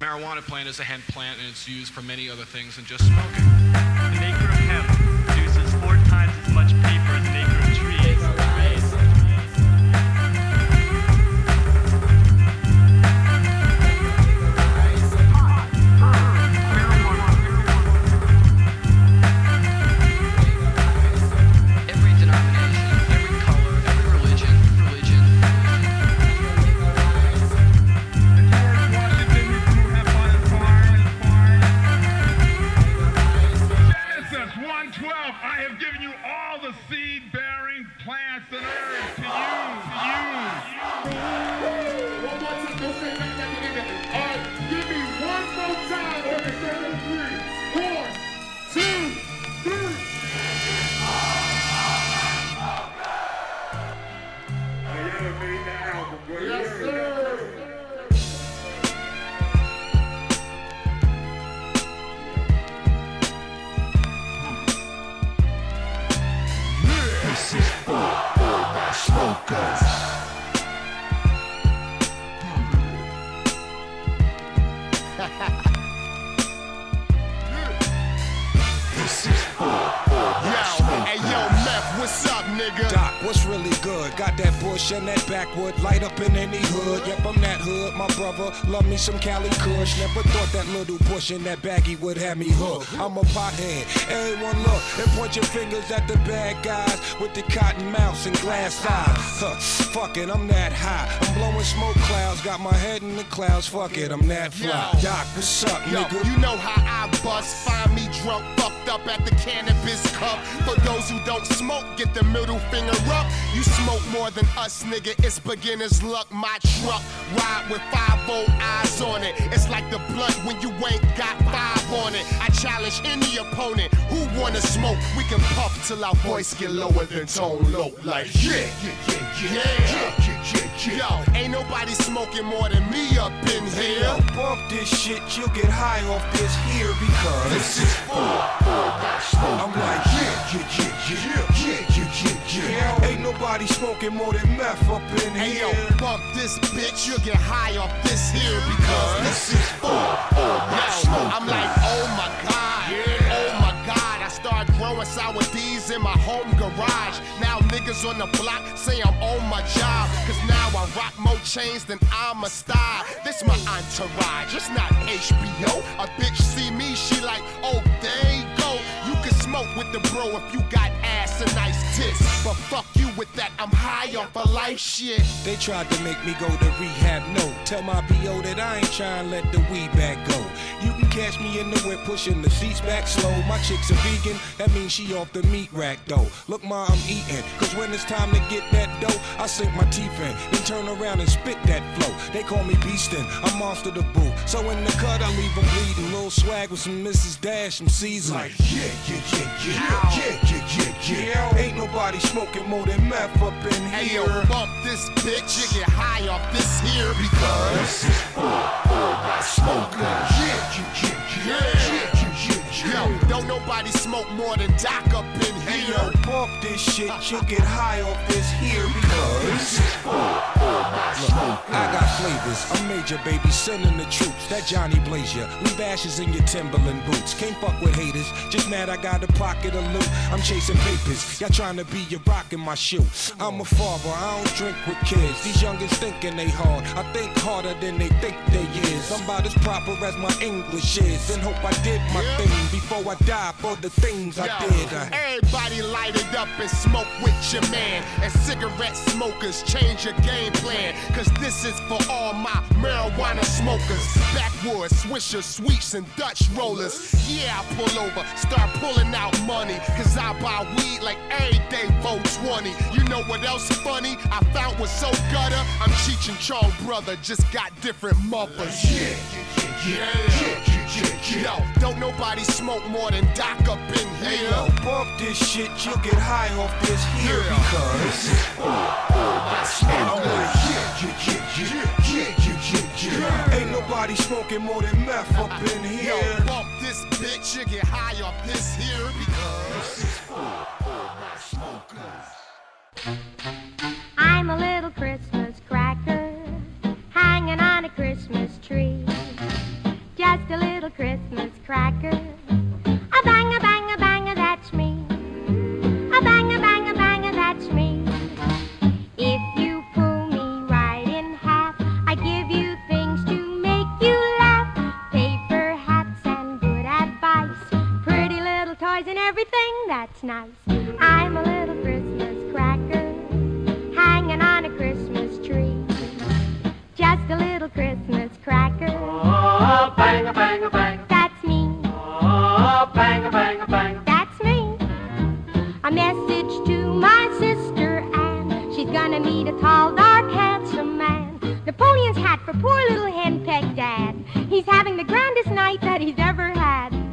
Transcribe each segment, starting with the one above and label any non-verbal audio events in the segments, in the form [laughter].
Marijuana plant is a hemp plant and it's used for many other things than just smoking. An acre of hemp me some Cali Kush. Never thought that little push in that baggie would have me hooked. I'm a pothead. Everyone look and point your fingers at the bad guys with the cotton mouths and glass eyes. Huh, fuck it, I'm that high. I'm blowing smoke clouds, got my head in the clouds. Fuck it, I'm that fly. Yo. Doc, what's up, Yo, nigga? you know how I bust, drunk, fucked up at the cannabis cup. For those who don't smoke, get the middle finger up. You smoke more than us, nigga. It's beginner's luck. My truck ride with five old eyes on it. It's like the blunt when you ain't got five on it. I challenge any opponent who wanna smoke. We can puff till our voice get lower than tone low. Like yeah, yeah, yeah, yeah, yeah. Yo, ain't nobody smoking more than me up in here. Bump this shit, you'll get high off this here because this is full. I'm like yeah, yeah, yeah, yeah, yeah, yeah, yeah, yeah. Ain't nobody smoking more than meth up in here. Yo, bump this bitch, you'll get high off this here because this is full. Yo, I'm like oh my god. Growing sour D's in my home garage. Now niggas on the block say I'm on my job. Cause now I rock more chains than I'm a star. This my entourage, it's not HBO. A bitch see me, she like, oh, there you go. You can smoke with the bro if you got ass and nice tits. But fuck you with that, I'm high off of life shit. They tried to make me go to rehab. No, tell my BO that I ain't trying to let the weed back go. You catch me in the whip pushing the seats back slow. My chick's a vegan, that means she off the meat rack though. Look, ma, I'm eating, cause when it's time to get that dough, I sink my teeth in, then turn around and spit that flow. They call me Beastin', I'm monster the boo. So in the cut, I leave leave 'em bleeding. Little swag with some Mrs. Dash, some seasoning. Like, yeah, yeah, yeah, yeah, yeah, yeah, yeah, yeah. Ain't nobody smoking more than meth up in Hey here. yo, bump this bitch, you get high off this here because This is for all my smokers. Yeah, yeah, yeah, yeah. yeah. Yo, don't nobody smoke more than Doc up in Hey here. yo, bump this shit, you'll get high off this here because This is for all my smokers. I got flavors. I'm major, baby, sending the troops. That Johnny Blazer. Leave ashes in your Timberland boots. Can't fuck with haters. Just mad I got a pocket of loot. I'm chasing papers. Y'all trying to be rock in my shoe. I'm a father. I don't drink with kids. These youngins thinking they hard. I think harder than they think they is. I'm about as proper as my English is. And hope I did my Yeah. thing before I die for the things I did. I- everybody light it up and smoke with your man. And cigarette smokers, change your game plan. Cause this is for all my marijuana smokers. Backwoods, swishers, sweets, and Dutch rollers. Yeah, I pull over, start pulling out money. Cause I buy weed like every day for 20. You know what else funny? I found was so gutter. I'm Cheech and Chong brother, just got different mothers. Yeah, yeah, yeah, yeah, yeah, yeah, yeah. Yo, don't nobody smoke more than Doc up in here. Yo, bump this shit, you'll get high off this here yeah. because this is all, all I smoke. Ain't nobody smoking more than meth up in here. Yo, bump this bitch, you get high off this here because this is all, all I smoke. I'm a little Christmas cracker hanging on a Christmas tree a little Christmas cracker. A bang, a bang, a bang, a that's me. A bang, a bang, a bang, a that's me. If you pull me right in half, I give you things to make you laugh. Paper hats and good advice. Pretty little toys and everything that's nice. I'm a little Christmas cracker, hanging on a Christmas tree. Just a little Christmas cracker. Oh, bang a bang a bang. That's me. Oh, bang a bang a bang. That's me. A message to my sister Anne. She's gonna meet a tall, dark, handsome man. Napoleon's hat for poor little henpecked dad. He's having the grandest night that he's ever had.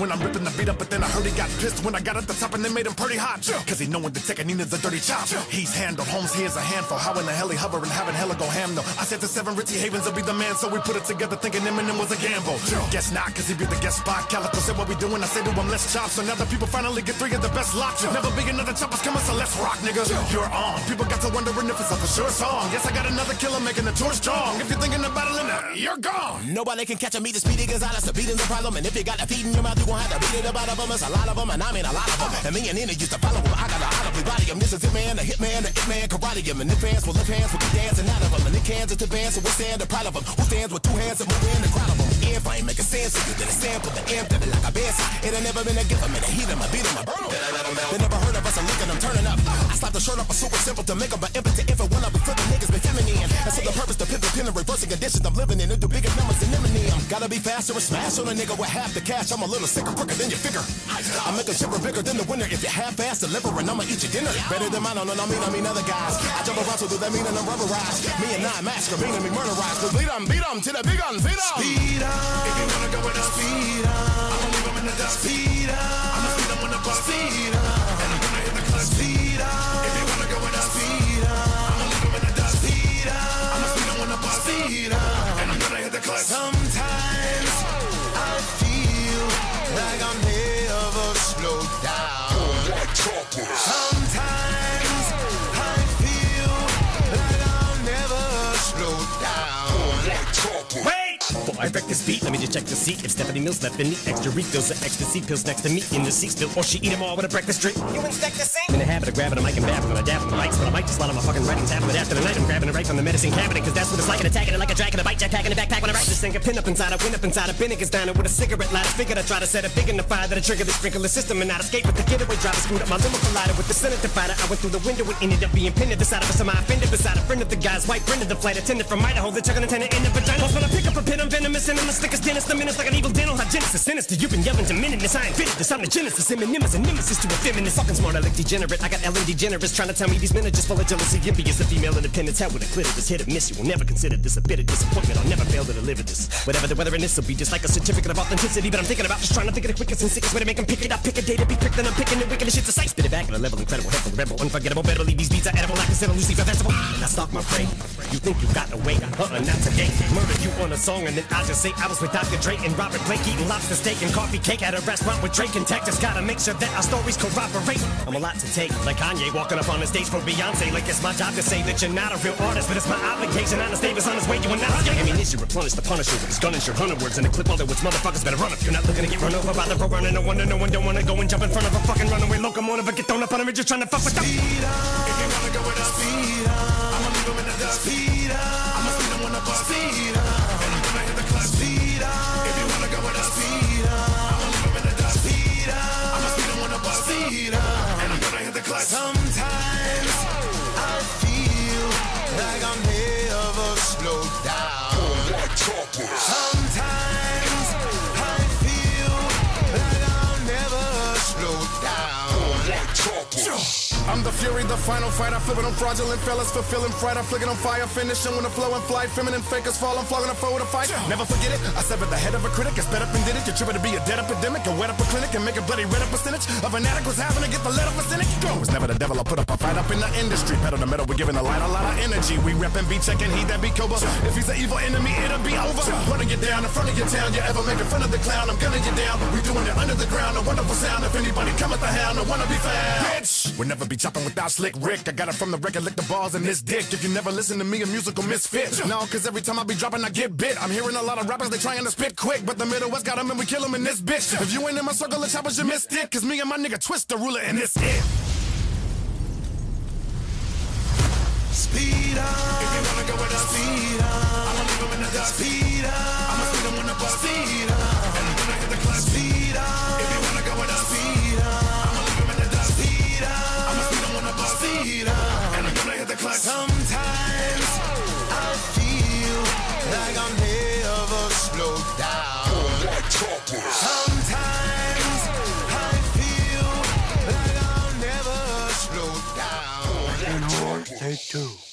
When I'm ripping the beat up, but then He got pissed when I got at the top and they made him pretty hot. Cause he know knowin' the Tech N9ne's a dirty chop. He's handled, Holmes here's a handful. How in the hell he hovering, having hella go ham though. I said the seven Richie Havens will be the man, so we put it together thinking Eminem was a gamble. Guess not, cause he be the guest spot. Kaliko said what we doing, I said to him, let's chop. So now the people finally get three of the best locks. Never be another choppers coming, so let's rock, nigga. You're on. People got to wondering if it's a for sure song. Yes, I got another killer making the tour strong. If you're thinking about it, then uh, you're gone. Nobody can catch a me, the speedy Gonzalez, the beat is the problem. And if you got a feed in your mouth, you gon' have to beat it about a. It's a lot of them, and I mean a lot of them. And me and Nina used to follow them. I got a audibly body is it, man, the hit man, the it man, karate him. And if hands will lift hands, we'll be dancing out of them. And it cans into bands, so we stand the pride of them. Who stands with two hands and move in the crowd of them? If I ain't making sense, so you did a sample, the amp, like a bass. It ain't never been a gift, I'm in the heat, I'm a beat, I'm a burn. They never heard of us, I'm looking, I'm turning up. I slapped the shirt up, a super simple to make up but impotent if it went up, we flipping niggas, be feminine. And so the purpose, to pivot, pin, and reversing conditions I'm living in, and do bigger numbers than Eminem. Gotta be faster and smash on a nigga with half the cash. I'm a little sicker, quicker than your figure. I make a chipper bigger than the winner. If you half fast delivering, I'ma eat your dinner. Better than mine, no, no, I mean, I mean other guys. I jump around, so do that mean and I'm rubberized? Me and I mask, meaning me murderized. We beat 'em, beat 'em to the big un, beat 'em. Speed up. If you wanna go with us, speed up. I'ma leave 'em in the dust. Speed up. I'ma speed speed 'em when the bus. Speed up. Sometimes I wreck this beat, let me just check the seat. If Stephanie Mills left any extra refills or ecstasy pills next to me in the seat still, or she eat them all with a breakfast drink. You inspect the sink? In the habit of grabbing a mic and babbling, I dab on the mics, but I might just slide on my fucking writing tablet after the night. I'm grabbing it right from the medicine cabinet, cause that's what it's like, and attacking it like a dragon, a bite jetpack in a backpack when I write this thing. A pin up inside, I win up inside, a bin niggas down with a cigarette lighter. Figured I try to set a big in the fire that'll trigger the sprinkler system and not escape with the getaway driver. Screwed up my limo collider with the Senate divider. I went through the window and ended up being pinned to the side of a semi offended beside a friend of the guy's white friend of the flight attendant from Idaho. Took an antenna in the vagina. When I pick up a pin, I'm venom venomous I'm the slickest dentist. The menace like an evil dental hygienist. Sinister, you've been yelling to minute this. I ain't fitted this. I'm the genesis. Synonymous and nemesis to a feminist. Fucking smart, I like degenerate. I got Ellen DeGeneres trying to tell me these men are just full of jealousy. Envious, the female independence. Hell with a clitoris. Hit or miss. You will never consider this a bit of disappointment. I'll never fail to deliver this. Whatever the weather in this will be just like a certificate of authenticity. But I'm thinking about just trying to think of the quickest and sickest way to make them pick it up. Pick a day to be quick, then I'm picking the wicked shit's a sight. Spit it back at a level incredible, helpful, rebel, unforgettable. Better believe these beats are edible. I consider Lucifer vegetable. And I stalk my prey. You think you got away? Uh-uh, not today. Murder you on a song and then I just say I was with Dr. Dre and Robert Blake eating lobster steak and coffee cake at a restaurant with Drake and Tech. Just gotta make sure that our stories corroborate. I'm a lot to take, like Kanye walking up on the stage for Beyonce. Like it's my job to say that you're not a real artist, but it's my obligation. Honest Davis on his way, you are not. Ammunition replenish the punisher with his gun and your hundred words in a clip. All that which motherfuckers better run if you're not looking to get run over by the road runner. No wonder no one don't wanna go and jump in front of a fucking runaway locomotive or get thrown up on a ridge just trying to fuck with the. Speed up. If you wanna go with us, speed up. I'ma leave 'em in the dust. Speed up. I'm the fury, the final fight. I flip it on fraudulent fellas, fulfilling fright. I flick it on fire, finishing when the flow and flight. Feminine fakers fall, I'm flogging a foe to fight. Never forget it. I severed the head of a critic, it's better and did it. You're tripping to be a dead epidemic, and wet up a clinic and make a bloody red up percentage of an addict was having to get the up a cynic. Go, was never the devil. I put up a fight up in the industry. Pedal to metal, we're giving the light a lot of energy. We reppin' be checking, he that be Cobra. If he's an evil enemy, it'll be over. Running you down in front of your town, you ever making fun of the clown? I'm gunning you down. We doing it under the ground, a wonderful sound. If anybody come at the hound, I wanna be found. Bitch, we'll never be chopping without slick Rick. I got it from the record, lick the balls in this dick. If you never listen to me, a musical misfit. No, cause every time I be dropping, I get bit. I'm hearing a lot of rappers, they trying to spit quick. But the Middle West got them and we kill them in this bitch. If you ain't in my circle of choppers, you missed it. Cause me and my nigga twist the ruler and it's it. Speed up. If you wanna go with us, speed up. I'ma leave in the dust. Speed up. I'ma speed 'em when the bus. Speed up. Take two.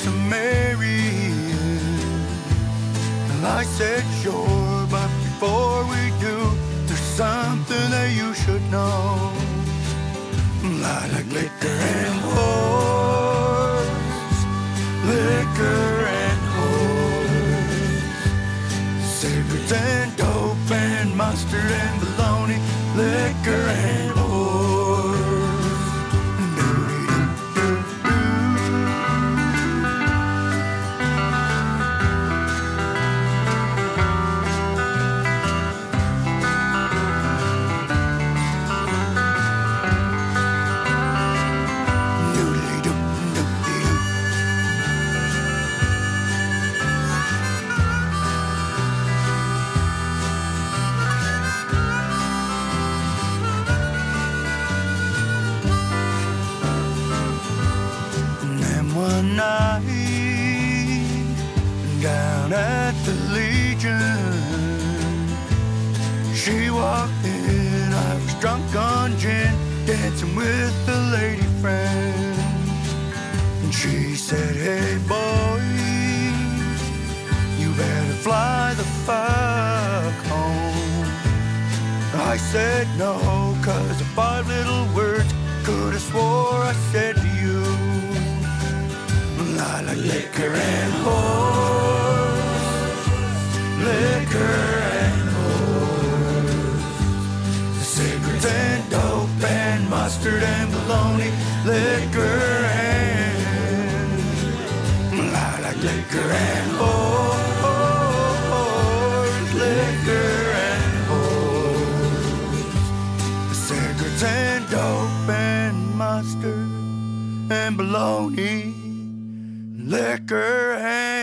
Do some marrying. And I said, Sure, but before we do, there's something that you should know. Like liquor and horse, liquor and horse, cigarettes and dope and mustard and bologna, liquor. And with a lady friend. And she said, Hey boy, you better fly the fuck home. I said no, cause five little words could have swore I said to you. I like liquor and horse, liquor mustard and bologna, liquor and I like liquor and boys, liquor and boys, cigarettes and dope and mustard and bologna, liquor and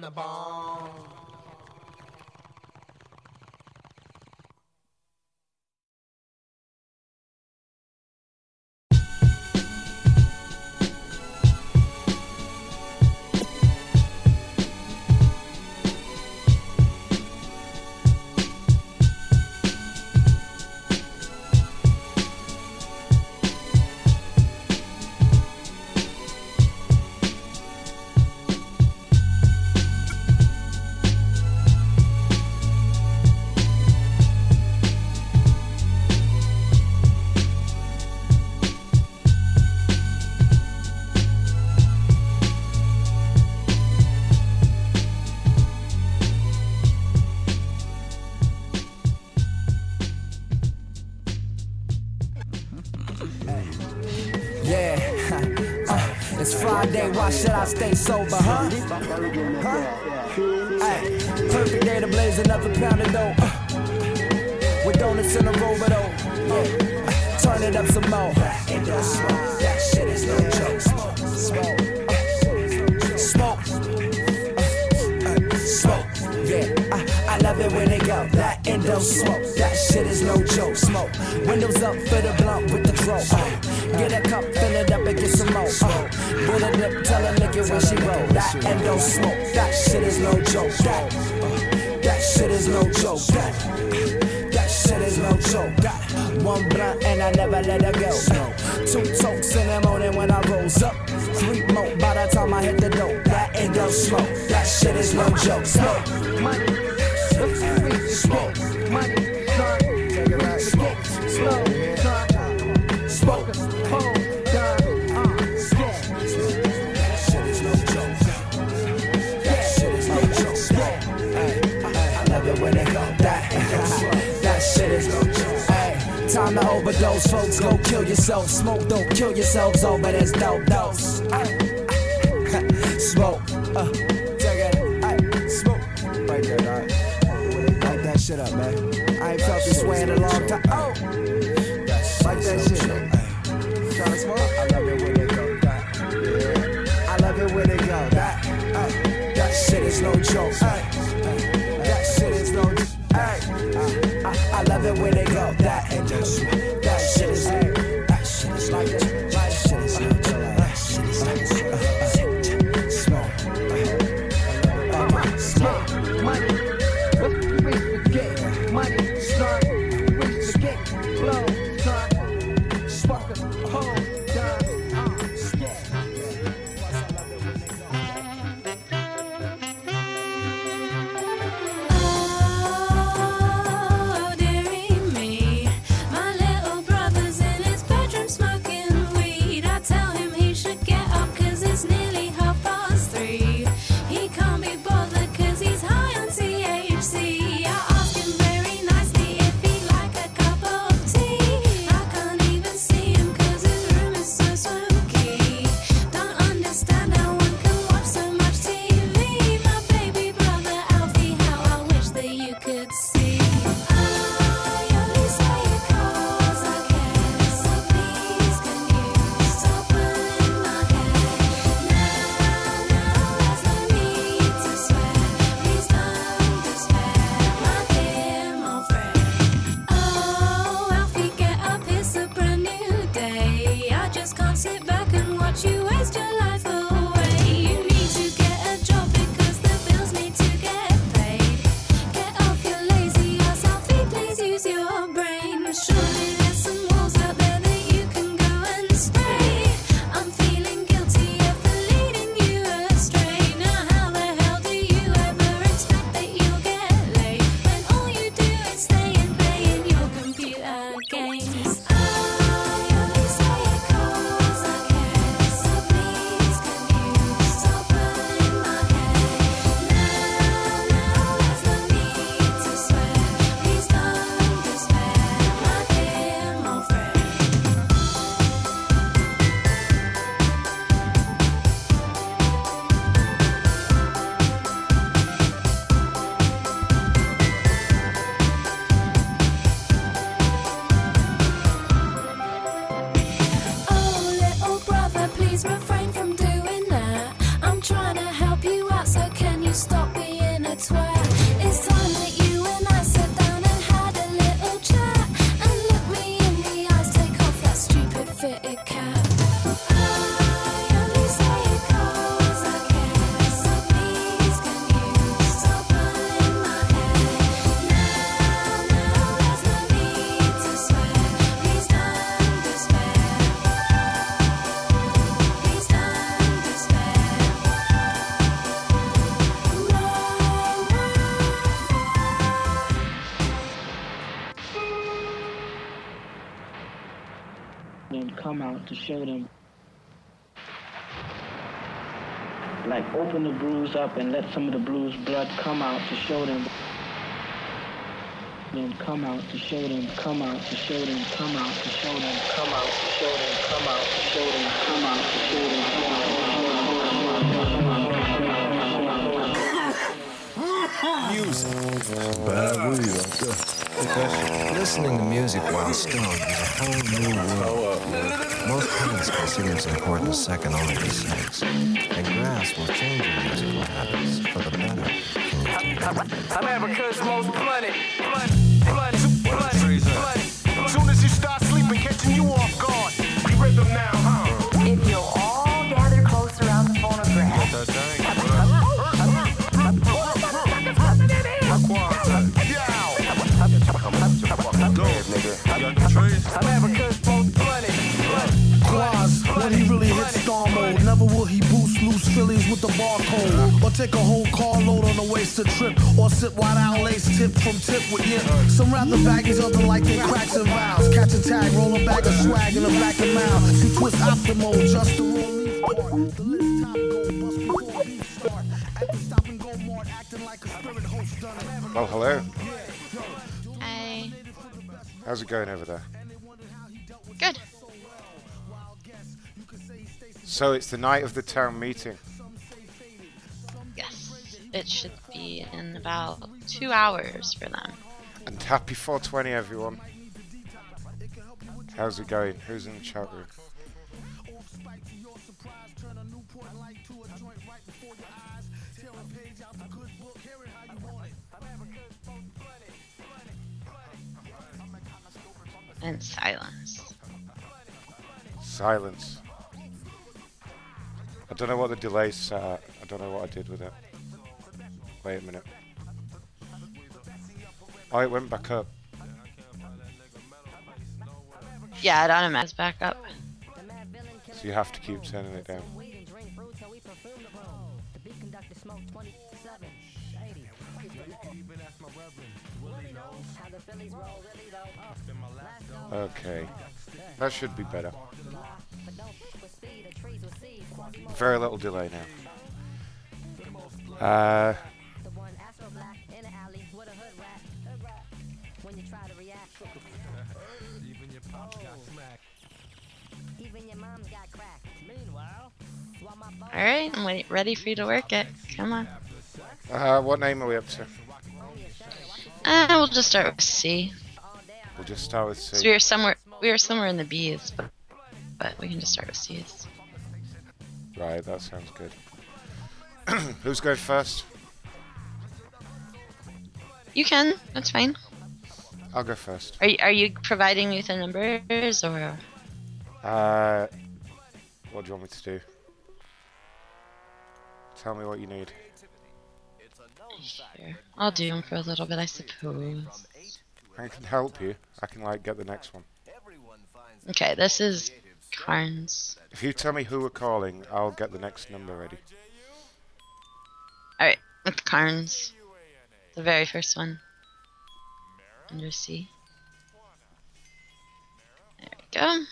The bomb. should I stay sober, huh? huh? Perfect day to blaze another pound of dough. Uh, with donuts in a row, but oh, uh, turn it up some more. Back smoke, that shit is no joke. Smoke, smoke. Yeah, I, love it when they go That and smoke. That shit is no joke. Smoke, windows up for the blunt with the draw. Uh, get a cup, fill it up and get some more. Uh, bullet lip, tell her a nigga when she roll. That endo smoke, that shit is no joke. That, that shit is no joke. That, that shit is no joke. That, one blunt and I never let her go. Two tokes in the morning when I rose up. Three more by the time I hit the dope. That endo smoke, that shit is no joke. Smoke, money, smoke, money, overdose, folks. Go kill yourself. Smoke, don't kill yourselves over this dope dose. [laughs] Smoke, uh, take it, smoke. Right there, dog. Light that shit up, man. I ain't felt this way in a long time. Oh, like that shit. Ay. Tryna smoke? I love it when they go that. I love it when they go that. Ay. That shit is no joke. Ay. That shit is no. Ay. I, I, I love it when they go that. And just up and let some of the blues blood come out to show them. Then come out to show them, come out to show them, come out to show them, come out to show them, come out to show them, come out to show them, come out to show them. Music. Bad Listening to music while stoned is a whole new world. Most parents consider it important second only to sex. And grass will change your musical habits for the better. I'm Africa's most blunted, take a whole carload on a wasted trip. Or sit wide out lace tip from tip with yip. Some rather baggies, other like they cracks and vows. Catch a tag, roll a bag of swag in the back of mouth. See twist optimal, just the relief part. The list top go bust before beef start. At the stop and go mart, acting like a spirit host done it. Well, hello. Hi. How's it going over there? Good. So it's the night of the town meeting. It should be in about two hours for them. And happy 420, everyone. How's it going? Who's in the chat room? And silence. Silence. I don't know what the delay's set at. I don't know what I did with it. Wait a minute. Oh, it went back up. Yeah, it automatically back up. So you have to keep turning it down. Okay. That should be better. Very little delay now. Uh, Alright, I'm wait, ready for you to work it. Come on. uh, what name are we up to? Uh, we'll just start with C. We'll just start with So C. we were somewhere we were somewhere in the B's, but, but we can just start with C's. Right, that sounds good. [clears throat] Who's going first? You can, that's fine. I'll go first. Are you, are you providing me with the numbers or Uh, what do you want me to do? Tell me what you need. Here. I'll do them for a little bit, I suppose. I can help you. I can like get the next one. Okay, this is Carnes. If you tell me who we're calling, I'll get the next number ready. Alright, it's Carnes. The very first one. Under C. There we go.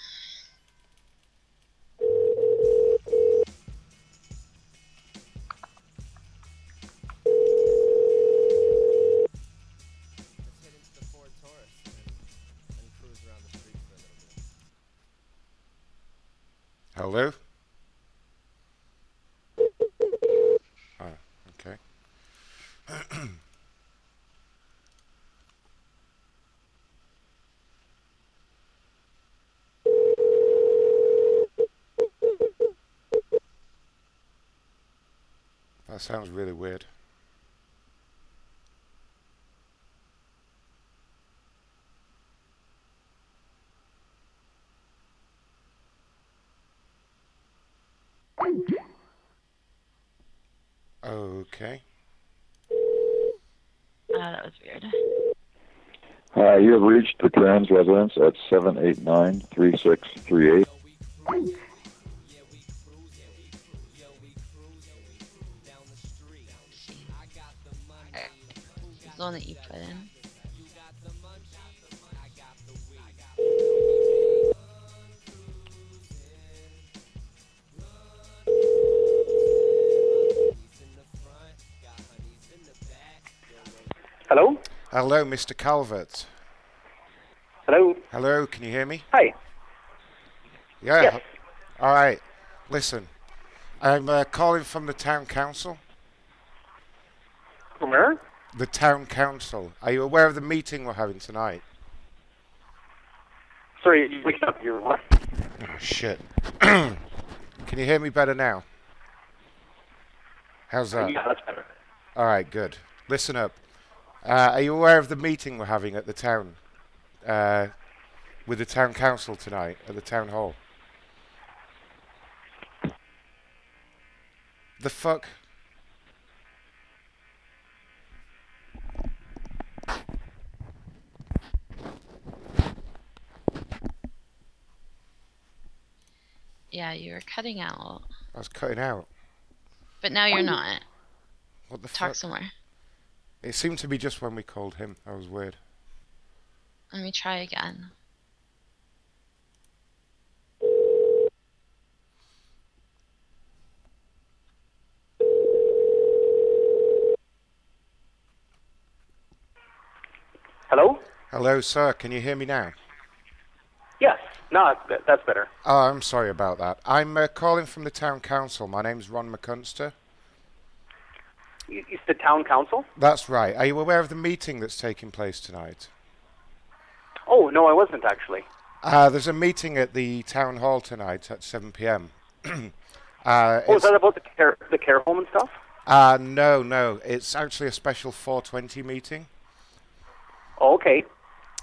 Hello? Oh, okay. that sounds really weird. Okay. Oh, that was weird. Hi, you have reached the Trans residence at 789-3638. The one that you put in. Hello? Hello, Mr. Calvert. Hello? Hello, can you hear me? Hi. Yeah. Yes. All right. Listen, I'm uh, calling from the town council. From where? The town council. Are you aware of the meeting we're having tonight? Sorry, you waking up. You're what? Oh, shit. [clears throat] Can you hear me better now? How's that? Yeah, that's better. All right, good. Listen up. Uh, are you aware of the meeting we're having at the town, uh, with the town council tonight at the town hall? The fuck? Yeah, you were cutting out, I was cutting out. but now you're not. What the Talk fuck? somewhere. It seemed to be just when we called him. That was weird. Let me try again. Hello? Hello, sir. Can you hear me now? Yes. No, that's better. Oh, I'm sorry about that. I'm uh, calling from the town council. My name's Ron McCunster. It's the town council? That's right. Are you aware of the meeting that's taking place tonight? Oh, no, I wasn't actually. Uh, there's a meeting at the town hall tonight at 7 p.m. [clears throat] uh, Oh, is that about the care, the care home and stuff? uh, no, no. It's actually a special 420 meeting. Oh, okay.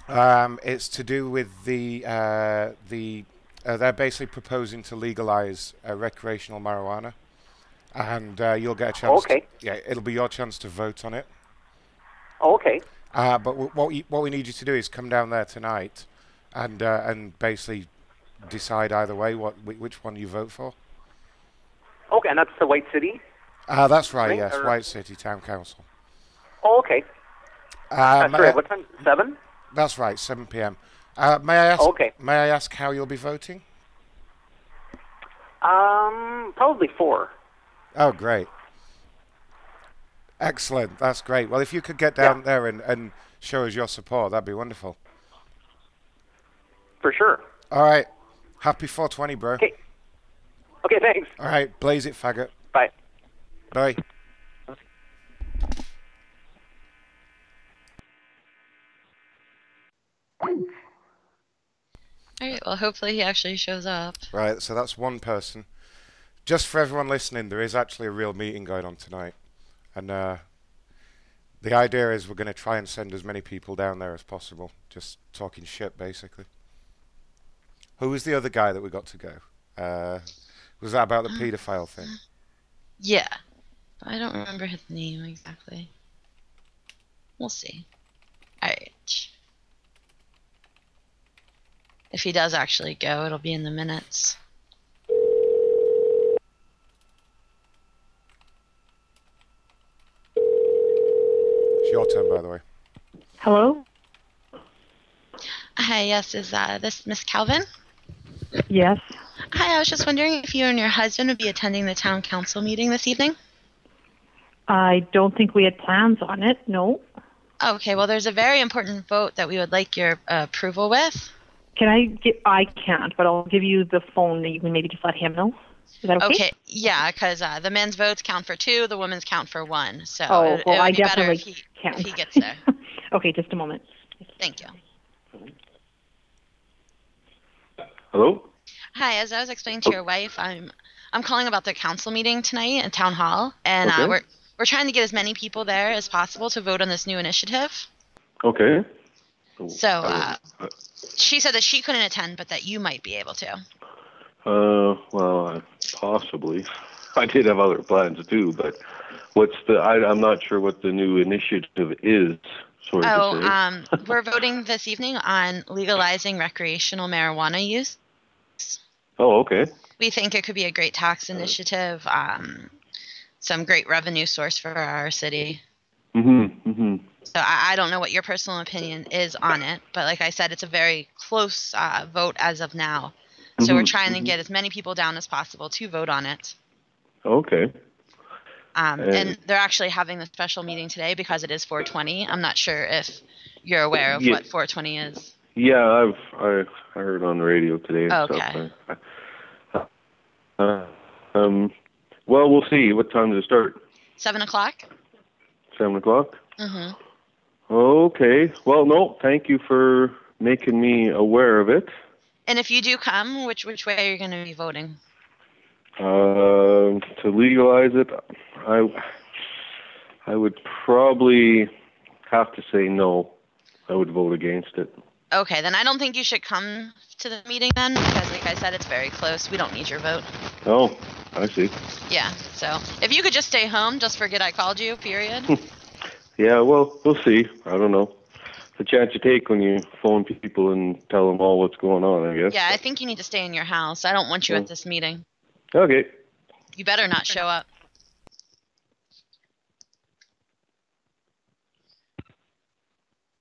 Um, it's to do with the uh, the. Uh, they're basically proposing to legalize uh, recreational marijuana, and uh, you'll get a chance. Okay. To, yeah, it'll be your chance to vote on it. Okay. Uh, but w- what we, what we need you to do is come down there tonight, and uh, and basically decide either way what which one you vote for. Okay, and that's the White City? Uh, that's right. Yes, or- White City Town Council. Oh, okay. Uh, That's may right. I- What time? Seven? That's right, 7 p.m. Uh, may I ask? Okay. May I ask how you'll be voting? Um, probably four. Oh, great. Excellent. That's great. Well, if you could get down there and, and show us your support, that'd be wonderful. For sure. All right. Happy 420, bro. Okay. Okay, thanks. All right. Blaze it, faggot. Bye. Bye. Alright, well, hopefully he actually shows up. Right. So that's one person. Just for everyone listening, there is actually a real meeting going on tonight, and uh, the idea is we're going to try and send as many people down there as possible. Just talking shit, basically. Who was the other guy that we got to go? Uh, was that about the paedophile thing? Yeah. I don't remember his name exactly. We'll see. Alright. If he does actually go, it'll be in the minutes. It's your turn, by the way. Hello? Hi, yes, is uh, this Miss Calvin? Yes. Hi, I was just wondering if you and your husband would be attending the town council meeting this evening. I don't think we had plans on it. No. Okay, well, there's a very important vote that we would like your uh, approval with. Can I get? I can't, but I'll give you the phone that you can maybe just let him know. Is that okay? Okay, yeah, because uh, the men's votes count for two, the women's count for one. So Oh, it, it well, would I be better definitely if he, can't. if he gets there. [laughs] Okay, just a moment. Thank you. Hello? Hi, as I was explaining to your wife, I'm I'm calling about the council meeting tonight at town hall, and Okay. uh, we're we're trying to get as many people there as possible to vote on this new initiative. Okay. So uh, she said that she couldn't attend, but that you might be able to. Uh, well, uh, possibly. [laughs] I did have other plans too, but what's the? I, I'm not sure what the new initiative is. Sort Oh, of. to say. um, [laughs] we're voting this evening on legalizing recreational marijuana use. oh, okay. We think it could be a great tax initiative, um, some great revenue source for our city. Mhm. Mhm. So I, I don't know what your personal opinion is on it, but like I said, it's a very close uh, vote as of now. So we're Mhm, trying to mhm. get as many people down as possible to vote on it. Okay. Um, And- and they're actually having the special meeting today because it is 420. I'm not sure if you're aware of Yeah. what 420 is. Yeah, I've I, I heard on the radio today Okay. stuff. I, I, uh, um. Well, we'll see. What time does it start? Seven o'clock. Seven o'clock. Mm-hmm. Okay. Well, no, thank you for making me aware of it. And if you do come, which which way are you going to be voting? Uh, to legalize it, I I would probably have to say no. I would vote against it. Okay, then I don't think you should come to the meeting then, because like I said, it's very close. We don't need your vote. Oh, I see. Yeah. So if you could just stay home, just forget I called you. Period. [laughs] Yeah, well, we'll see. I don't know. The chance you take when you phone people and tell them all what's going on, I guess. yeah, I think you need to stay in your house. I don't want you Yeah. at this meeting. Okay. You better not show up.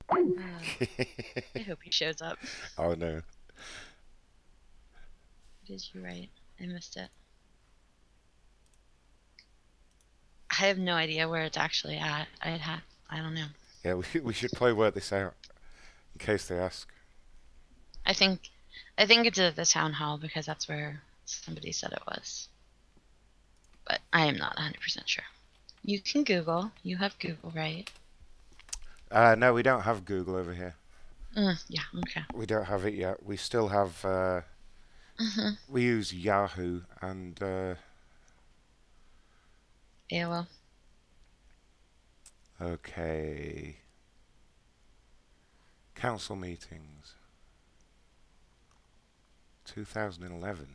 [laughs] I hope he shows up. Oh no. What did you write? I missed it. I have no idea where it's actually at. I'd ha- I don't know. Yeah, we we should probably work this out in case they ask. I think I think it's at the town hall because that's where somebody said it was. But I am not 100% sure. You can Google. You have Google, right? Uh, no, we don't have Google over here. Mm, yeah, okay. We don't have it yet. We still have. Uh, Mhm. We use Yahoo and uh, AOL. Okay. Council meetings. 2011.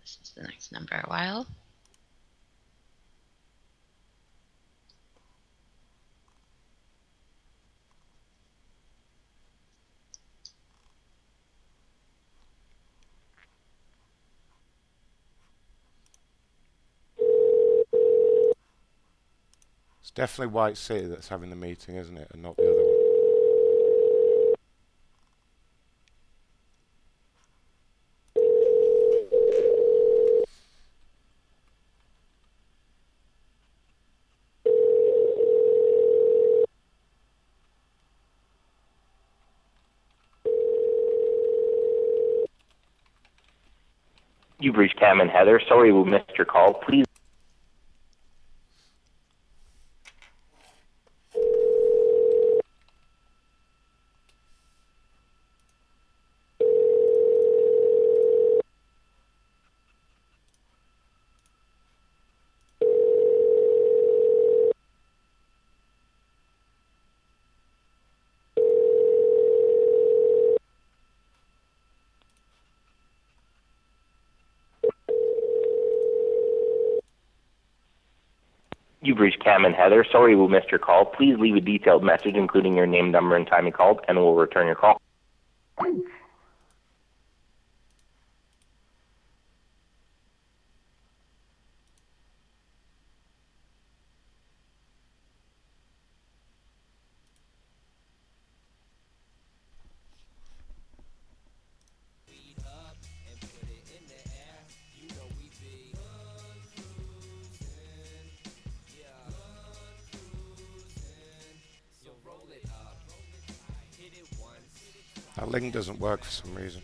This is the next number a while. Definitely White City that's having the meeting, isn't it, and not the other one. You've reached Cam and Heather. Sorry we missed your call. Please. Cam and Heather. Sorry we missed your call. Please leave a detailed message, including your name, number, and time you called, and we'll return your call. Work for some reason.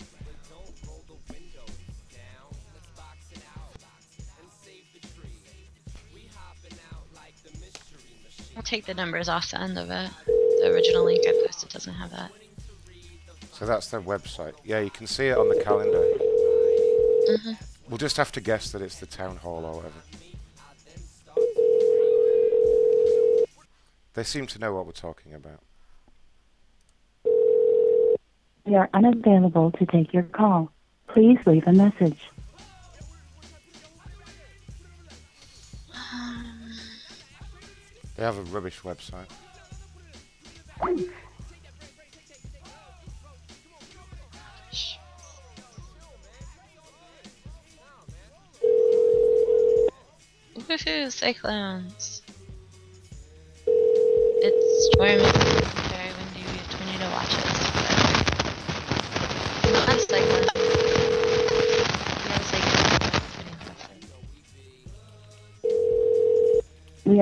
I'll take the numbers off the end of it. The original link I posted doesn't have that. So that's their website. Yeah, you can see it on the calendar. Mhm. We'll just have to guess that it's the town hall or whatever. They seem to know what we're talking about. We are unavailable to take your call. Please leave a message. [sighs] They have a rubbish website. Woohoo, cyclones. It's stormy,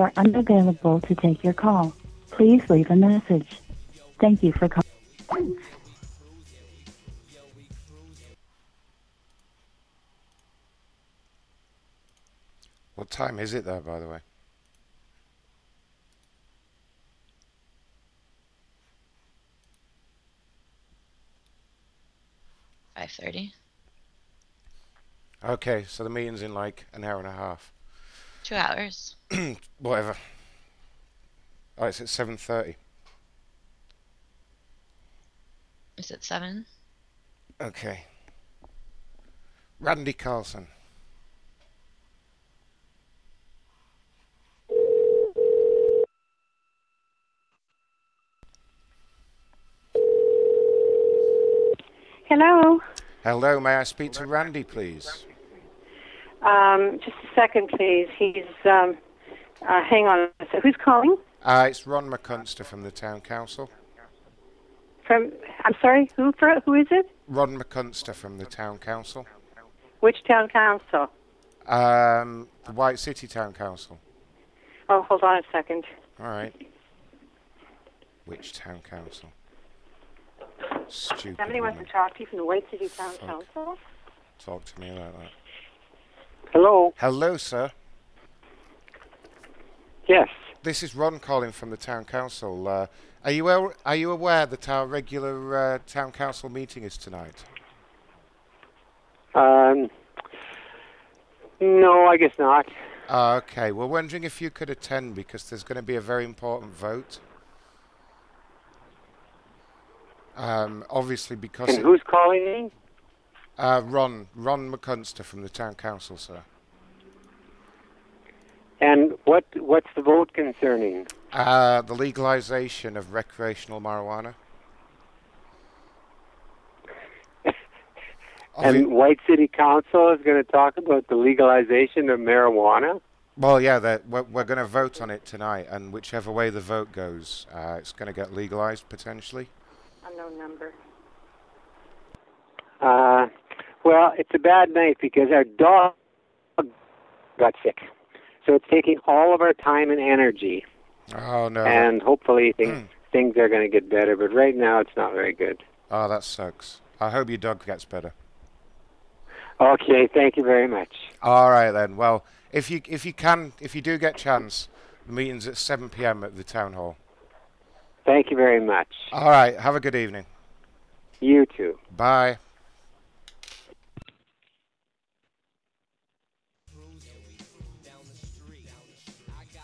are unavailable to take your call. Please leave a message. Thank you for calling. What time is it there, by the way? Five thirty. Okay, so the meeting's in like an hour and a half. Two hours. [clears throat] Whatever. Oh, it's at 7.30. Is it seven? Okay. Randy Carlson. Hello. Hello, may I speak to Randy, please? Um, just a second, please. He's. Um, uh, hang on. sec. Who's calling? Uh, it's Ron McCunster from the Town Council. From. I'm sorry. Who? For, who is it? Ron McCunster from the Town Council. Which town council? Um, the White City Town Council. Oh, hold on a second. All right. Which Town Council? Stupid. Somebody wants to talk to you from the White City Town Fuck. Council. Talk to me about that. Hello. Hello, sir. Yes. This is Ron calling from the Town Council. Uh, are you are you aware that our regular uh, Town Council meeting is tonight? Um. No, I guess not. Ah, okay. We're wondering if you could attend because there's going to be a very important vote. Um, obviously, because And it- who's calling me? Uh, Ron Ron McCunster from the Town Council, sir. And what what's the vote concerning? Uh, the legalization of recreational marijuana. [laughs] And White City Council is going to talk about the legalization of marijuana. Well, yeah, we're, we're going to vote on it tonight, and whichever way the vote goes, uh, it's going to get legalized potentially. Unknown number. Uh, well, it's a bad night because our dog got sick, so it's taking all of our time and energy. Oh no! And hopefully hmm. things things are going to get better. But right now, it's not very good. Oh, that sucks. I hope your dog gets better. Okay, thank you very much. All right then. Well, if you if you can if you do get chance, the meeting's at 7 p.m. at the town hall. Thank you very much. All right. Have a good evening. You too. Bye.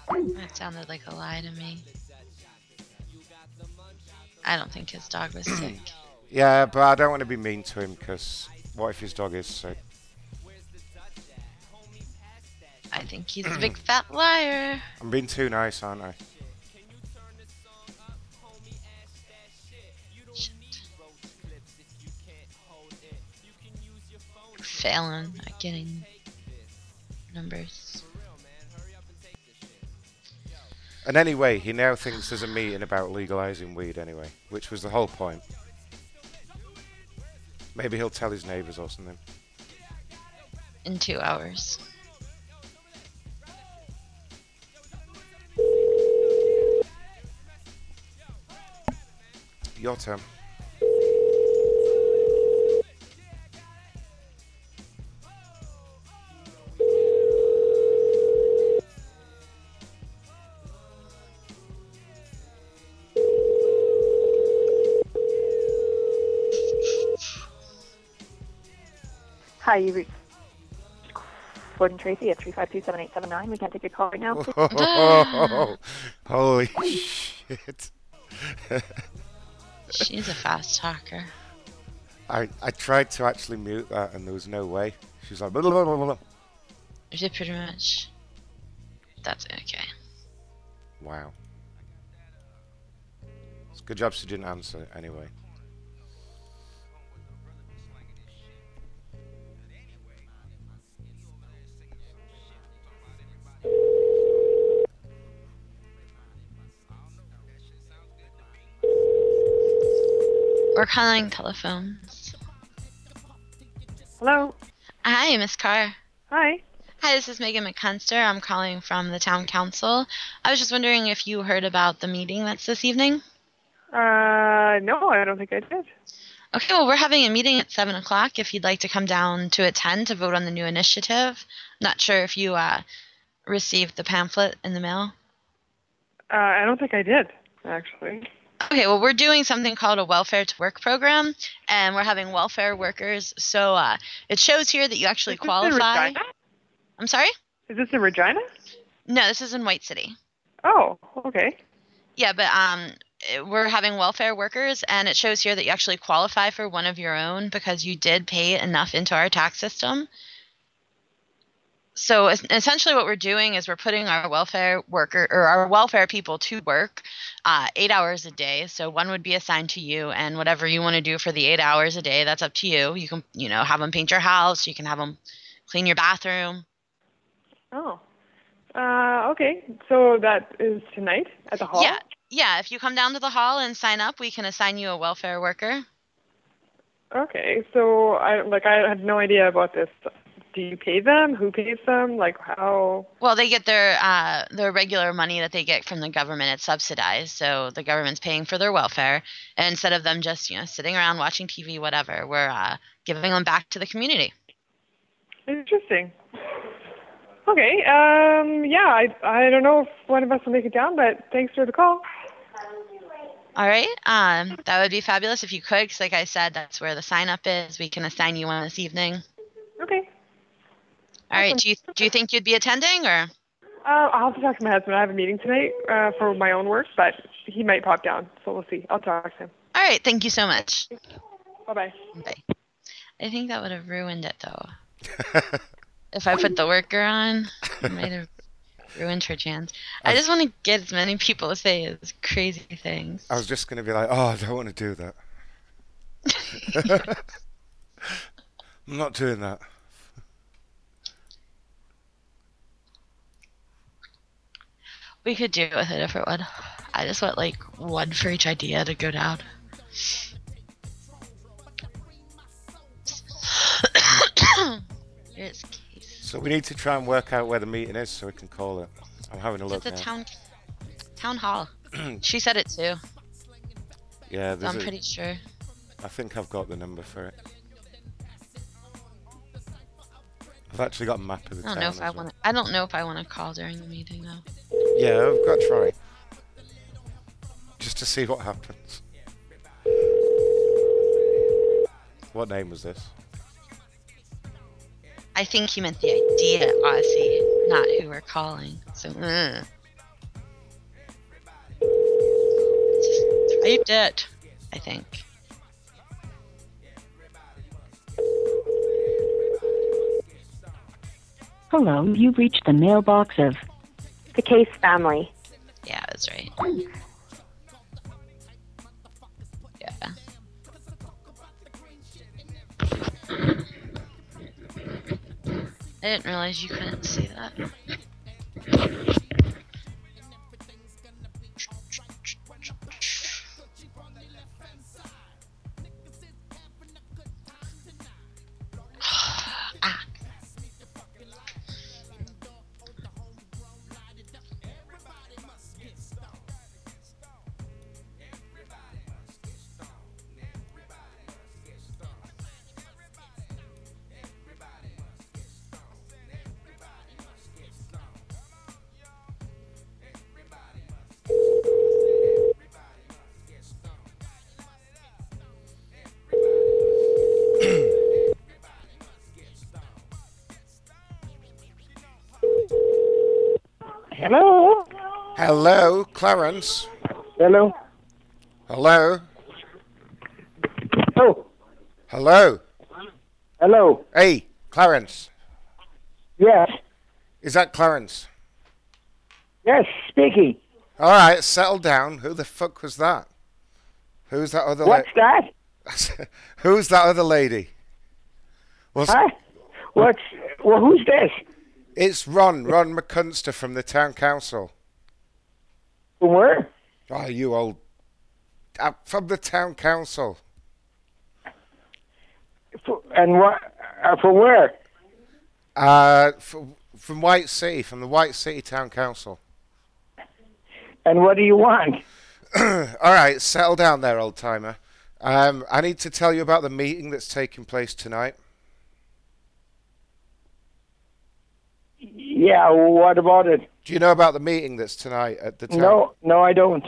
That sounded like a lie to me. I don't think his dog was sick. Yeah, but I don't want to be mean to him because what if his dog is sick? I think he's a big [clears throat] fat liar. I'm being too nice, aren't I? Failing at getting numbers. And anyway, he now thinks there's a meeting about legalizing weed anyway, which was the whole point. Maybe he'll tell his neighbours or something. In two hours. Your turn. Hi, you reached Ford and Tracy at 3527879. We can't take your call right now. Whoa. [laughs] Holy shit. [laughs] She's a fast talker. I, I tried to actually mute that and there was no way. She was like, blah, blah, blah, blah, blah. Is it pretty much? That's okay. wow. It's a good job she didn't answer anyway. We're calling telephones. Hello. Hi, Miss Carr. Hi. Hi, this is Megan McCunster. I'm calling from the town council. I was just wondering if you heard about the meeting that's this evening. Uh, no, I don't think I did. Okay, well, we're having a meeting at 7 o'clock if you'd like to come down to attend to vote on the new initiative. I'm not sure if you uh, receive the pamphlet in the mail? Uh, I don't think I did, actually. Okay, well, we're doing something called a welfare to work program, and we're having welfare workers. So uh, it shows here that you actually Is this in qualify. Regina? I'm sorry? Is this in Regina? No, this is in White City. Oh, okay. Yeah, but um, we're having welfare workers, and it shows here that you actually qualify for one of your own because you did pay enough into our tax system. So essentially, what we're doing is we're putting our welfare worker or our welfare people to work uh, eight hours a day. So one would be assigned to you, and whatever you want to do for the eight hours a day, that's up to you. You can, you know, have them paint your house. You can have them clean your bathroom. Oh. Uh, okay. So that is tonight at the hall? Yeah, yeah. If you come down to the hall and sign up, we can assign you a welfare worker. Okay. So I like I had no idea about this. Do you pay them? Who pays them? Like how? Well, they get their uh, their regular money that they get from the government. It's subsidized, so the government's paying for their welfare. And instead of them just you know sitting around watching TV, whatever, we're uh, giving them back to the community. Interesting. Okay. Um. Yeah. I I don't know if one of us will make it down, but thanks for the call. All right, um, that would be fabulous if you could, because like I said, that's where the sign up is. We can assign you one this evening. Okay. All right. Do you do you think you'd be attending or? Uh, I'll have to talk to my husband. I have a meeting tonight uh, for my own work, but he might pop down, so we'll see. I'll talk to him. All right. Thank you so much. Bye bye. Bye. I think that would have ruined it though. [laughs] if I put the worker on, it might have ruined her chance. I just want to get as many people to say as crazy things. I was just going to be like, oh, I don't want to do that. [laughs] [laughs] I'm not doing that. We could do it with a different one. I just want like one for each idea to go down. Here's [coughs] So we need to try and work out where the meeting is so we can call it. I'm having a It's look at the now. town town hall. [clears throat] she said it too. Yeah, So I'm a- pretty sure. I think I've got the number for it. I've actually got a map of the I don't know if I well. want. I don't know if I want to call during the meeting though. Yeah, I've got to try. Just to see what happens. What name was this? I think he meant the idea, Ozzy, not who we're calling. So, uh. Just typed it. I think. Hello, you've reached the mailbox of The Case family. Yeah, that's right. Yeah. I didn't realize you couldn't see that. Clarence. Hello? Hello. Oh. Hello. Hello. Hey, Clarence. Yes. Is that Clarence? Yes, speaking. All right, settle down. Who the fuck was that? Who's that other What's lady? that? [laughs] Who's that other lady? What's... Huh? What's well? Who's this? It's Ron, Ron McCunster from the town council. From where? Oh, you old. Uh, from the town council. F- And what? Uh, from where? Uh, from, from White City, from the White City Town Council. And what do you want? [clears throat] All right, settle down there, old timer. Um, I need to tell you about the meeting that's taking place tonight. Yeah, what about it? Do you know about the meeting that's tonight at the town? Hall? No, no, I don't.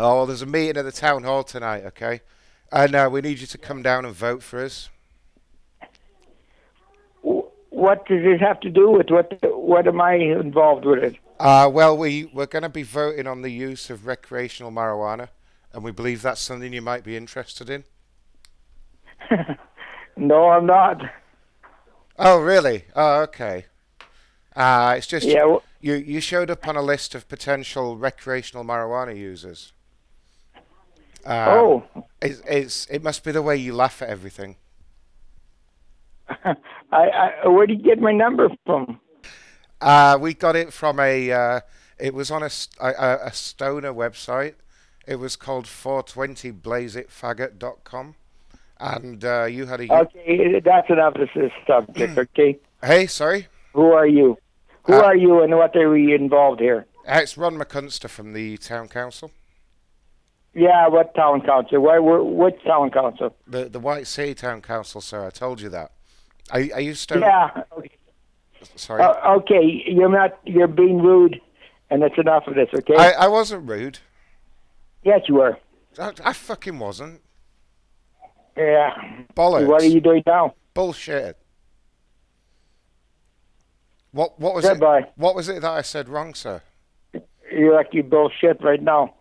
Oh, well, there's a meeting at the town hall tonight, okay? And uh, we need you to come down and vote for us. What does this have to do with what? What am I involved with it? Uh, well, we, we're going to be voting on the use of recreational marijuana, and we believe that's something you might be interested in. [laughs] No, I'm not. Oh, really? Oh, okay. Uh, it's just Yeah, you, you showed up on a list of potential recreational marijuana users. Um, Oh. It's, it's, it must be the way you laugh at everything. [laughs] I, I, where did you get my number from? Uh, we got it from a. Uh, it was on a, a, a- a stoner website. It was called 420blazeitfaggot.com. And uh, you had a. Okay, that's enough of this subject. Okay. Hey, sorry. Who are you? Who Uh, are you, and what are we involved here? Uh, It's Ron McCunster from the town council. Yeah, what town council? Why? wh- Which town council? The the White City Town Council, sir. I told you that. Are, are you stone? Yeah. Okay. Sorry. Uh, okay, you're not. You're being rude, and that's enough of this. Okay. I, I wasn't rude. yes, you were. I, I fucking wasn't. Yeah. Bollocks. What are you doing now? Bullshit. What what was Goodbye. it? What was it that I said wrong, sir? You're like you bullshit right now.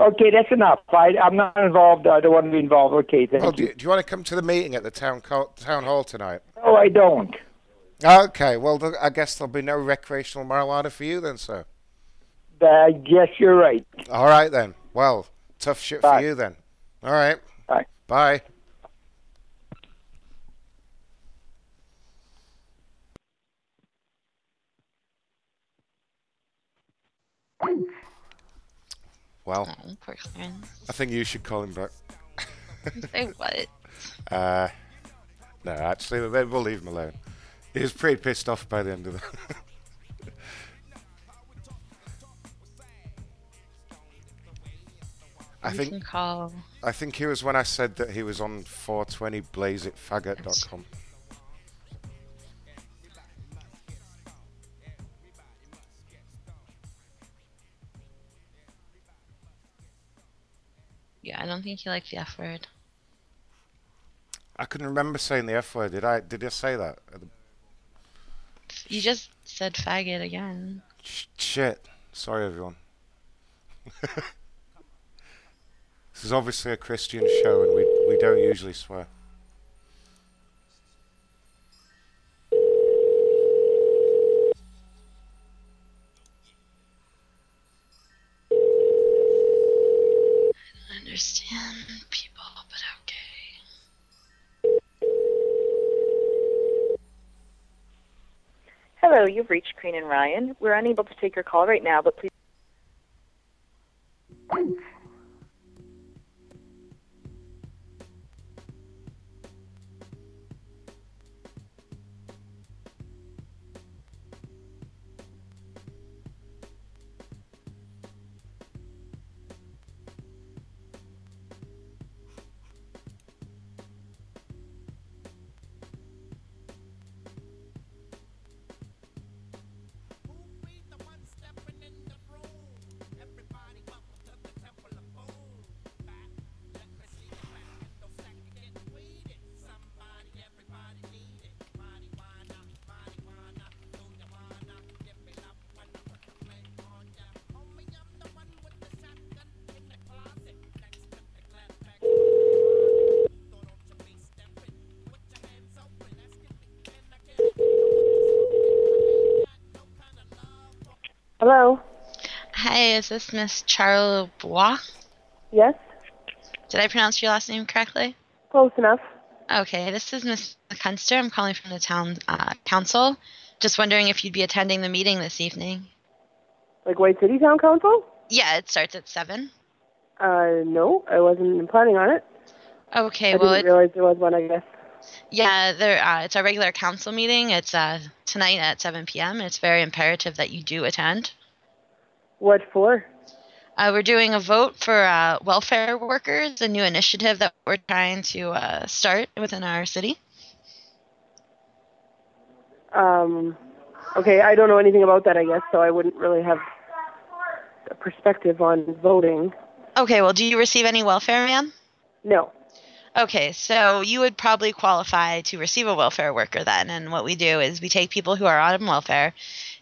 Okay, that's enough. I, I'm not involved. I don't want to be involved. Okay, thank Well, do, you. you- do you want to come to the meeting at the town co- town hall tonight? No, I don't. Okay. Well, I guess there'll be no recreational marijuana for you then, sir. I guess you're right. All right then. Well, tough shit Bye. for you then. All right. Bye. Bye. Well, Oh, poor Clarence. I think you should call him back. [laughs] Say what? Uh, no, actually, we'll leave him alone. He was pretty pissed off by the end of the. [laughs] I think call. I think he was when I said that he was on 420blazeitfaggot.com. don't think he liked the F word. I couldn't remember saying the F word. Did I? Did I say that? You just said faggot again. Sh- Shit. Sorry, everyone. [laughs] this is obviously a Christian show, and we we don't usually swear. Understand people, but okay. Hello, you've reached Crane and Ryan. We're unable to take your call right now, but please. Is this Miss Charlebois? Yes. Did I pronounce your last name correctly? Close enough. Okay, this is Miss Kunster. I'm calling from the town uh, council. Just wondering if you'd be attending the meeting this evening. Like White City Town Council? Yeah, it starts at seven. Uh, no, I wasn't planning on it. Okay, I well, didn't realize there was one. I guess. yeah, there. Uh, it's our regular council meeting. It's uh, tonight at 7 p.m. It's very imperative that you do attend. What for? Uh, we're doing a vote for uh, welfare workers, a new initiative that we're trying to uh, start within our city. Um, Okay, I don't know anything about that, I guess, so I wouldn't really have a perspective on voting. Okay, well, do you receive any welfare, ma'am? No. Okay, so you would probably qualify to receive a welfare worker then. And what we do is we take people who are on welfare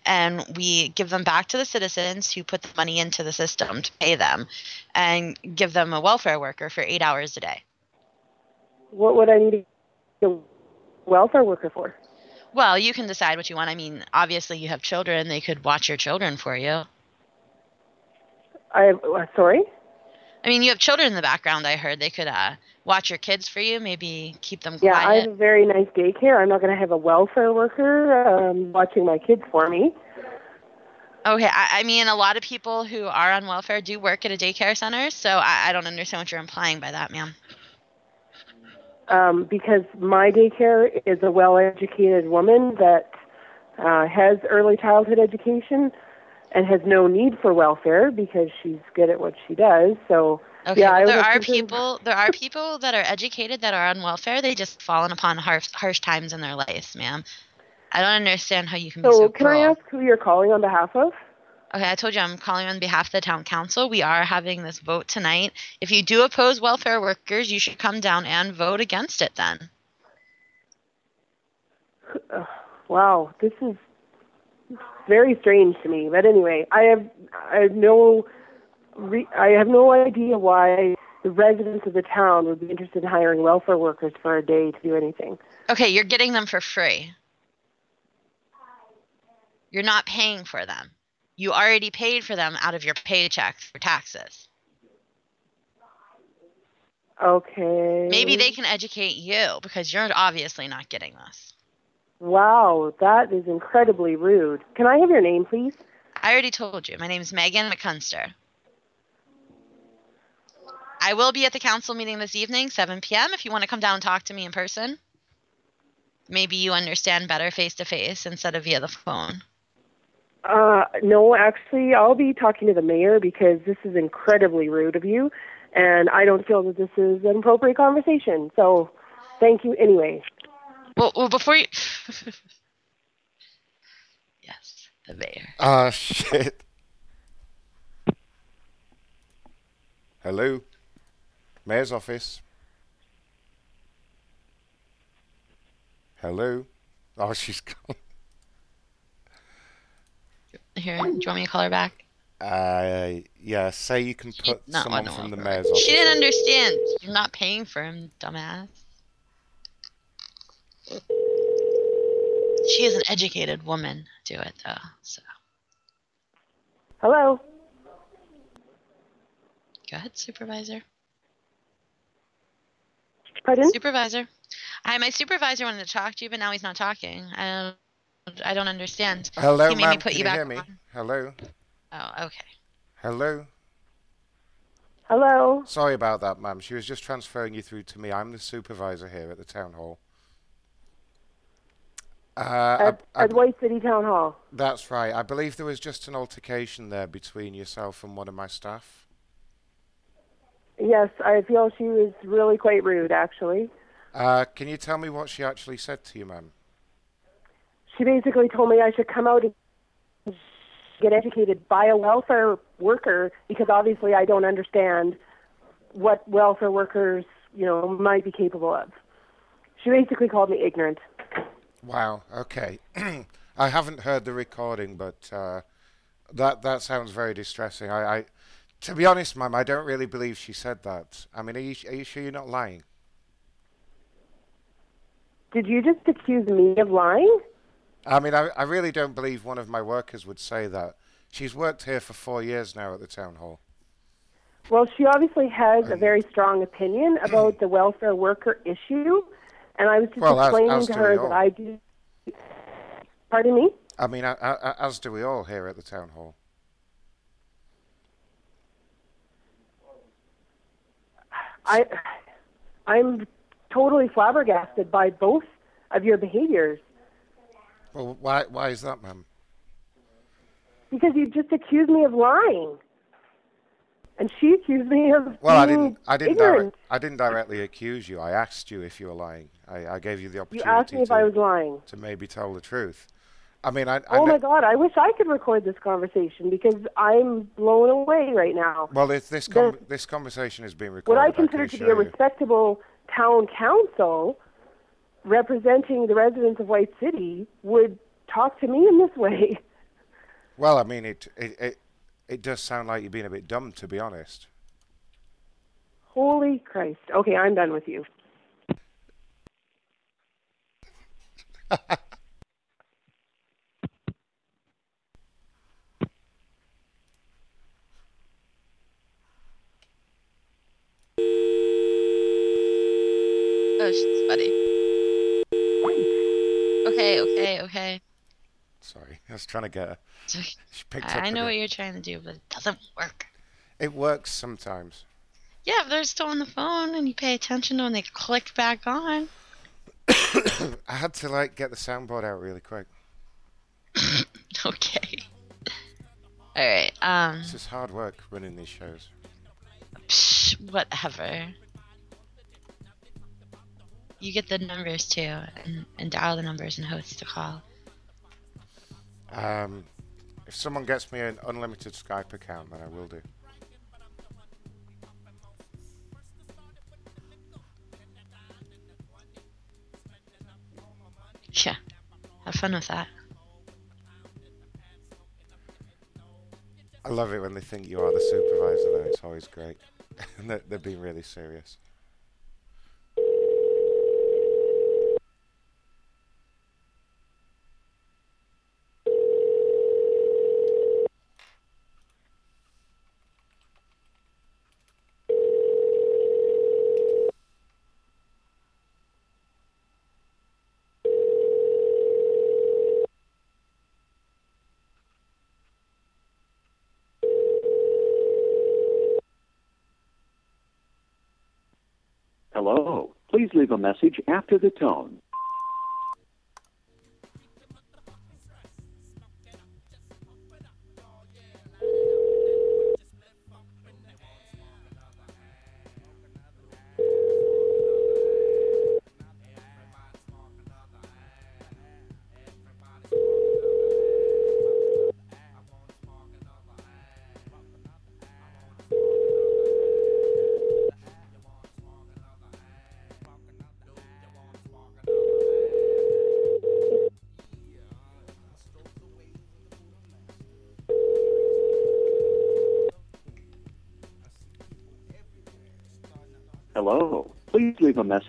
and we give them back to the citizens who put the money into the system to pay them and give them a welfare worker for eight hours a day. What would I need a welfare worker for? Well, you can decide what you want. I mean, obviously, you have children, they could watch your children for you. I uh, sorry. I mean, you have children in the background, I heard. They could uh, watch your kids for you, maybe keep them quiet. Yeah, I have a very nice daycare. I'm not going to have a welfare worker um, watching my kids for me. Okay, I, I mean, a lot of people who are on welfare do work at a daycare center, so I, I don't understand what you're implying by that, ma'am. um, because my daycare is a well-educated woman that uh, has early childhood education and has no need for welfare because she's good at what she does. So Okay, yeah, well, there are thinking- people. There are people that are educated that are on welfare. They just fallen upon harsh, harsh times in their lives, ma'am. I don't understand how you can be So so can I ask who you're calling on behalf of? Okay, I told you I'm calling on behalf of the town council. We are having this vote tonight. If you do oppose welfare workers, you should come down and vote against it then. [sighs] Wow, this is very strange to me. But anyway, I have I have no re- I have no idea why the residents of the town would be interested in hiring welfare workers for a day to do anything. Okay, you're getting them for free. You're not paying for them. You already paid for them out of your paycheck for taxes. Okay. Maybe they can educate you because you're obviously not getting this. Wow, that is incredibly rude. Can I have your name, please? I already told you. My name is Megan McCunster. I will be at the council meeting this evening, 7 p.m. If you want to come down and talk to me in person. Maybe you understand better face to face instead of via the phone. Uh, no, actually, I'll be talking to the mayor because this is incredibly rude of you, and I don't feel that this is an appropriate conversation. So, thank you anyway. Well, well before you. [laughs] yes, the mayor. Ah, shit. Hello? Mayor's office. Hello? Oh, [laughs] she's gone. Here, do you want me to call her back? Uh, yeah, say you can put not someone want from the mayor's office. She didn't understand. You're not paying for him, dumbass. She is an educated woman. Do it though. So Hello. go ahead, supervisor. Pardon? Supervisor. Hi, my supervisor wanted to talk to you, but now he's not talking. I don't. I don't understand. Hello, he made me ma'am. put Can you back hear me? on. Hello? Oh, okay. Hello? Hello. Sorry about that, ma'am. She was just transferring you through to me. I'm the supervisor here at the town hall. Uh, I- At, I- at White City Town Hall. That's right. I believe there was just an altercation there between yourself and one of my staff. Yes, I feel she was really quite rude, actually. Uh, can you tell me what she actually said to you, ma'am? She basically told me I should come out and get educated by a welfare worker because obviously I don't understand what welfare workers, you know, might be capable of. She basically called me ignorant. Wow. Okay. [clears throat] I haven't heard the recording, but uh, that that sounds very distressing. I, I, to be honest, ma'am, I don't really believe she said that. I mean, are you, are you sure you're not lying? Did you just accuse me of lying? I mean, I, I really don't believe one of my workers would say that. She's worked here for four years now at the town hall. Well, she obviously has a very strong opinion about [clears throat] the welfare worker issue, and I was just Well, explaining as to her that. I do. Pardon me? I mean, I, I, as do we all here at the town hall. I, I'm totally flabbergasted by both of your behaviors Well, why why is that, ma'am? because you just accused me of lying, and she accused me of Well, I didn't. I didn't. Direct, I didn't directly accuse you. I asked you if you were lying. I, I gave you the opportunity. You asked me if I was lying. to maybe tell the truth. I mean, I, I oh my God, I wish I could record this conversation because I'm blown away right now. well, if this com- this conversation is being recorded. What. I consider to be a you. respectable town council representing the residents of White City would talk to me in this way. Well, I mean, it, it it it does sound like you're being a bit dumb, to be honest. Holy Christ. Okay, I'm done with you. Oh, she's buddy. Okay, okay, okay. Sorry, [laughs] I was trying to get her. She picked I up. know what you're trying to do, but it doesn't work. It works sometimes. Yeah, if they're still on the phone and you pay attention to when they click back on. [coughs] I had to like get the soundboard out really quick. [coughs] Okay. [laughs] Alright, um, It's just hard work running these shows. psh, whatever. You get the numbers too, and, and dial the numbers and host the call. Um, if someone gets me an unlimited Skype account, then I will do. Yeah, have fun with that. I love it when they think you are the supervisor, though. It's always great. [laughs] they're, they're being really serious. Hello. Please leave a message after the tone.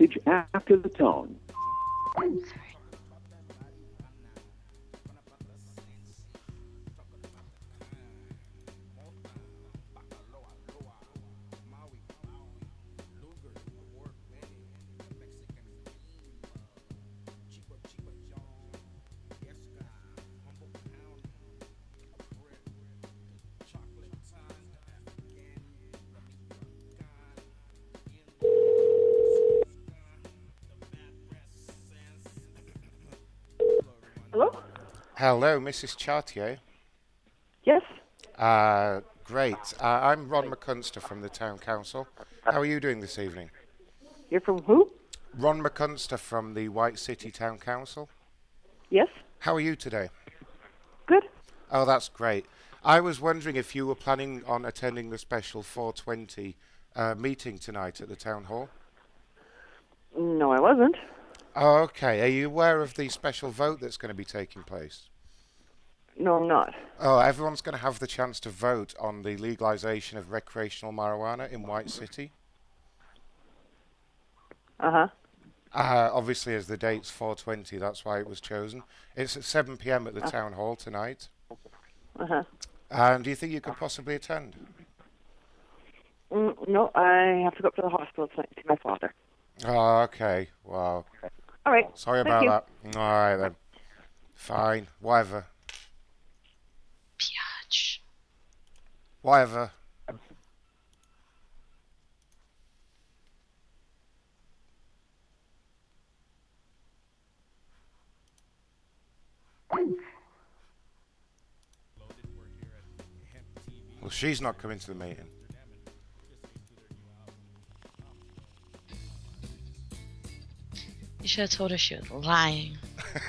Message after the tone. Hello, Mrs. Chartier. Yes? Uh, great. Uh, I'm Ron McCunster from the Town Council. How are you doing this evening? You're from who? Ron McCunster from the White City Town Council. Yes? How are you today? Good. Oh, that's great. I was wondering if you were planning on attending the special 420 uh, meeting tonight at the town hall. No, I wasn't. Oh, okay. Are you aware of the special vote that's going to be taking place? No, I'm not. Oh, everyone's going to have the chance to vote on the legalization of recreational marijuana in White City. Uh-huh. Uh, obviously, as the date's 420, that's why it was chosen. It's at 7 p.m. at the Uh. town hall tonight. Uh-huh. And do you think you could possibly attend? Mm, no, I have to go up to the hospital tonight to see my father. Oh, okay. Wow. All right. Sorry Thank about you. that. All right then. Fine. Whatever. Whatever. Well, she's not coming to the meeting. You should have told her she was lying.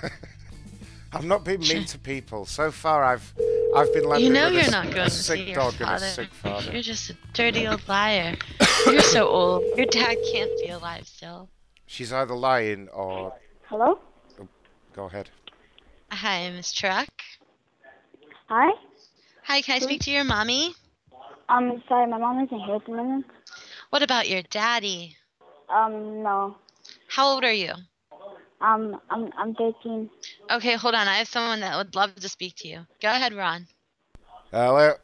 [laughs] I've not been mean to people. So far, I've I've been landed You know with you're a, not a going to see sick your dog and a father. sick father. You're just a dirty old liar. [coughs] You're so old. Your dad can't be alive still. She's either lying or Hello? go ahead. Hi, Miss Truck. Hi? Hi, can I speak to your mommy? Um, sorry, my mom isn't here at the minute. What about your daddy? Um, no. How old are you? Um, I'm I'm 13. Okay, hold on. I have someone that would love to speak to you. Go ahead, Ron. Hello.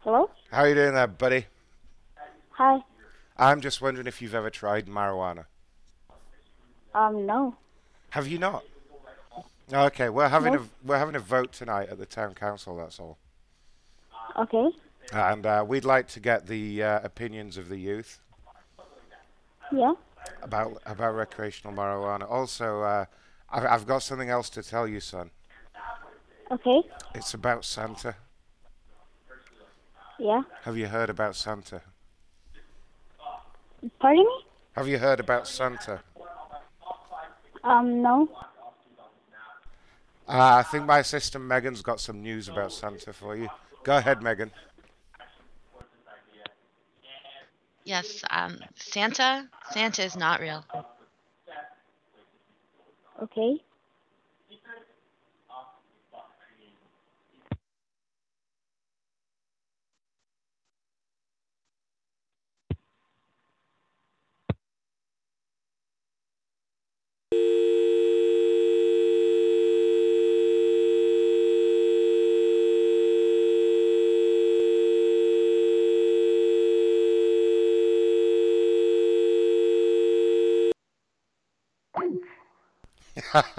Hello? How are you doing there, buddy? Hi. I'm just wondering if you've ever tried marijuana. Um, no. Have you not? Okay, we're having No. a we're having a vote tonight at the town council. That's all. Okay. And uh, we'd like to get the uh, opinions of the youth Yeah. About about recreational marijuana. Also, uh, I've, I've got something else to tell you, son. Okay. It's about Santa. Yeah. Have you heard about Santa? Pardon me? Have you heard about Santa? Um, no. Uh, I think my sister Megan's got some news about Santa for you. Go ahead, Megan. Yes, um, Santa. Santa is not real. Okay. [laughs]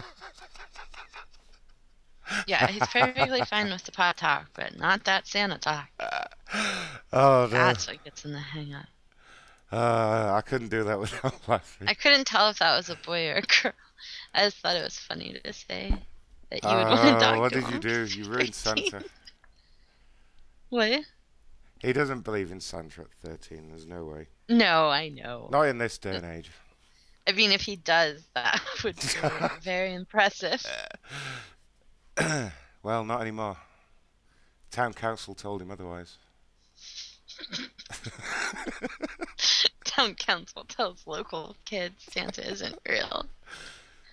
Yeah, he's perfectly fine with the pot talk, but not that Santa talk. [sighs] Oh no. That's what gets in the hang up. Uh, I couldn't do that [laughs] without laughing. I couldn't tell if that was a boy or a girl. [laughs] I just thought it was funny to say that you would Uh, want to talk what to did you do? You ruined Santa. What? He doesn't believe in Santa at 13. There's no way. No, I know. Not in this day and age. I mean, if he does, that [laughs] would be [laughs] very impressive. [clears throat] well, not anymore. Town council told him otherwise. [laughs] Town council tells local kids Santa isn't real.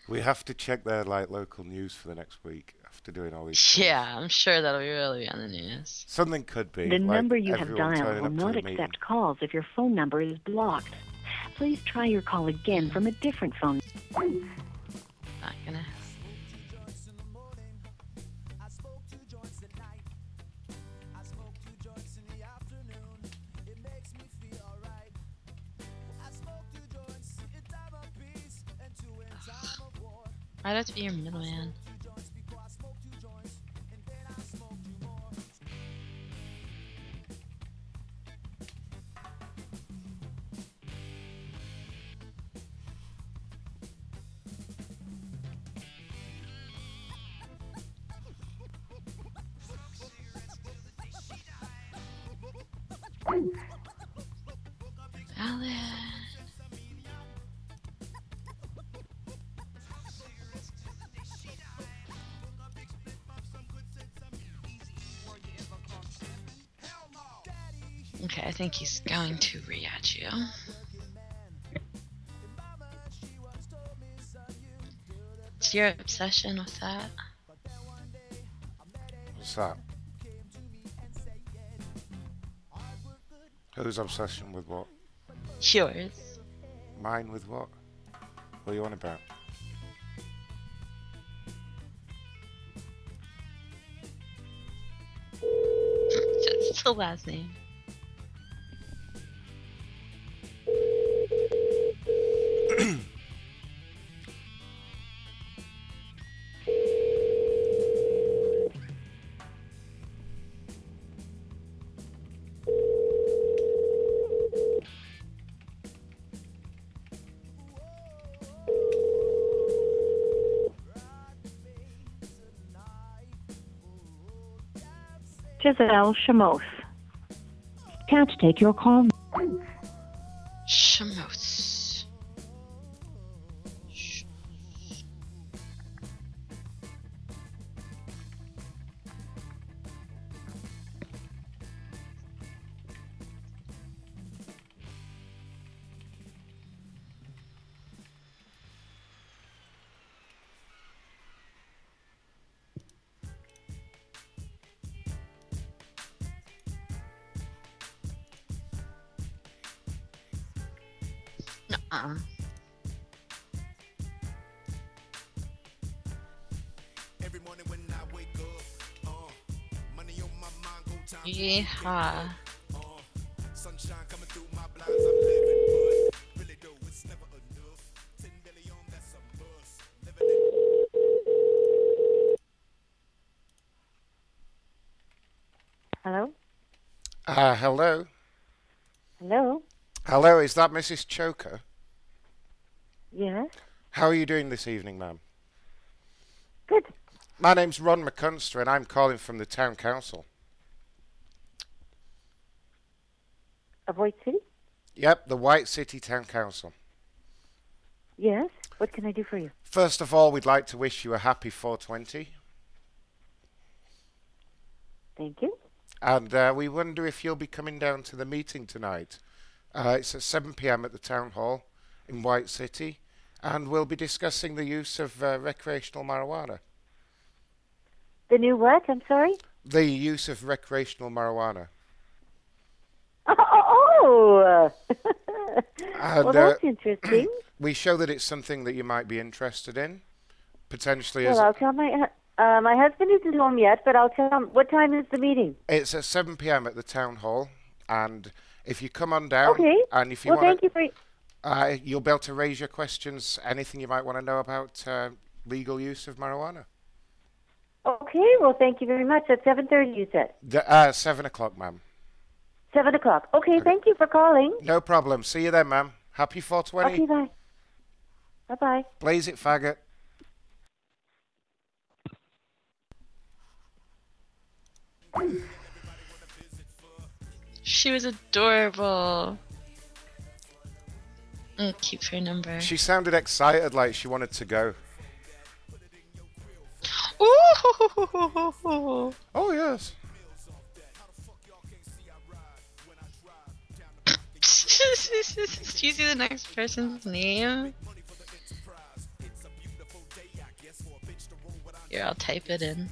We have to check their like local news for the next week after doing all these. things. Yeah, I'm sure that'll be really on the news. Something could be. The like number you have dialed will not the meeting. accept calls if your phone number is blocked. Please try your call again from a different phone. Not gonna. Why'd have to be your middleman? Think he's going to re at you. It's your obsession with that. What's that? Whose obsession with what? Yours. Mine with what? What are you on about? [laughs] Just the last name. Giselle Shamos. Can't take your call. Uh-uh. Yeehaw. Hello? Uh, hello. Hello? Hello, is that Mrs. Choker? How are you doing this evening, ma'am? Good. My name's Ron McCunster, and I'm calling from the town council. Of White City? Yep, the White City Town Council. Yes? What can I do for you? First of all, we'd like to wish you a happy 420, Thank you. and uh, we wonder if you'll be coming down to the meeting tonight. Uh, it's at 7 p.m. at the town hall in White City, and we'll be discussing the use of uh, recreational marijuana. The new what? I'm sorry? The use of recreational marijuana. [laughs] Oh! [laughs] And, well, that's uh, interesting. [clears throat] We show that it's something that you might be interested in, potentially as well, I'll tell my uh, my husband isn't home yet, but I'll tell him. What time is the meeting? It's at 7 p.m. at the town hall, and if you come on down, Okay. and if you well, want thank you for. Uh, you'll be able to raise your questions, anything you might want to know about uh, legal use of marijuana. Okay. Well, thank you very much. At seven thirty, you said. The, uh, 7 o'clock, ma'am. Seven o'clock. Okay. Thank you for calling. No problem. See you then, ma'am. Happy 420. Okay. Bye. Bye. Bye. Blaze it, faggot. She was adorable. I'll keep her number. She sounded excited, like she wanted to go. Ooh. Oh, yes. Do you see the next person's name? Here, I'll type it in.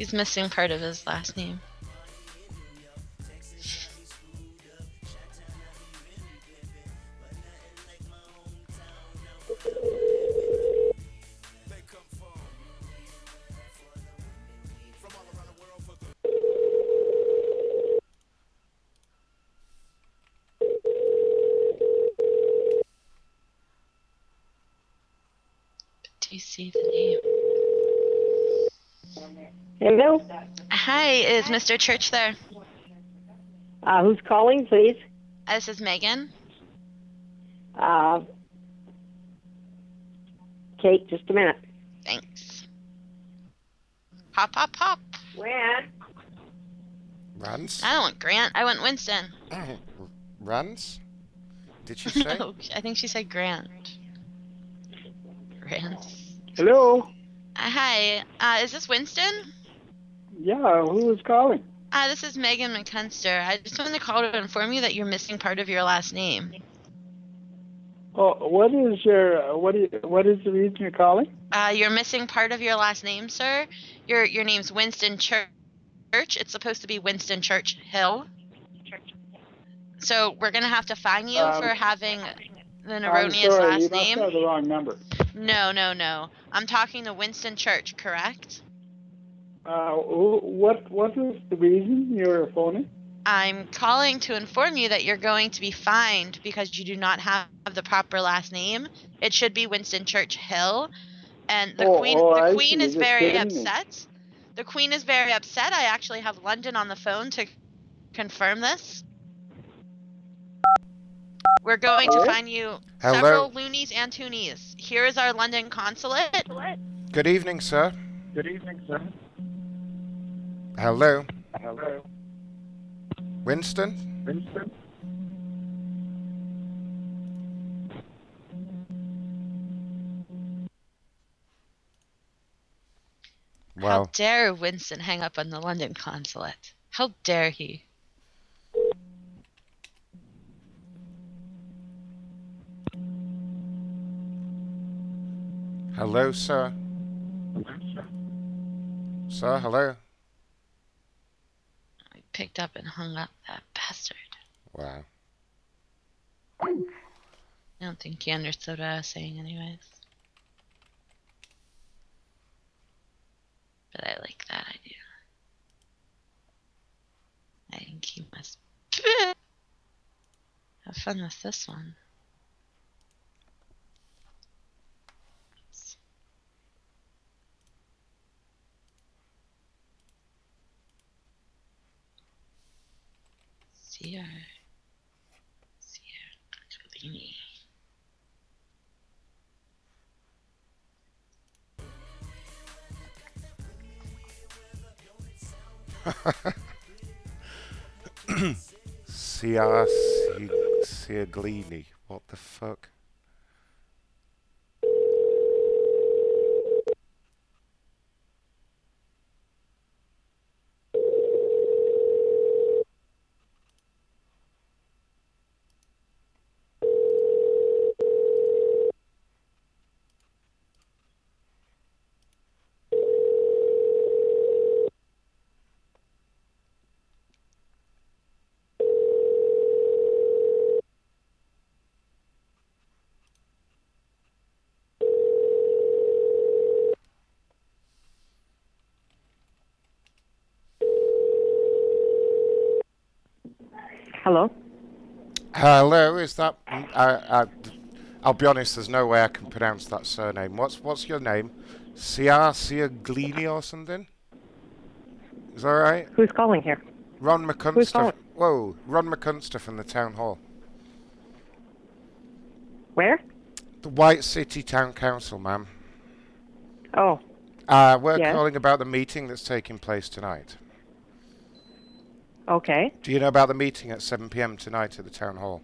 He's missing part of his last name. Hello. Hi, is Mr. Church there? Uh, who's calling, please? Uh, This is Megan. Uh, Kate, just a minute. Thanks. Pop, pop, pop. When? Rans? I don't want Grant. I want Winston. [clears throat] Rans? Did she [laughs] say? no, I think she said Grant. Grant. Hello. Uh, hi, uh, is this Winston? Yeah, who is calling? Uh, this is Megan McCunster. I just wanted to call to inform you that you're missing part of your last name. Oh, what is your what is what is the reason you're calling? Uh, you're missing part of your last name, sir. Your your name's Winston Church. It's supposed to be Winston Church Hill. So we're gonna have to fine you Um, for having an I'm erroneous sorry, last you must name. have the wrong number. No, no, no. I'm talking to Winston Church, correct? Uh, who- what what is the reason you're phoning? I'm calling to inform you that you're going to be fined because you do not have the proper last name. It should be Winston Church Hill. And the Oh, queen oh, the I queen see. is You're very kidding me. upset. The queen is very upset. I actually have London on the phone to confirm this. We're going to find you Hello? several loonies and toonies. Here is our London consulate. Good evening, sir. Good evening, sir. Hello. Hello. Winston? Winston. How dare Winston hang up on the London consulate? How dare he? Hello, sir. Sir, hello. Picked up and hung up that bastard. Wow. I don't think he understood what I was saying, anyways. But I like that idea. I think he must have fun with this one. Sierra. Sierra Cellini. [laughs] Sia Siaglini. What the fuck? Hello. Hello, is that? I, I, I'll be honest. There's no way I can pronounce that surname. What's what's your name? Sia Siaglini or something? Is that right? Who's calling here? Ron Who's McCunster. calling? Whoa, Ron McCunster from the town hall. Where? The White City Town Council, ma'am. Oh, Uh, we're Yes. calling about the meeting that's taking place tonight. okay. Do you know about the meeting at 7 p.m. tonight at the town hall?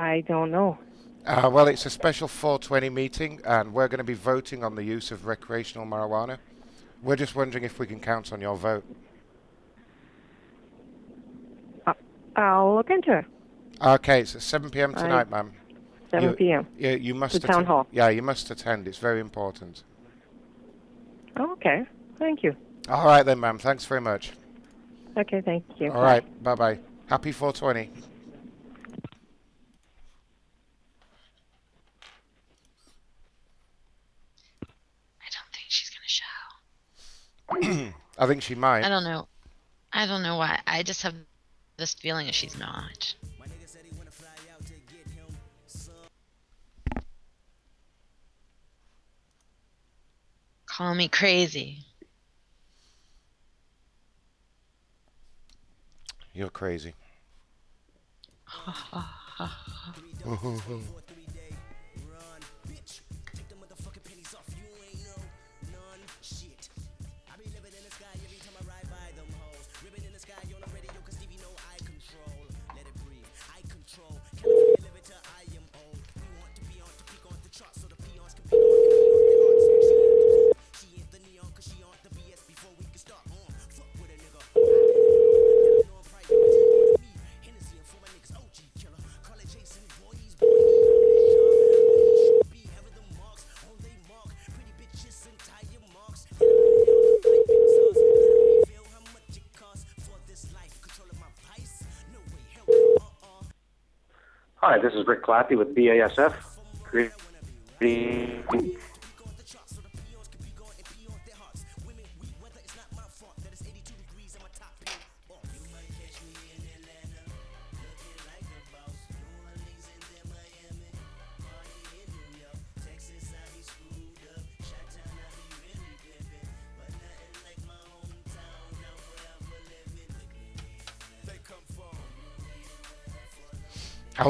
I don't know. Uh, well, it's a special 420 meeting, and we're going to be voting on the use of recreational marijuana. We're just wondering if we can count on your vote. I'll look into it. Okay, it's at 7 p.m. I- tonight, ma'am. 7 You- p.m. Yeah, you must The town hall. Yeah, you must attend. It's very important. Okay. Thank you. All right then, ma'am. Thanks very much. Okay, thank you. All right. Bye bye. Happy 420. I don't think she's I think she might. I don't know. I don't know why. I just have this feeling that she's not. Call me crazy. You're crazy. [laughs] Hi, this is Rick Clappy with BASF. Greetings.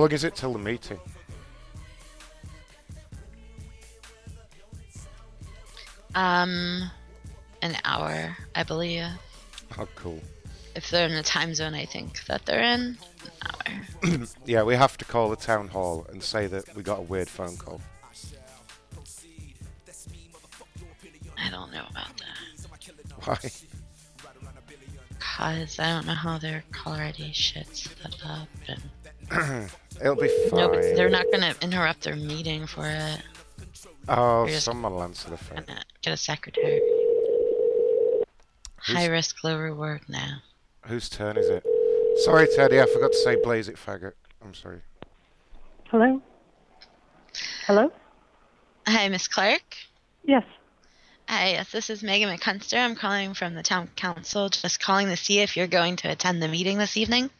How long is it till the meeting? Um, an hour, I believe. Oh, cool. If they're in the time zone, I think that they're in. An hour. [clears throat] yeah, we have to call the town hall and say that we got a weird phone call. I don't know about that. Why? Cause I don't know how their caller ID shit's set up, and [clears throat] It'll be fine. no, but they're not gonna interrupt their meeting for it. Oh, someone will answer the phone. gonna get a secretary. High risk, low reward now. Whose turn is it? Sorry, Teddy, I forgot to say blaze it faggot. I'm sorry. Hello? Hello? Hi, Miss Clark. Yes. Hi, yes, this is Megan McCunster. I'm calling from the town council, just calling to see if you're going to attend the meeting this evening.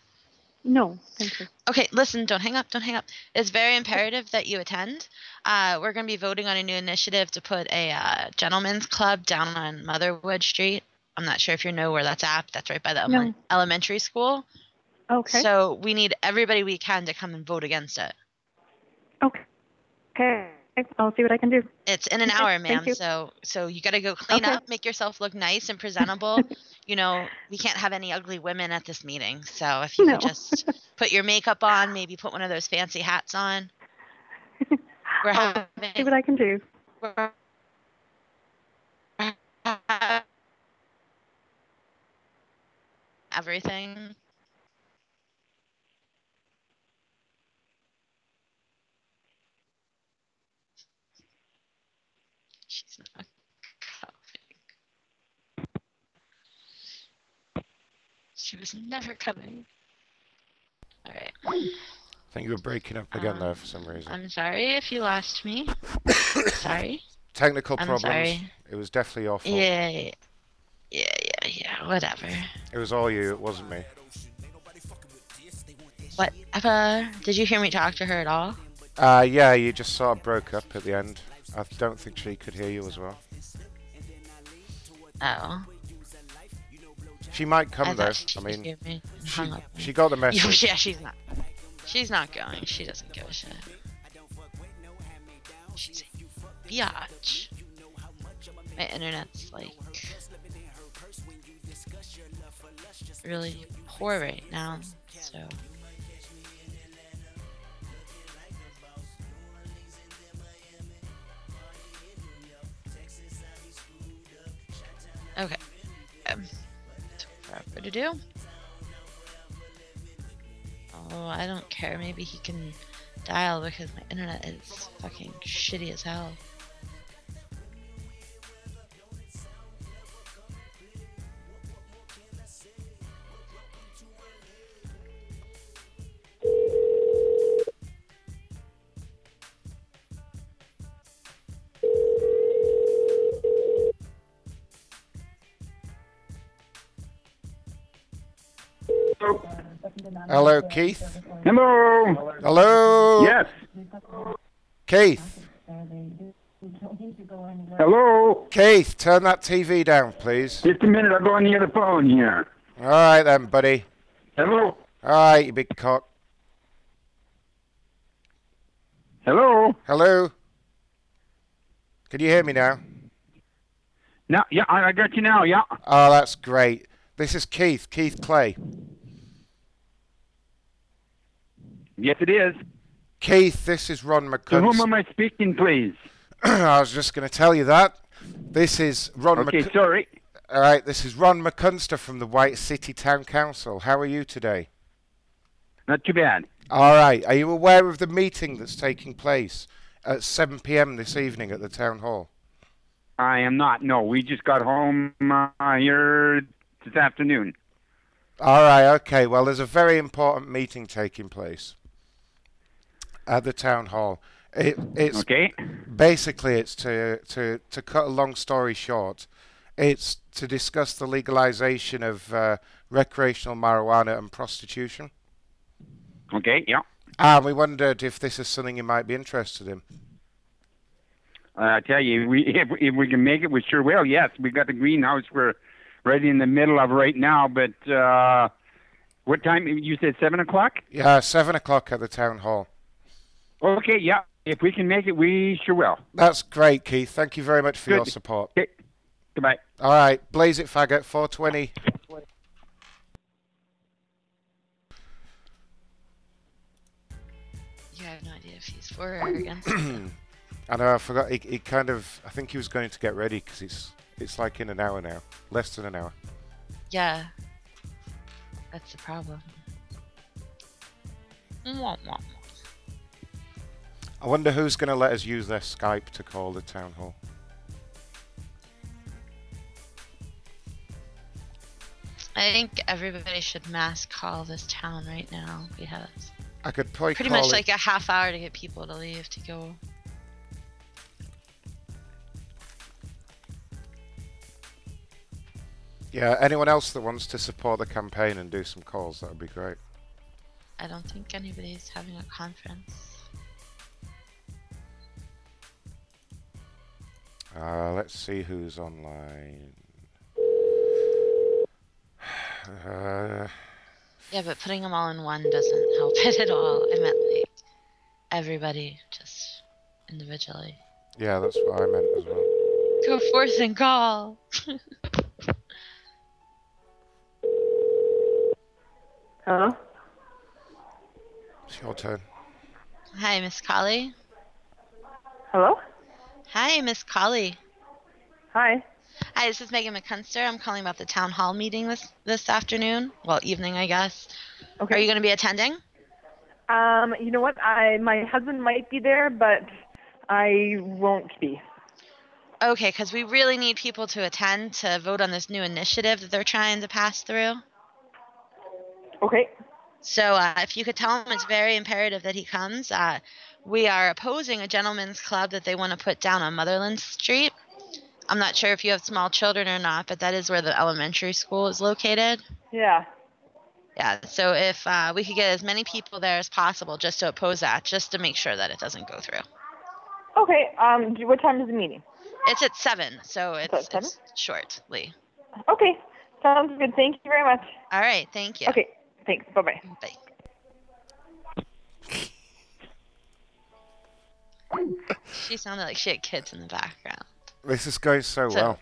No, thank you. Okay, listen, don't hang up, don't hang up. It's very imperative that you attend. Uh, we're going to be voting on a new initiative to put a uh, gentleman's club down on Motherwood Street. I'm not sure if you know where that's at. That's right by the No. ele- elementary school. Okay. So we need everybody we can to come and vote against it. Okay. Okay. I'll see what I can do. It's in an Okay, hour, ma'am. So so you got to go clean Okay. up, make yourself look nice and presentable. [laughs] you know, we can't have any ugly women at this meeting. So if you No. could just put your makeup on, maybe put one of those fancy hats on. [laughs] We're I'll having see what I can do. we're everything. Not coming. She was never coming. Alright. I think you were breaking up again there for some reason. I'm sorry if you lost me. [coughs] sorry. Technical I'm problems. sorry. It was definitely your fault. Yeah, yeah, yeah, yeah, yeah, whatever. It was all you, it wasn't me. Whatever. Did you hear me talk to her at all? Uh, yeah, you just sort of broke up at the end. I don't think she could hear you as well. Oh. She might come I though. I mean, me. she, she got the [laughs] message. Yeah, she's not. She's not going. She doesn't give a shit. She's a biatch. My internet's like really poor right now, so. Forever to do. Oh, I don't care. Maybe he can dial because my internet is fucking shitty as hell. Hello, Keith. Hello. Hello. Yes. Keith. Hello. Keith, turn that TV down, please. Just a minute. I'll go on the other phone here. All right then, buddy. Hello. All right, you big cock. Hello. Hello. Can you hear me now? Now, yeah, I I got you now. Yeah. Oh, that's great. This is Keith, Keith Clay. Yes, it is. Keith, this is Ron To whom am I speaking, please? [clears throat] I was just going to tell you that. This is Ron Okay, McC- sorry. All right, this is Ron McCunster from the White City Town Council. How are you today? Not too bad. All right. Are you aware of the meeting that's taking place at 7 p.m. this evening at the town hall? I am not. No, we just got home uh, here this afternoon. All right. Okay. Well, there's a very important meeting taking place at the town hall. It, it's Okay. basically it's to to to cut a long story short. It's to discuss the legalization of uh, recreational marijuana and prostitution. Okay. Yeah. And we wondered if this is something you might be interested in. Uh, I tell you, we [laughs] if, if we can make it, we sure will. Yes, we've got the greenhouse. We're right in the middle of right now. But uh, what time? You said seven o'clock. Yeah, seven o'clock at the town hall. Okay. Yeah. If we can make it, we sure will. That's great, Keith. Thank you very much for your support. Okay. Goodbye. All right, blaze it, faggot. 420. You have no idea if he's for or against. [clears throat] I know. I forgot. He, he kind of. I think he was going to get ready because it's it's like in an hour now, less than an hour. yeah. That's the problem. Wah, wah. I wonder who's going to let us use their Skype to call the town hall. I think everybody should mass call this town right now because I could probably pretty call much like a half hour to get people to leave to go. Yeah, anyone else that wants to support the campaign and do some calls, that would be great. I don't think anybody's having a conference. Uh, let's see who's online. Uh, [sighs] Yeah, but putting them all in one doesn't help [laughs] it at all. I meant like everybody just individually. yeah, that's what I meant as well. Go forth and call. [laughs] Hello? It's your turn. Hi, Miss Collie. Hello? Hi, Miss Collie. Hi. Hi, this is Megan McCunster. I'm calling about the town hall meeting this this afternoon. Well, evening, I guess. Okay. Are you going to be attending? Um, you know what? I my husband might be there, but I won't be. Okay, because we really need people to attend to vote on this new initiative that they're trying to pass through. Okay. So uh, if you could tell him it's very imperative that he comes. Uh, we are opposing a gentleman's club that they want to put down on Motherland Street. I'm not sure if you have small children or not, but that is where the elementary school is located. Yeah. Yeah, so if uh, we could get as many people there as possible just to oppose that, just to make sure that it doesn't go through. Okay. Um, what time is the meeting? It's at 7, so it's, at seven? it's shortly. Okay. Sounds good. Thank you very much. All right, thank you. Okay. Thanks. Bye-bye. bye. She sounded like she had kids in the background. This is going so, So- well.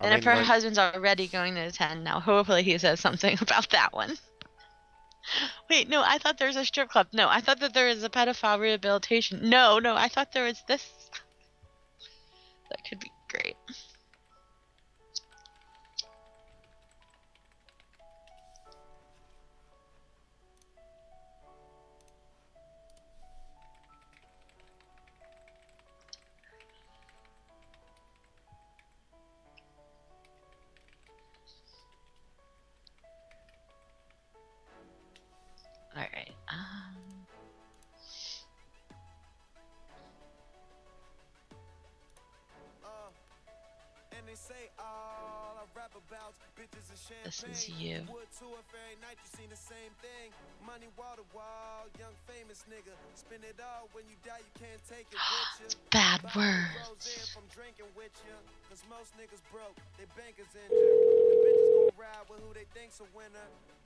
I And if mean, her like- husband's already going to attend now, hopefully he says something [laughs] about that one. Wait, no, I thought there was a strip club. No, I thought that there was a pedophile rehabilitation. No, no, I thought there was this. That could be great. This is you. It's [sighs] bad words.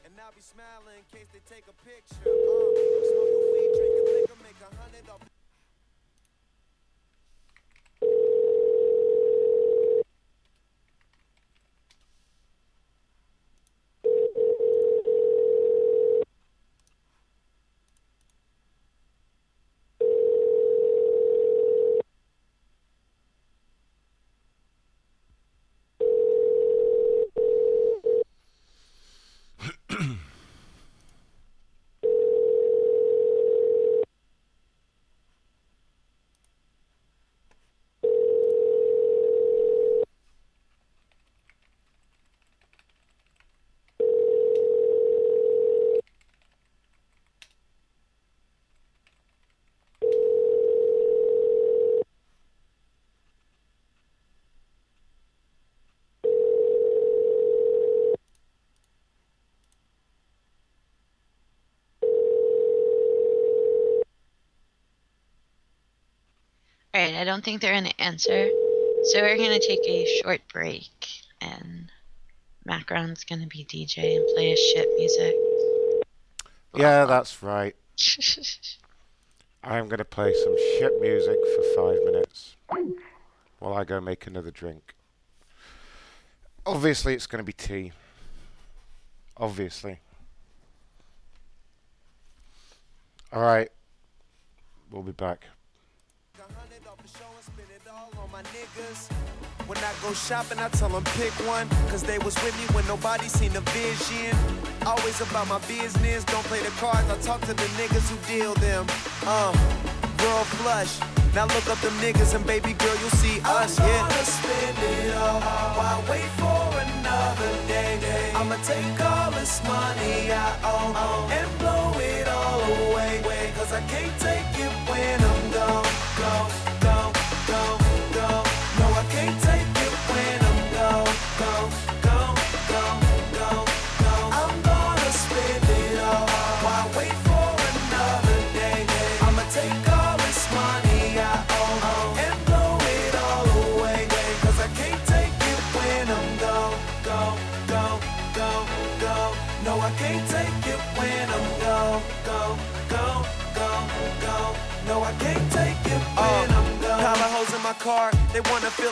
And I'll be smiling in case they take a picture. Don't think they're gonna answer, so we're gonna take a short break, and Macron's gonna be DJ and play his shit music. Yeah, that's right. I'm going to play some shit music for five minutes while I go make another drink. Obviously, it's going to be tea. Obviously. Alright. We'll be back. My niggas. When I go shopping, I tell them pick one. Cause they was with me when nobody seen the vision. Always about my business. Don't play the cards. I talk to the niggas who deal them. Uh, world flush. Now look up them niggas and baby girl, you'll see us. I'm Yeah. gonna spend it all. Why wait for another day? I'ma take all this money I owe and blow it all away. Cause I can't take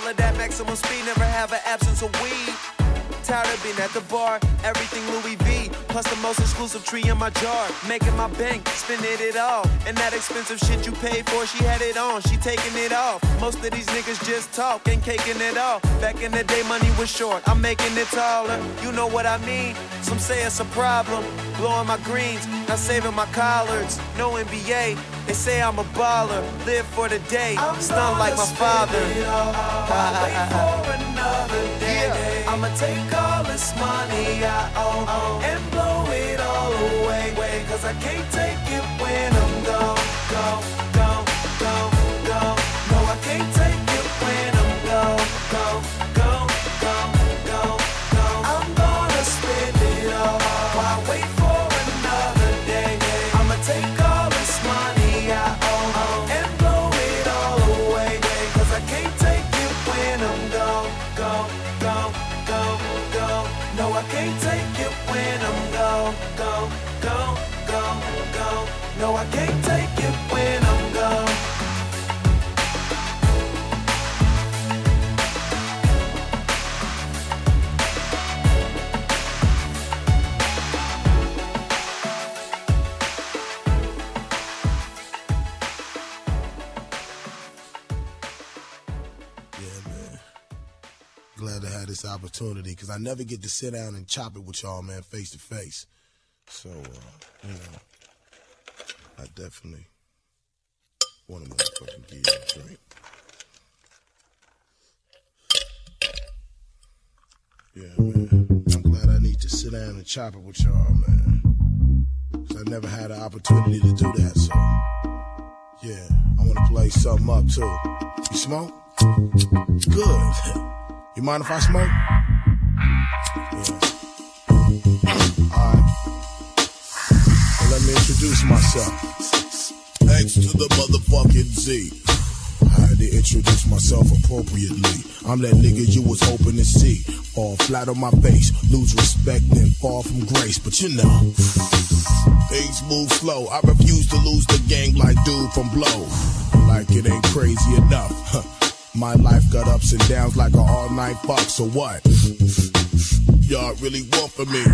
wanna at maximum speed, never have an absence of weed. Tired of being at the bar, everything Louis V. Plus the most exclusive tree in my jar. Making my bank, spending it all. And that expensive shit you paid for, she had it on, she taking it off. Most of these niggas just talk, ain't caking it off. Back in the day, money was short, I'm making it taller. You know what I mean? Some say it's a problem. Blowing my greens, not saving my collards. No NBA, they say I'm a baller. Live for the day, stun like my father. [laughs] day. I'ma take all this money I own oh, oh, and blow it all away. Cause I can't take it when I'm gone, gone, opportunity because I never get to sit down and chop it with y'all, man, face to face. So, uh, you know, I definitely want to motherfucking give you a drink. Yeah, man. I'm glad I need to sit down and chop it with y'all, man. Because I never had an opportunity to do that, so. Yeah, I want to play something up too. You smoke? Good. [laughs] You mind if I smoke? Yeah. Alright. Well, let me introduce myself. X to the motherfucking Z. I had to introduce myself appropriately. I'm that nigga you was hoping to see. Fall flat on my face, lose respect and fall from grace. But you know, things move slow. I refuse to lose the gang like dude from Blow. Like it ain't crazy enough. My life got ups and downs like an all night box, so what? Y'all really want for me?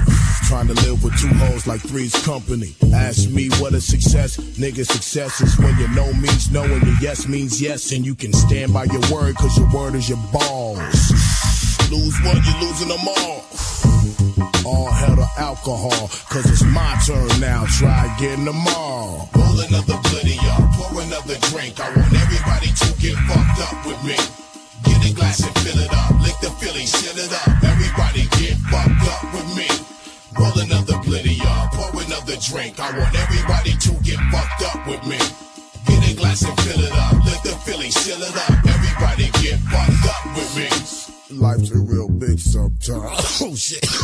Trying to live with two hoes like three's company. Ask me what a success, nigga. Success is when your no means no and your yes means yes, and you can stand by your word, cause your word is your balls. Lose one, you're losing them all. All hell to alcohol, cause it's my turn now. Try again tomorrow. Roll another bloody up, pour another drink. I want everybody to get fucked up with me. Get a glass and fill it up, lick the Philly, seal it up. Everybody get fucked up with me. Roll another bloody up, pour another drink. I want everybody to get fucked up with me. Get a glass and fill it up, lick the Philly, seal it up. Everybody get fucked up with me. Life's a real bitch sometimes. [laughs] Oh shit. [coughs]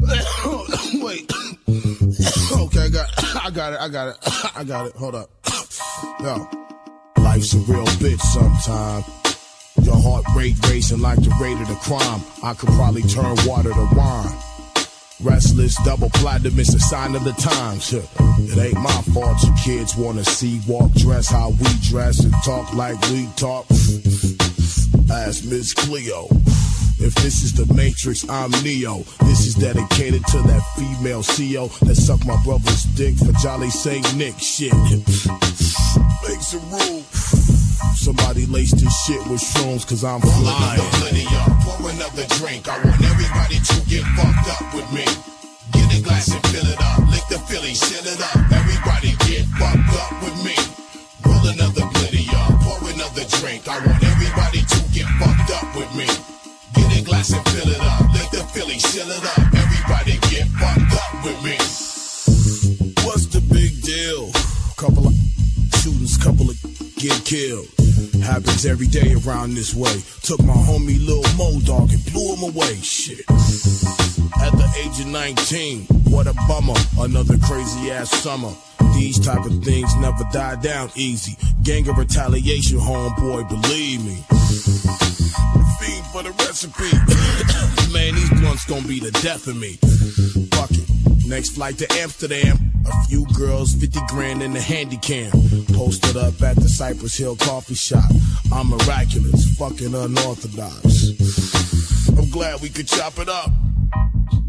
[coughs] Wait. [laughs] Okay, I got [coughs] I got it, I got it, [coughs] I got it. Hold up. [coughs] Yo. Life's a real bitch sometimes. Your heart rate racing like the rate of the crime. I could probably turn water to wine. Restless, double platinum, it's a sign of the times. It ain't my fault you kids wanna see, walk, dress how we dress, and talk like we talk. Ask Miss Cleo. If this is the Matrix, I'm Neo. This is dedicated to that female CEO that sucked my brother's dick for Jolly Saint Nick shit. Make some room. Somebody lace this shit with shrooms, cause I'm flying. Pour another drink. I want everybody to get fucked up with me. Get a glass and fill it up. Lick the Philly, seal it up. Everybody get fucked up with me. Roll another blitty up. Pour another drink. I want everybody to get fucked up with me. Glass and fill it up. Lick the Philly, chill it up. Everybody get fucked up with me. What's the big deal? Couple of shootings, couple of get killed. Happens every day around this way. Took my homie Lil Mo Dog and blew him away. Shit. At the age of 19, what a bummer. Another crazy ass summer. These type of things never die down easy. Gang of retaliation, homeboy, believe me. Fiend for the recipe. [coughs] Man, these blunts gonna be the death of me. Fuck it. Next flight to Amsterdam. A few girls, 50 grand in the handy cam. Posted up at the Cypress Hill coffee shop. I'm miraculous, fucking unorthodox. I'm glad we could chop it up.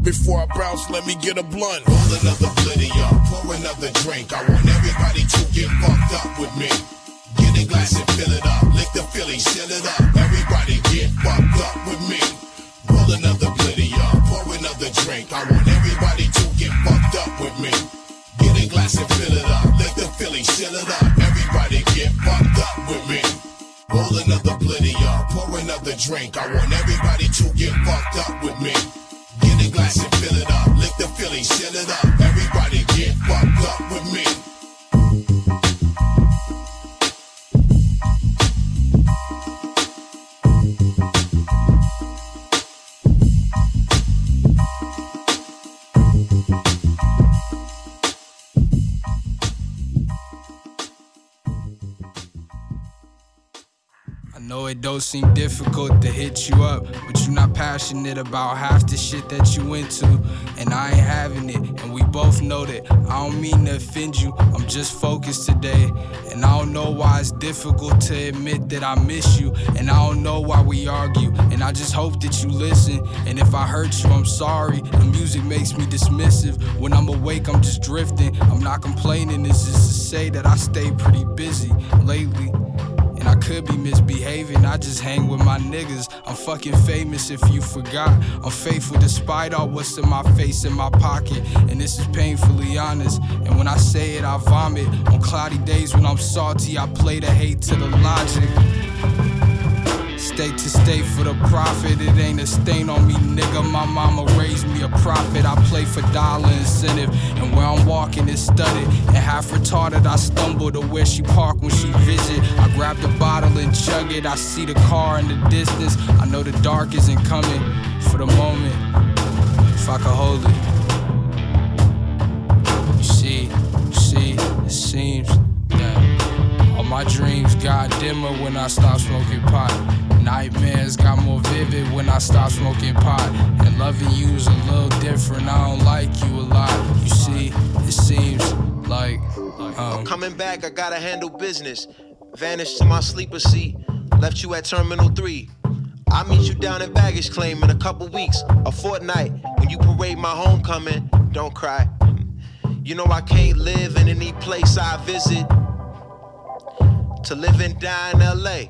Before I bounce, let me get a blunt. Roll another blitty up, pour another drink. I want everybody to get fucked up with me. Get a glass and fill it up. Lick the Philly, chill it up. Everybody get fucked up with me. Roll another blitty up, pour another drink. I want everybody to get fucked up with me. Get a glass and fill it up. Lick the Philly, chill it up. Everybody get fucked up with me. Roll another blitty up, pour another drink. I want everybody to get fucked up with me. Get a glass and fill it up. Lick the Philly, chill it up. Everybody Know it don't seem difficult to hit you up, but you're not passionate about half the shit that you into, and I ain't having it. And we both know that. I don't mean to offend you, I'm just focused today. And I don't know why it's difficult to admit that I miss you, and I don't know why we argue. And I just hope that you listen. And if I hurt you, I'm sorry. The music makes me dismissive. When I'm awake, I'm just drifting. I'm not complaining, it's just to say that I stay pretty busy lately. And I could be misbehaving, I just hang with my niggas. I'm fucking famous if you forgot. I'm faithful despite all what's in my face and my pocket. And this is painfully honest. And when I say it, I vomit. On cloudy days when I'm salty, I play the hate to the logic. State to state for the profit, it ain't a stain on me, nigga. My mama raised me a prophet. I play for dollar incentive, and where I'm walking is studded. And half retarded, I stumble to where she park when she visit. I grab the bottle and chug it. I see the car in the distance. I know the dark isn't coming for the moment. If I could hold it, you see, you see, it seems my dreams got dimmer when I stopped smoking pot. Nightmares got more vivid when I stopped smoking pot. And loving you's a little different. I don't like you a lot. You see, it seems like um, I'm Coming back, I gotta handle business. Vanished to my sleeper seat. Left you at Terminal 3. I'll meet you down at baggage claim in a couple weeks, a fortnight. When you parade my homecoming, don't cry. You know I can't live in any place I visit. To live and die in LA.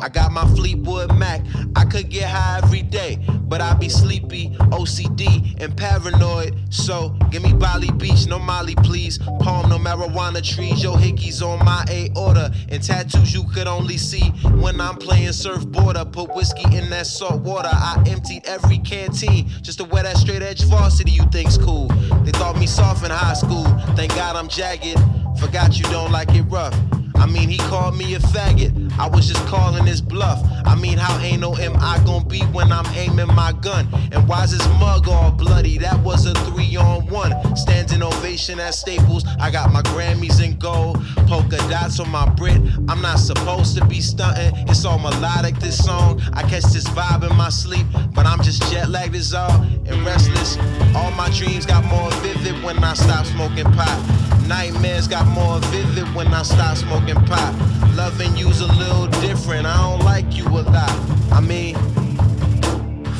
I got my Fleetwood Mac. I could get high every day, but I be sleepy, OCD, and paranoid. So give me Bali Beach, no Molly, please. Palm, no marijuana trees. Yo, hickeys on my aorta, and tattoos you could only see when I'm playing surfboarder. Put whiskey in that salt water. I emptied every canteen just to wear that straight edge varsity you think's cool. They thought me soft in high school. Thank God I'm jagged. Forgot you don't like it rough. I mean, he called me a faggot. I was just calling his bluff. I mean, how anal am I gonna be when I'm aiming my gun? And why's his mug all bloody? That was a three on one. Standing ovation at Staples. I got my Grammys in gold. Polka dots on my Brit. I'm not supposed to be stunting. It's all melodic, this song. I catch this vibe in my sleep, but I'm just jet lagged as all and restless. All my dreams got more vivid when I stop smoking pot. Nightmares got more vivid when I stop smoking pot. Loving you's a little different. I don't like you a lot. I mean,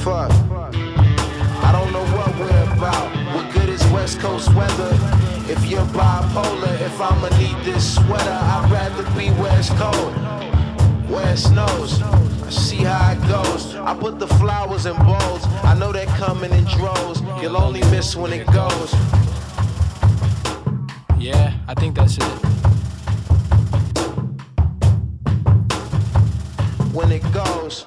fuck. I don't know what we're about. What good is West Coast weather? If you're bipolar, if I'ma need this sweater, I'd rather be where it's cold, where it snows. I see how it goes. I put the flowers in bowls. I know they're coming in droves. You'll only miss when it goes. Yeah, I think that's it. When it goes.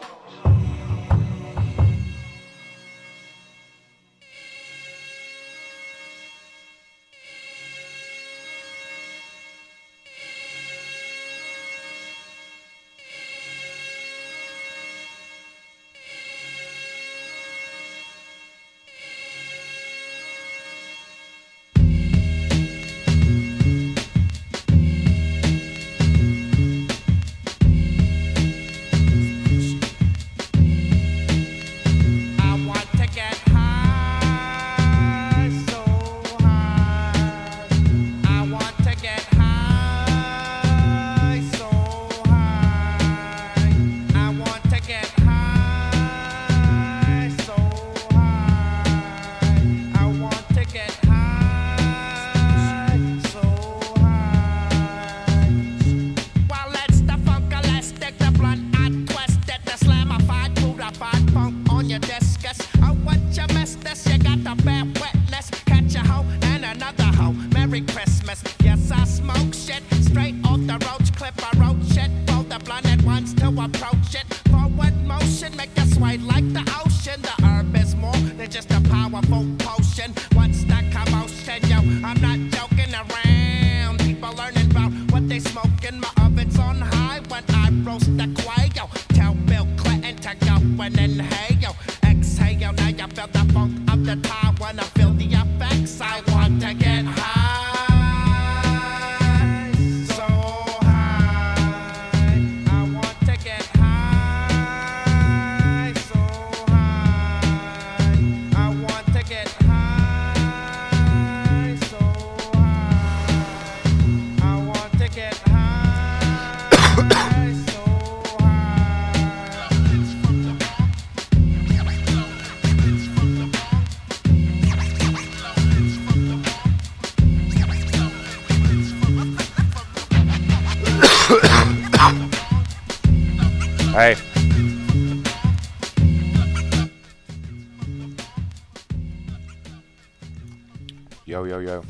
Yo, yo.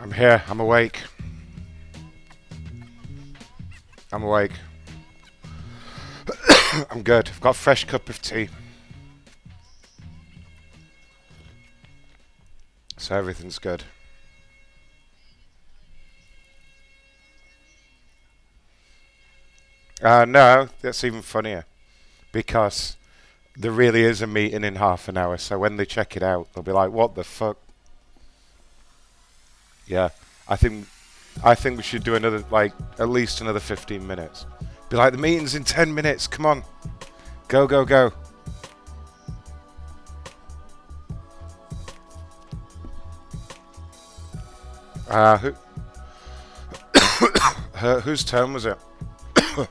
I'm here. I'm awake. I'm awake. [coughs] I'm good. I've got a fresh cup of tea. So everything's good. Uh, no, that's even funnier. Because there really is a meeting in half an hour, so when they check it out, they'll be like, what the fuck? Yeah, I think I think we should do another, like, at least another 15 minutes. Be like, the meeting's in 10 minutes, come on. Go, go, go. Uh, who, [coughs] Her- whose turn was it? [coughs]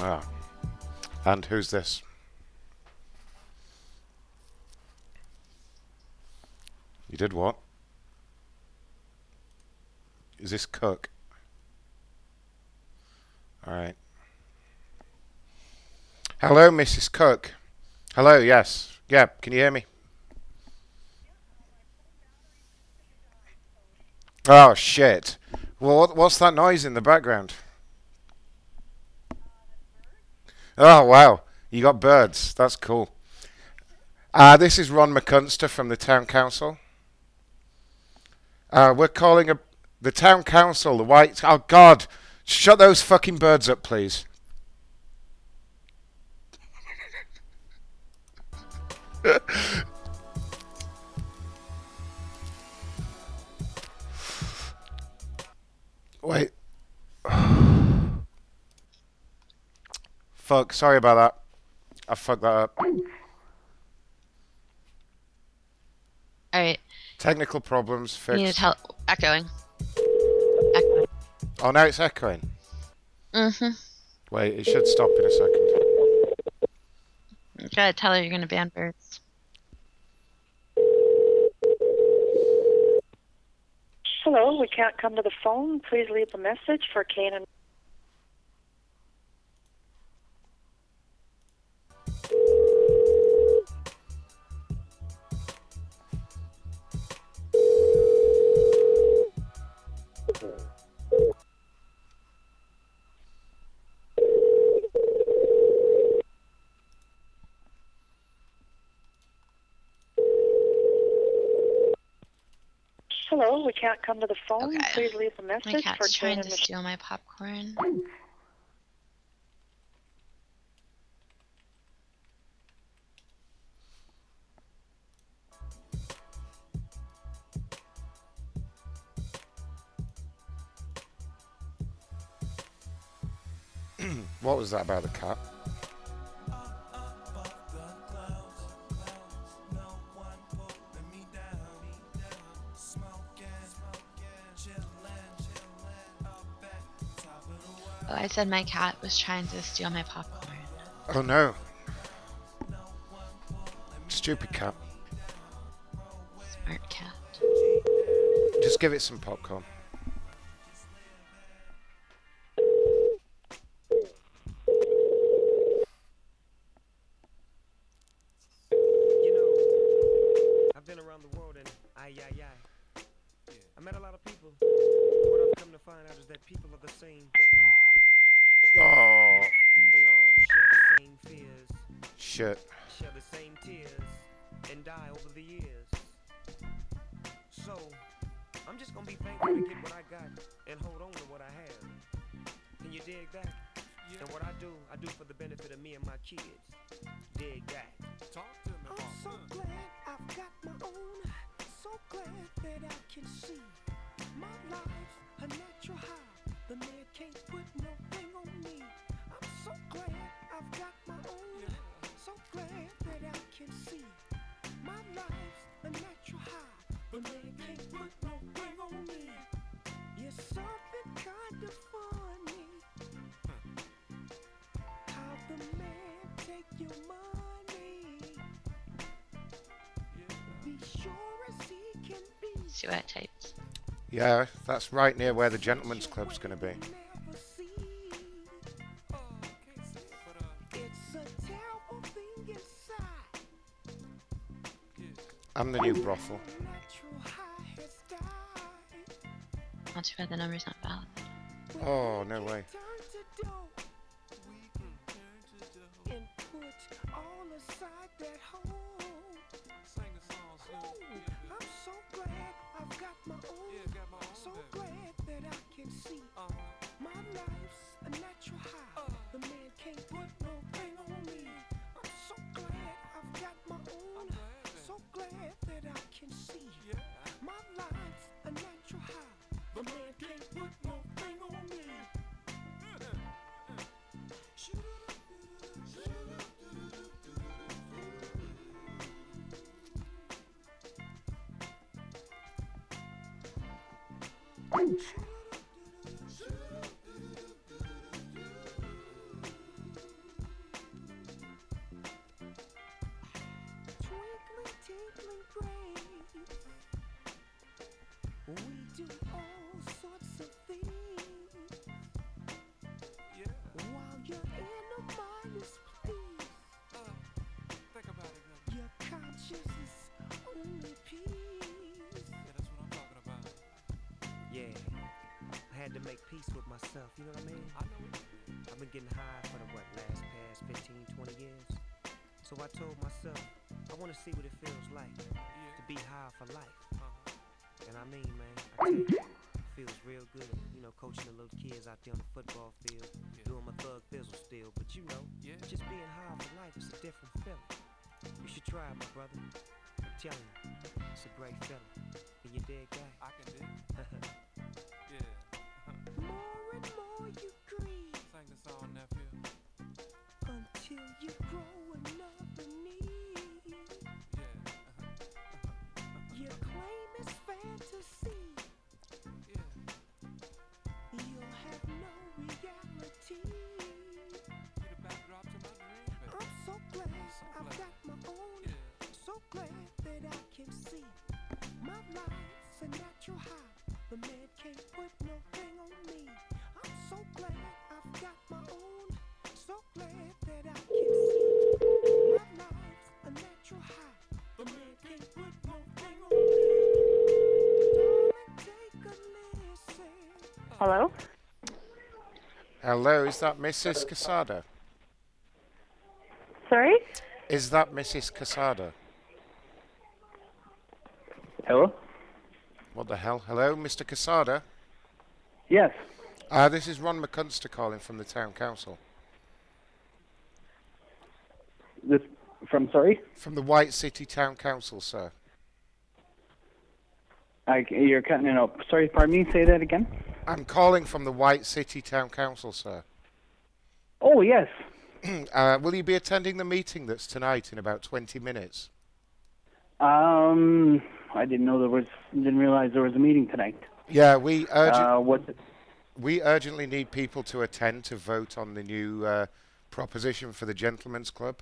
ah. And who's this? You did what? Is this Cook? Alright. Hello, Mrs. Cook. Hello, yes. Yeah, can you hear me? Oh, shit. Well, what's that noise in the background? Oh, wow. You got birds. That's cool. Uh, this is Ron McCunster from the Town Council. Uh, we're calling a, the Town Council, the White... Oh, God. Shut those fucking birds up, please. [laughs] Wait. [sighs] Fuck, sorry about that. I fucked that up. Alright. Technical problems You need to fixed. tell echoing. Oh, now it's echoing. Mm-hmm. Wait, it should stop in a second. You gotta tell her you're gonna ban birds. Hello, we can't come to the phone. Please leave a message for Kane and phone. Okay. Please leave a My message for cat's trying to steal my popcorn. [clears throat] what was that about the cat? Said my cat was trying to steal my popcorn. Oh no. Stupid cat. Smart cat. Just give it some popcorn. Yeah, that's right near where the gentleman's club's going to be. It's a terrible thing inside. And the new brothel. Natural high has. Not too bad the number's not valid. Oh, no way. See my peace with myself, you know what I mean? I've been getting high for the what, last past 15, 20 years. So I told myself, I want to see what it feels like to be high for life. Uh-huh. And I mean, man, I you, feels real good. You know, coaching the little kids out there on the football field, doing my thug thizzle still. But you know, just being high for life is a different feeling. You should try it, my brother. I'm telling you, it's a great feeling. Can you dig that? I can dig. Can see my life's a natural high. The man can't put no thing on me. I'm so glad I've got my own. So glad that I can see my life's a natural high. The man can't put no thing on me. Darling, take a listen. Hello? Hello, is that Mrs. Casada? Sorry? Is that Mrs. Casada? Hello? What the hell? Hello, Mr. Casada? Yes. Uh, this is Ron McCunster calling from the town council. This from sorry? From the White City Town Council, sir. I, you're cutting it out. Sorry, pardon me. Say that again. I'm calling from the White City Town Council, sir. Oh yes. [clears throat] uh, will you be attending the meeting that's tonight in about 20 minutes? Um, I didn't know there was. Didn't realize there was a meeting tonight. Yeah, we urgent, Uh, what? we urgently need people to attend to vote on the new uh, proposition for the Gentlemen's Club.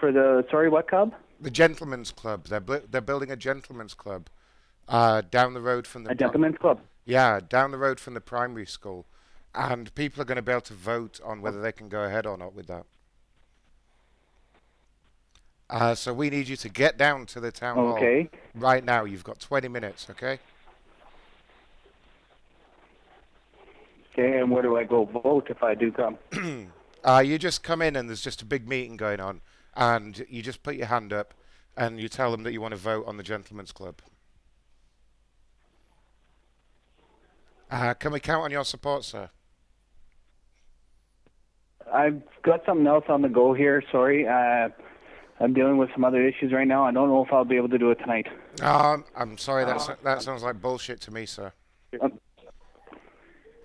For the sorry, what club? The Gentlemen's Club. They're bl- they're building a Gentlemen's Club uh, down the road from the A gentlemen's club. Yeah, down the road from the primary school, and people are going to be able to vote on whether they can go ahead or not with that. Uh, so we need you to get down to the town hall right now. You've got 20 minutes, okay? Okay, and where do I go vote if I do come? [clears throat] Uh, you just come in and there's just a big meeting going on, and you just put your hand up, and you tell them that you want to vote on the Gentlemen's club. Uh, can we count on your support, sir? I've got something else on the go here. Sorry. Uh, I'm dealing with some other issues right now. I don't know if I'll be able to do it tonight. Um, I'm sorry. That's, that sounds like bullshit to me, sir. Um,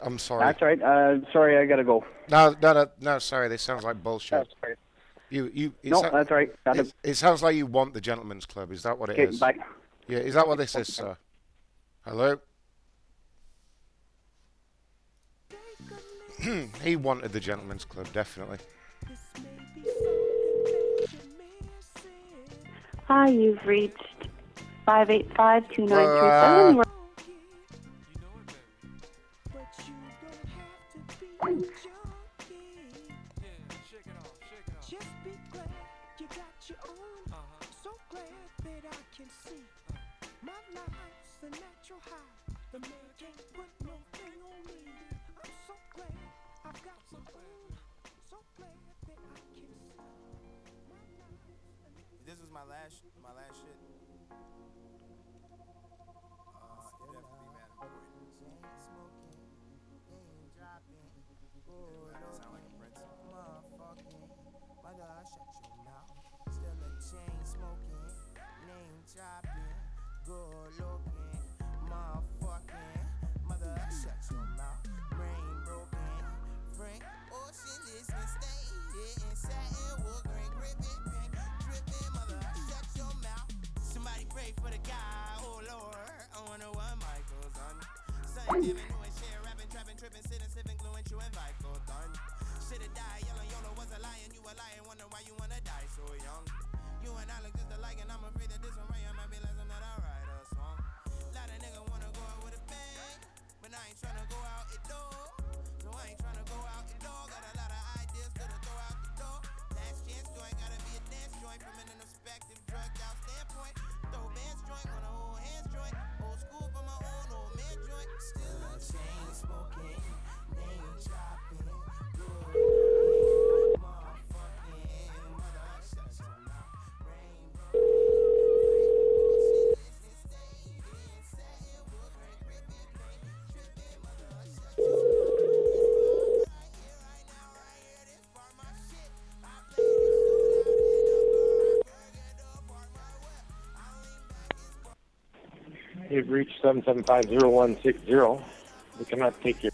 I'm sorry. That's right. Uh, sorry, I gotta go. No, no, no, no. Sorry, this sounds like bullshit. That's right. You, you. No, sou- that's right. It, it sounds like you want the gentleman's club. Is that what it Okay, is? bye. Yeah, is that what this is, sir? Hello. [clears throat] he wanted the gentleman's club, definitely. Hi, you've reached 585-2937. Uh, We're- This was my last, my last shit. Uh. Still a chain smoking, name dropping, good looking, motherfucking. Mother, shut your mouth. Brain broken, Frank Ocean stay hitting satin wood grain, gripping, rapping, trapping, tripping, sitting, sipping, chewing, Michael done. Should've died, YOLO was a lion, you a lion, wonder why you wanna die so young. You and I look just alike, and I'm afraid that this one You've reached 7750160. We cannot take your.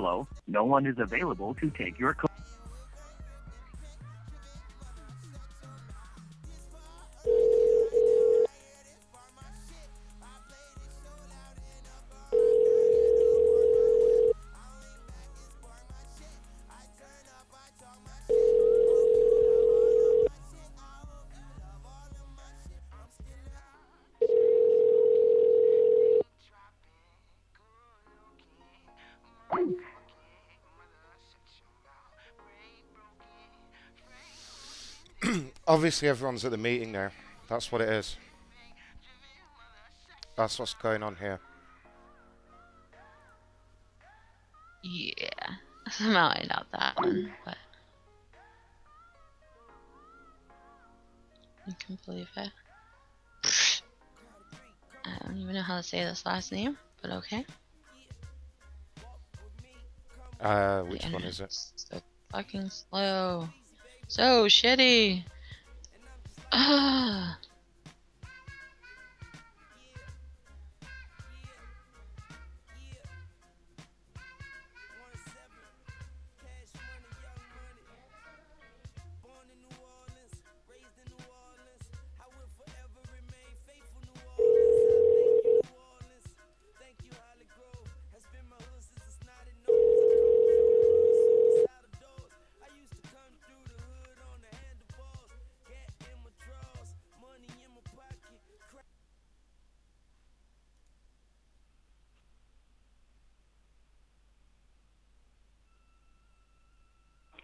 Hello, no one is available to take your call. Obviously, everyone's at the meeting now. That's what it is. That's what's going on here. Yeah. Somehow [laughs] I doubt that one, but I can believe it. I don't even know how to say this last name, but okay. Uh, which one is it? So fucking slow. So shitty. Ah. [sighs] [sighs]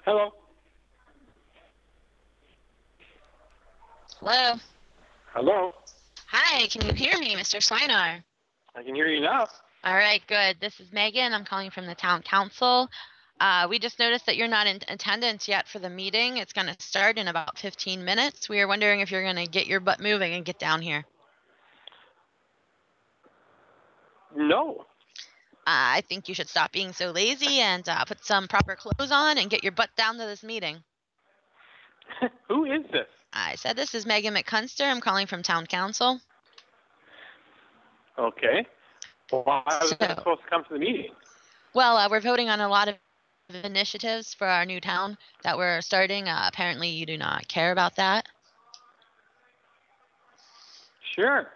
Hello. Hello. Hello. Hi, can you hear me, Mr. Slinar? I can hear you now. All right, good. This is Megan. I'm calling from the town council. Uh, we just noticed that you're not in attendance yet for the meeting. It's going to start in about 15 minutes. We are wondering if you're going to get your butt moving and get down here. No. I think you should stop being so lazy and uh, put some proper clothes on and get your butt down to this meeting. [laughs] Who is this? I said this is Megan McCunster. I'm calling from town council. Okay. Why was I supposed to come to the meeting? Well, uh, we're voting on a lot of initiatives for our new town that we're starting. Uh, apparently, you do not care about that. Sure.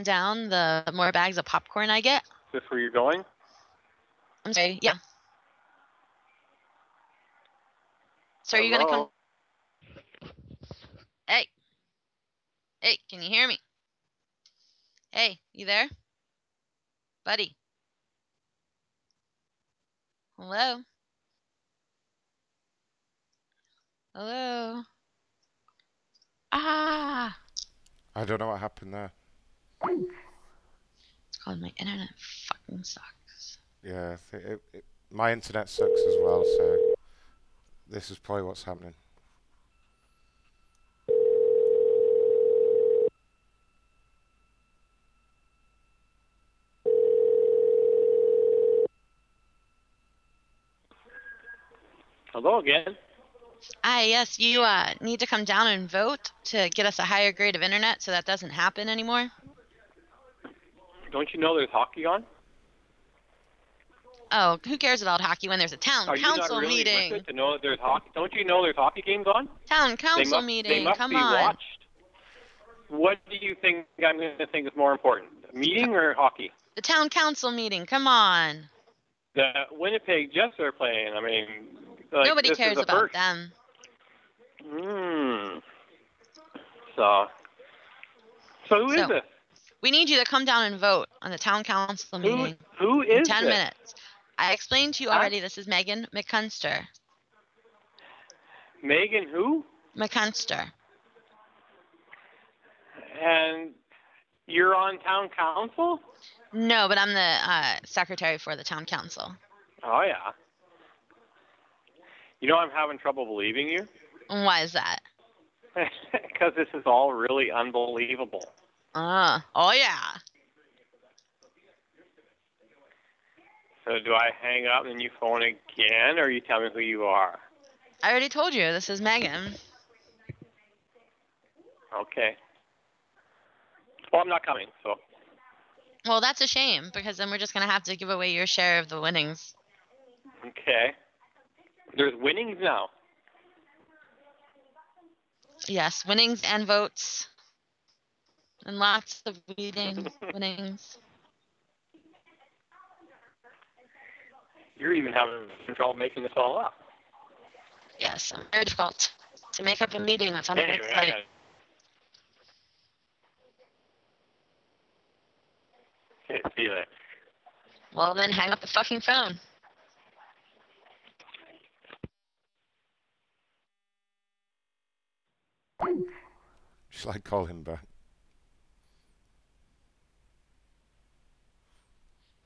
Down, the more bags of popcorn I get. Is this where you're going? I'm sorry. Yeah. So are you gonna come? Hey. Hey, can you hear me? Hey, you there? Buddy. Hello? Hello? Ah! I don't know what happened there. It's called my internet fucking sucks. Yeah, I it, it, my internet sucks as well, so this is probably what's happening. Hello again. Ah, yes, you uh, need to come down and vote to get us a higher grade of internet so that doesn't happen anymore. Don't you know there's hockey on? Oh, who cares about hockey when there's a town Are you council not really meeting? to know that there's hockey? Don't you know there's hockey games on? Town council must, meeting. They must Come be on. watched. What do you think I'm going to think is more important, meeting or hockey? The town council meeting. Come on. The Winnipeg Jets are playing. I mean, like, Nobody is cares about first. them. Hmm. So, so who is So, this? We need you to come down and vote on the town council meeting who in 10 this? minutes. I explained to you already. This is Megan McCunster. Megan who? McCunster. And you're on town council? No, but I'm the uh, secretary for the town council. Oh yeah. You know I'm having trouble believing you Why is that? [laughs] because this is all really unbelievable. Uh, oh yeah. So do I hang up and then you phone again, or you tell me who you are? I already told you. This is Megan. Okay. Well, I'm not coming, so Well, that's a shame because then we're just gonna have to give away your share of the winnings. okay. There's winnings now. Yes, winnings and votes, and lots of weeding winnings. You're even having trouble making this all up. Yes, I'm very difficult to make up a meeting that's on a Anyway, I website. gotta- Okay, see you. Well, then hang up the fucking phone. Shall I call him back?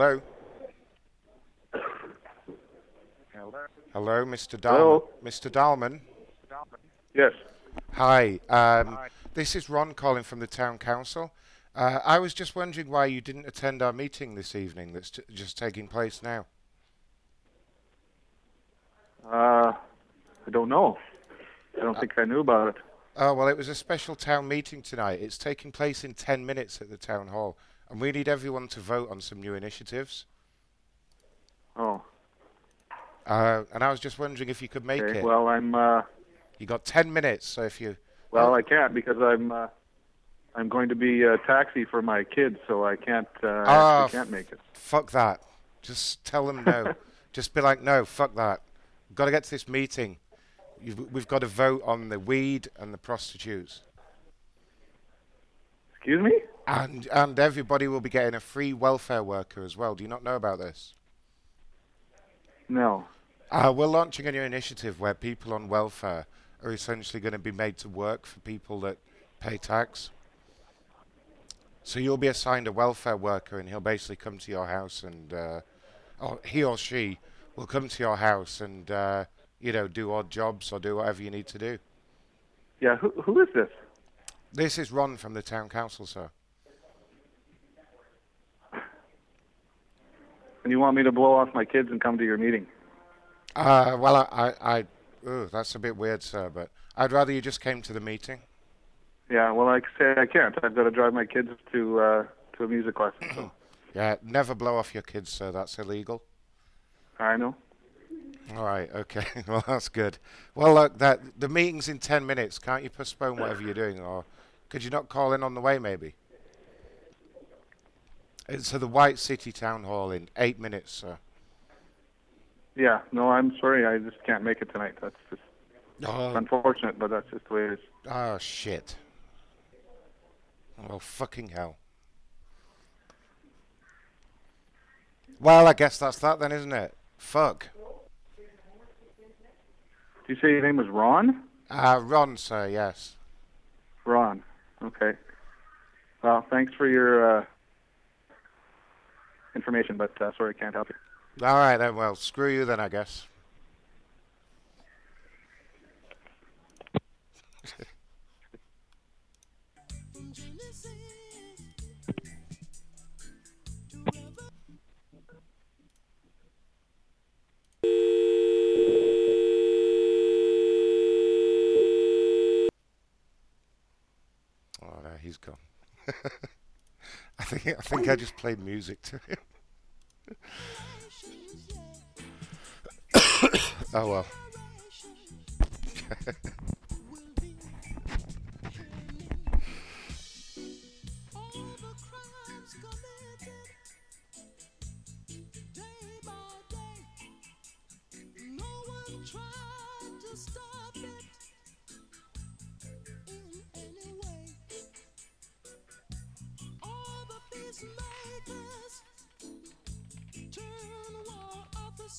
Hello. Hello. Hello, Mr. Dahlman. Hello. Mr. Dahlman. Yes. Hi. Um, this is Ron calling from the town council. Uh, I was just wondering why you didn't attend our meeting this evening that's t- just taking place now. Uh, I don't know. I don't think I knew about it. Oh, well, it was a special town meeting tonight. It's taking place in 10 minutes at the town hall, and we need everyone to vote on some new initiatives. Oh. Uh, and I was just wondering if you could make Okay. it. Well, I'm. Uh, you got 10 minutes, so if you. well, I can't because I'm. Uh, I'm going to be a taxi for my kids, so I can't. Uh, I Ah, can't make it. Fuck that. Just tell them no. [laughs] Just be like, no, fuck that. We've got to get to this meeting. You've, we've got to vote on the weed and the prostitutes. Excuse me? And and everybody will be getting a free welfare worker as well. Do you not know about this? No. Uh, we're launching a new initiative where people on welfare are essentially going to be made to work for people that pay tax. So you'll be assigned a welfare worker, and he'll basically come to your house, and uh, or he or she will come to your house and uh, you know do odd jobs or do whatever you need to do. Yeah. Who Who is this? This is Ron from the town council, sir. And you want me to blow off my kids and come to your meeting? Uh, well, I, I, I ugh, that's a bit weird, sir, but I'd rather you just came to the meeting. Yeah. Well, like I say, I can't. I've got to drive my kids to uh, to a music lesson. [clears throat] So Yeah, never blow off your kids, sir. That's illegal. I know. All right. Okay. [laughs] well, that's good. Well, look, that the meeting's in ten minutes. Can't you postpone whatever you're doing, or could you not call in on the way, maybe? It's at the White City Town Hall in eight minutes, sir. Yeah. No, I'm sorry. I just can't make it tonight. That's just Oh. unfortunate, but that's just the way it is. Oh shit. Well, fucking hell. Well, I guess that's that then, isn't it? Fuck. Did you say your name was Ron? Uh, Ron, sir. Yes. Ron. Okay. Well, thanks for your uh, information, but uh, sorry, can't help you. All right then. Well, screw you then, I guess. [laughs] Oh he's gone. [laughs] I think I think I just played music to him. [coughs] oh well.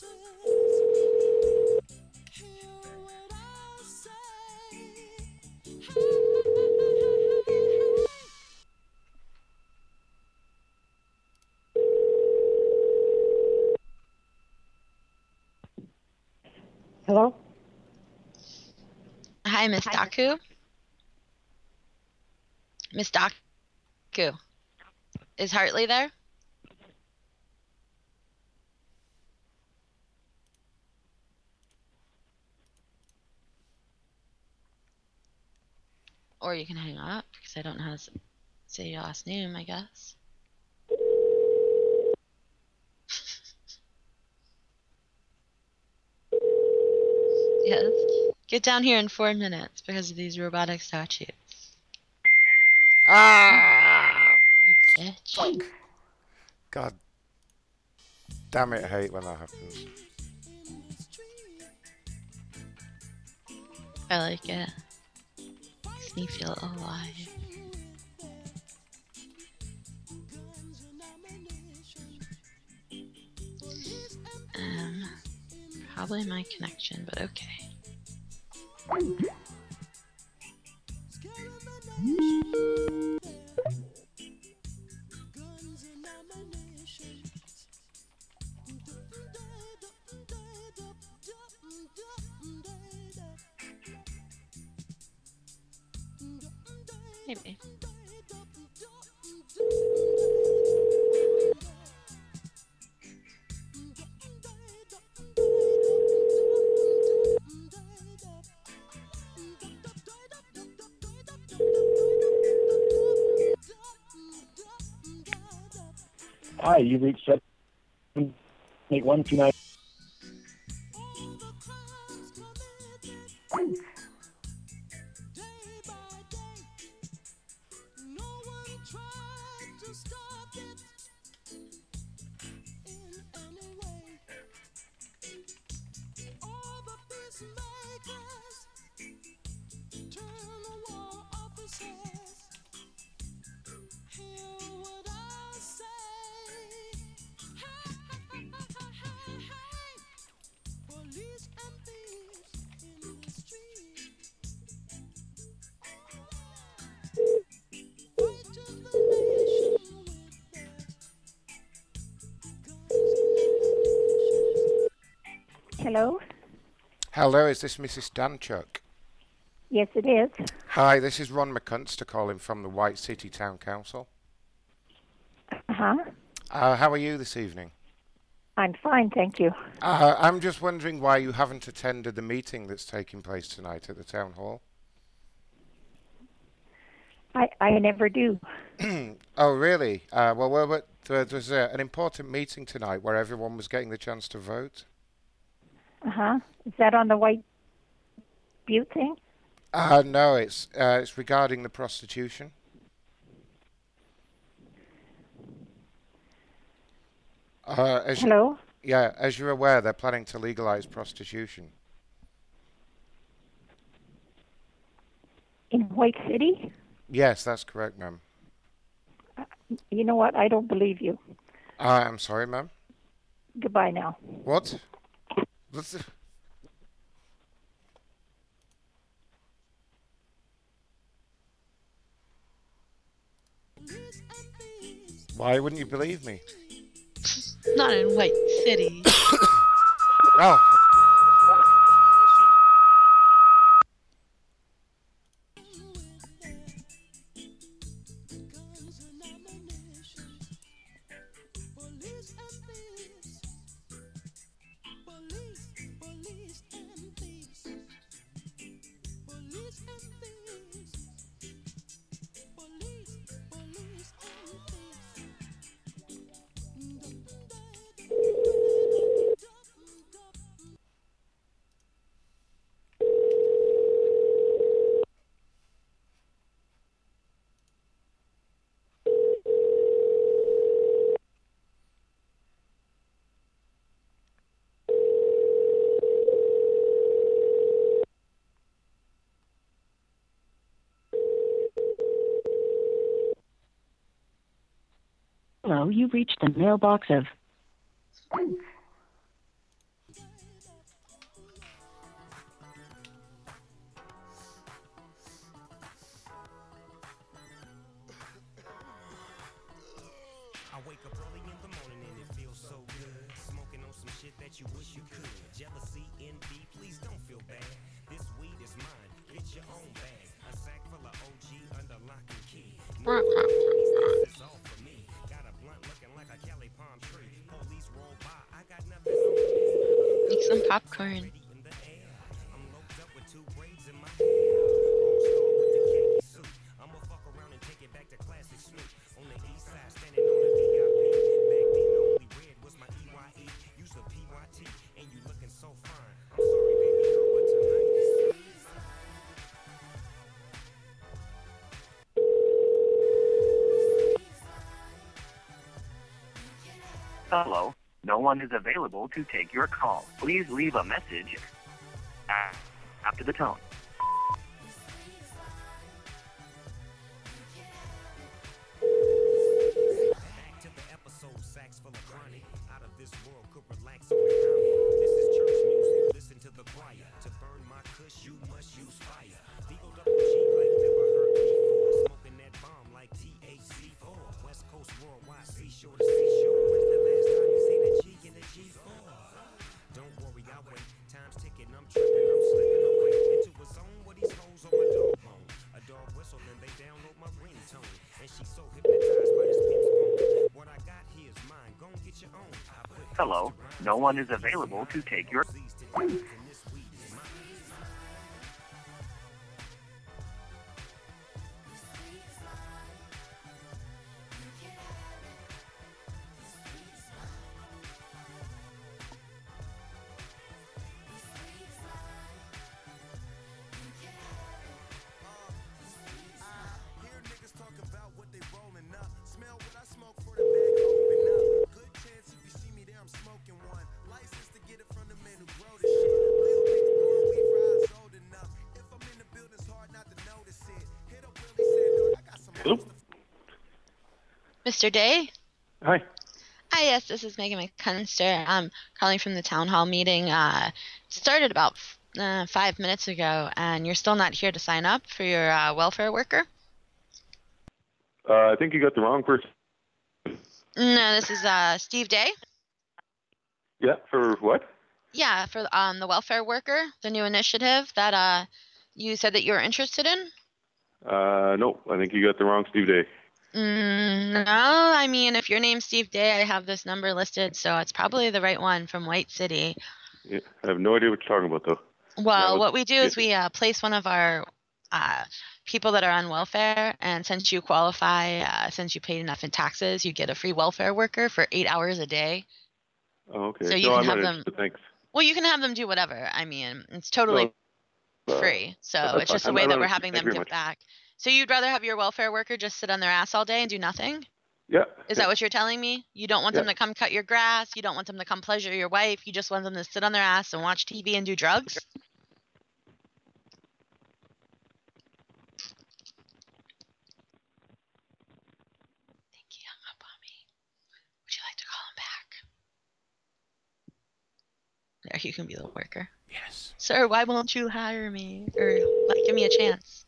Hello? Hi, Miss Daku. Miss Daku. Is Hartley there? Or you can hang up because I don't know how to say your last name, I guess. [laughs] yes. Get down here in four minutes because of these robotic statues. Ah! Bitch. God damn it, I hate when that happens. I like it. Me feel alive. Um, probably my connection, but okay. You reached seven eight one two nine. Hello? Hello, is this Mrs. Danchuk? Yes, it is. Hi, this is Ron McCunster calling from the White City Town Council. Uh-huh. Uh, how are you this evening? I'm fine, thank you. Uh, I'm just wondering why you haven't attended the meeting that's taking place tonight at the town hall. I, I never do. [clears throat] oh, really? Uh, well, well, well there, uh, an important meeting tonight where everyone was getting the chance to vote. Uh-huh. Is that on the White Butte thing? Uh, no, it's uh, it's regarding the prostitution. Uh, as you- Hello? yeah, as you're aware, they're planning to legalize prostitution. In White City? Yes, that's correct, ma'am. You know what? I don't believe you. Uh, I'm sorry, ma'am. Goodbye now. What? The- Why wouldn't you believe me? Not in White City. [coughs] Oh. Reached the mailbox of Some popcorn. One is available to take your call. Please leave a message after the tone. One is available to take your. Day? Hi. Hi, yes, this is Megan McCunster. I'm calling from the town hall meeting. Uh, started about uh, five minutes ago, and you're still not here to sign up for your uh, welfare worker? Uh, I think you got the wrong person. No, this is uh, Steve Day. Yeah, for what? Yeah, for um, the welfare worker, the new initiative that uh, you said that you were interested in. Uh, no, I think you got the wrong Steve Day. Mm, no, I mean, if your name's Steve Day, I have this number listed, so it's probably the right one from White City. Yeah, I have no idea what you're talking about, though. Well, Yeah, what we do is we uh, place one of our uh, people that are on welfare, and since you qualify, uh, since you paid enough in taxes, you get a free welfare worker for eight hours a day. Oh, okay. So you no, can I'm have them- Thanks. Well, you can have them do whatever. I mean, it's totally No, uh, free. So it's just a way that we're having them give much. back. So you'd rather have your welfare worker just sit on their ass all day and do nothing? Yeah. Is that what you're telling me? You don't want them to come cut your grass. You don't want them to come pleasure your wife. You just want them to sit on their ass and watch TV and do drugs. think he hung up on me. Would you like to call him back? There, you can be the worker. Yes. Sir, why won't you hire me or like, give me a chance?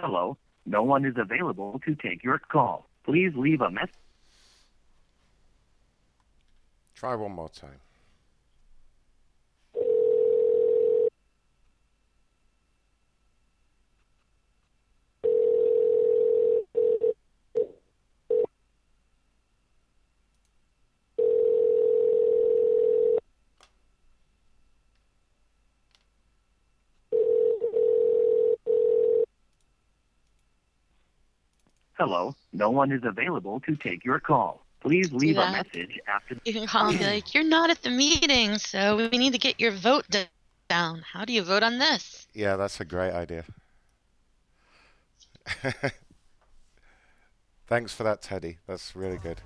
Hello, no one is available to take your call. Please leave a message. Try one more time. Hello, no one is available to take your call. Please leave a message after. You can call and be like, "You're not at the meeting, so we need to get your vote down. How do you vote on this?" Yeah, that's a great idea. [laughs] Thanks for that, Teddy. That's really good.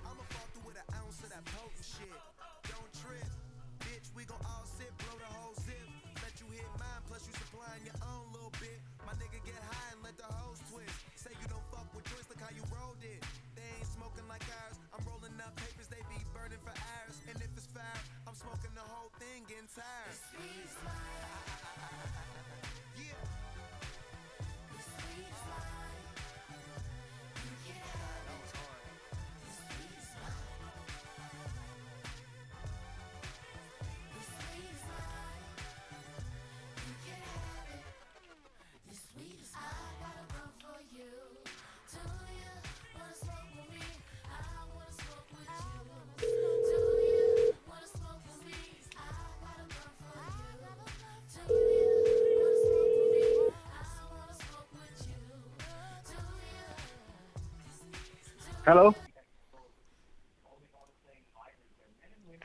Hello?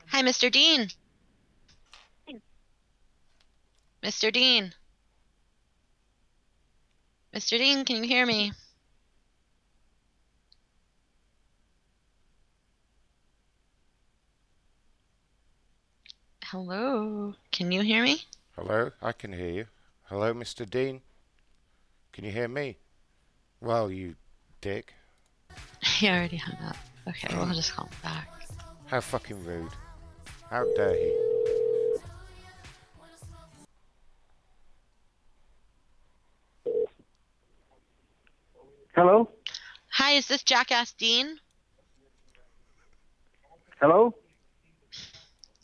Hi, Mr. Dean. Mr. Dean. Mr. Dean, can you hear me? Hello. Can you hear me? Hello, I can hear you. Hello, Mr. Dean. Can you hear me? Well, you dick. He already hung up. Okay, we'll just call him back. How fucking rude. How dare he? Hello? Hi, is this Jackass Dean? Hello?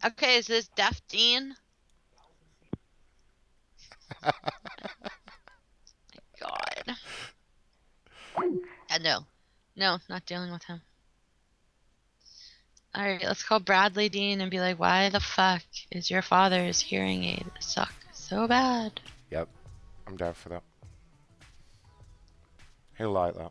Okay, is this Deaf Dean? [laughs] God. Uh, no. No, not dealing with him. Alright, let's call Bradley Dean and be like, why the fuck is your father's hearing aid suck so bad? Yep, I'm down for that. He'll like that.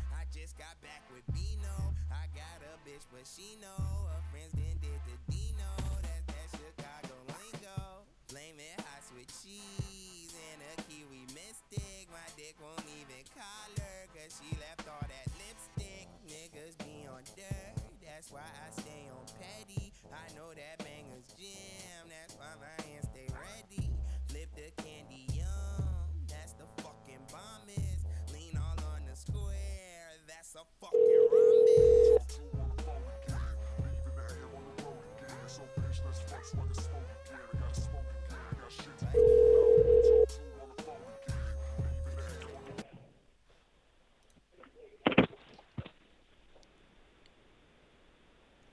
That's why I stay on petty. I know that banger's jam. That's why my hands stay ready. Flip the candy yum. That's the fucking bomb is. Lean all on the square. That's a fucking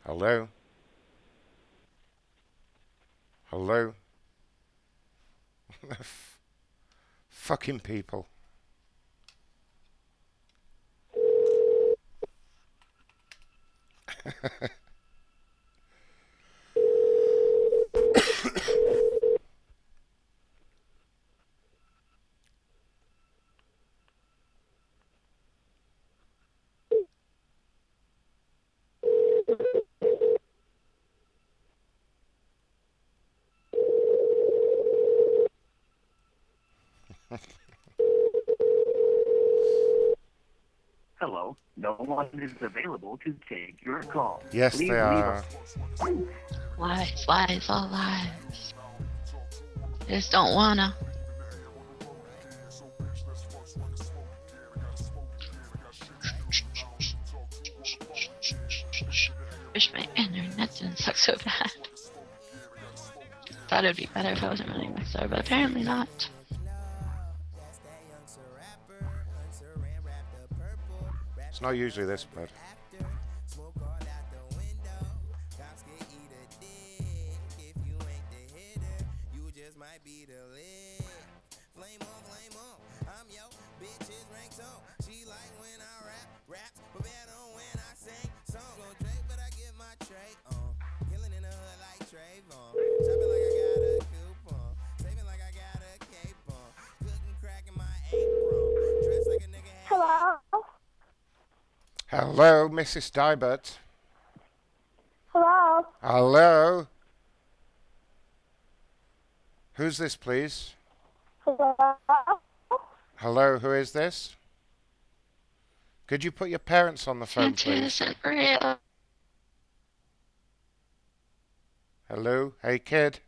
Hello? Hello? [laughs] Fucking people. [laughs] Hello, no one is available to take your call. Yes, Please they are. Lies, lies, all lies. I just don't wanna. Wish my internet didn't suck so bad. Thought it'd be better if I wasn't running my store, but apparently not. It's not usually this bad. Mrs. Dybert. Hello. Hello? Who's this, please? Hello. Hello, who is this? Could you put your parents on the phone, Santa please? isn't real. Hello? Hey, kid?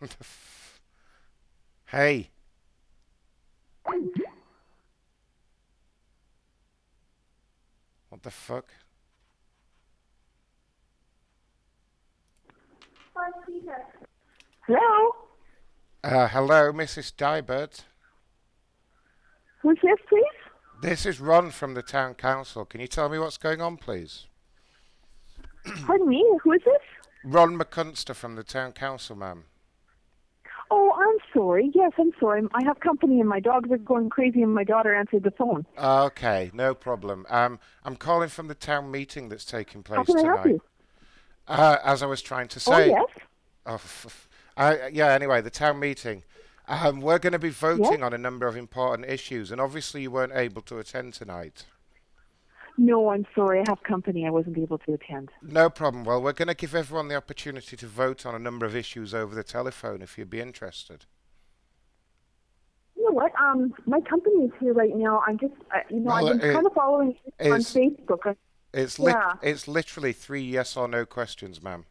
[laughs] hey. What the fuck? Hello? Uh, hello, Mrs. Dybert. Who's this, please? This is Ron from the town council. Can you tell me what's going on, please? Pardon me, who is this? Ron McCunster from the town council, ma'am. Oh, I'm sorry. Yes, I'm sorry. I have company and my dogs are going crazy and my daughter answered the phone. Okay, no problem. Um, I'm calling from the town meeting that's taking place How can I tonight. help you? Uh, as I was trying to Oh, say. yes? Oh, f- f- uh, yeah, anyway, the town meeting. Um, we're going to be voting on a number of important issues, and obviously you weren't able to attend tonight. No, I'm sorry. I have company. I wasn't able to attend. No problem. Well, we're going to give everyone the opportunity to vote on a number of issues over the telephone if you'd be interested. You know what? Um, my company is here right now. I'm just, uh, you know, Well, I've been it- kind of following on Facebook. It's lit- Yeah. it's literally three yes or no questions, ma'am.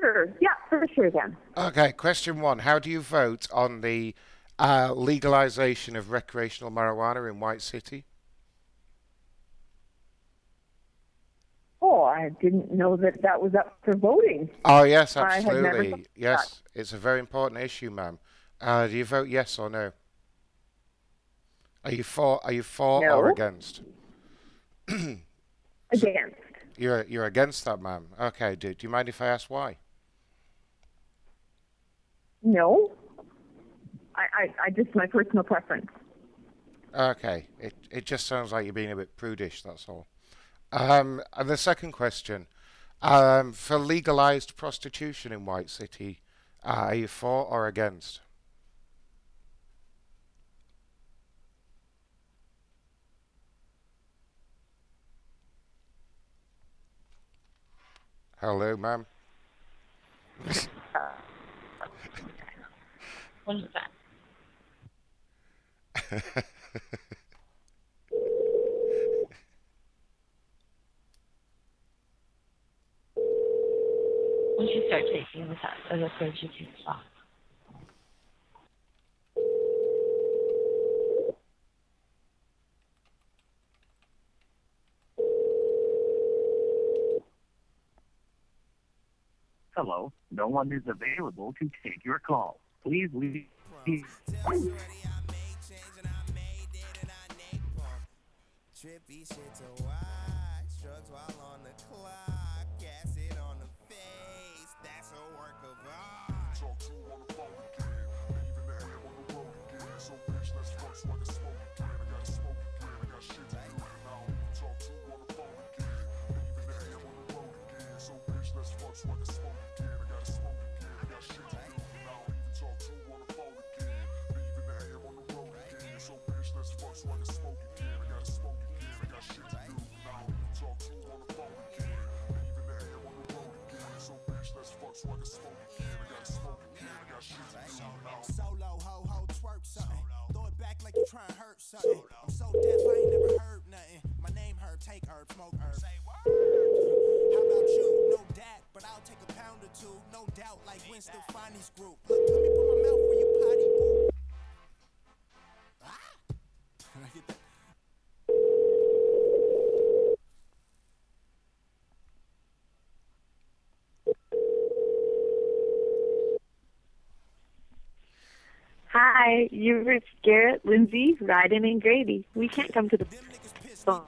sure. Yeah, for sure then. Okay, question one. How do you vote on the uh, legalization of recreational marijuana in White City? Oh, I didn't know that that was up for voting. Oh, yes, I had never absolutely. Yes, it's a very important issue, ma'am. Uh, do you vote yes or no? Are you for? Are you for or No. against? [clears throat] Against. You're you're against that, ma'am. Okay. Do, do you mind if I ask why? No. I, I, I just my personal preference. Okay. It it just sounds like you're being a bit prudish. That's all. Um, and the second question, um, for legalized prostitution in White City, uh, are you for or against? Hello, ma'am. What is [laughs] that? Once you start taking this out, it'll throw you to the. Hello, no one is available to take your call. Please leave. Trippy shit to watch. It back like you trying to hurt something. I'm so deaf, I ain't never heard nothing. My name herb, take herb, smoke herb. Say word. How about you? No dat, but I'll take a pound or two. No doubt, like Winston Stefani's group. Look, let me put You've reached Garrett, Lindsay, Ryden, and Grady. We can't come to the phone.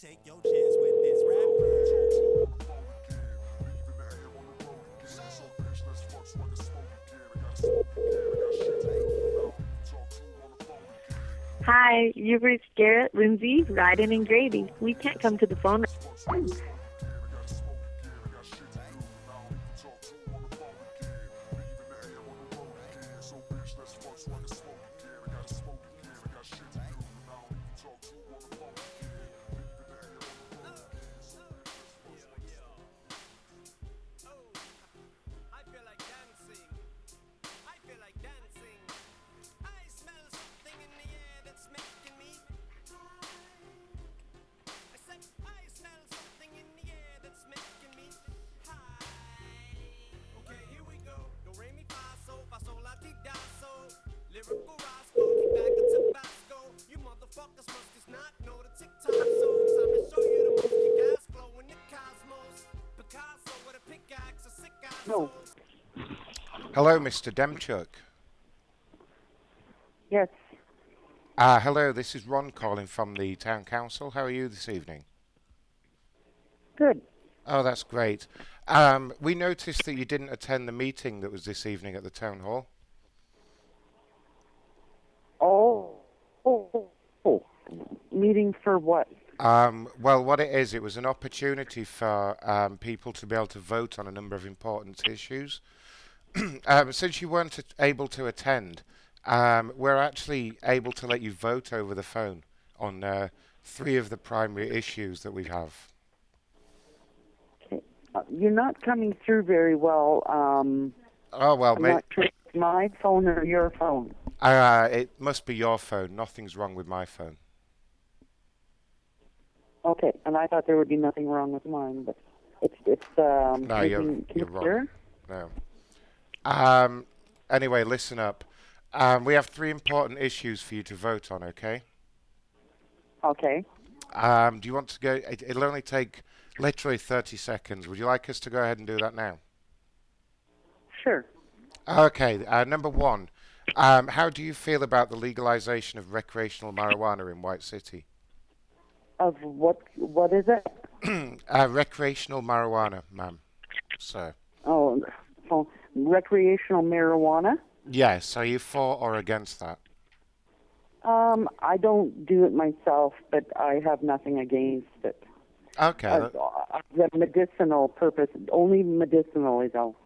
Take your chance with this rapper. Hi, you've reached Garrett, Lindsay, Ryden, and Grady. We can't come to the phone. Hello, Mr. Demchuk. Yes. Uh, hello, this is Ron calling from the town council. How are you this evening? Good. Oh, that's great. Um, we noticed that you didn't attend the meeting that was this evening at the town hall. Oh. Oh. Oh. Meeting for what? Um, well, what it is, it was an opportunity for um, people to be able to vote on a number of important issues. [clears throat] um, since you weren't able to attend, um, we're actually able to let you vote over the phone on uh, three of the primary issues that we have. Uh, You're not coming through very well. Um, Oh well, I'm mate. not sure my phone or your phone. Uh, it must be your phone. Nothing's wrong with my phone. Okay, and I thought there would be nothing wrong with mine, but it's it's um. No, you're, can you're wrong. No. Um, anyway, listen up. Um, we have three important issues for you to vote on, okay? Okay. Um, do you want to go? It, it'll only take literally 30 seconds. Would you like us to go ahead and do that now? Sure. Okay, uh, number one. Um, how do you feel about the legalization of recreational marijuana in White City? Of what? What is it? [clears throat] uh, recreational marijuana, ma'am. Sir. Oh, oh, recreational marijuana. Yes, are you for or against that? Um, I don't do it myself, but I have nothing against it. Okay. Uh, the medicinal purpose, only medicinally though.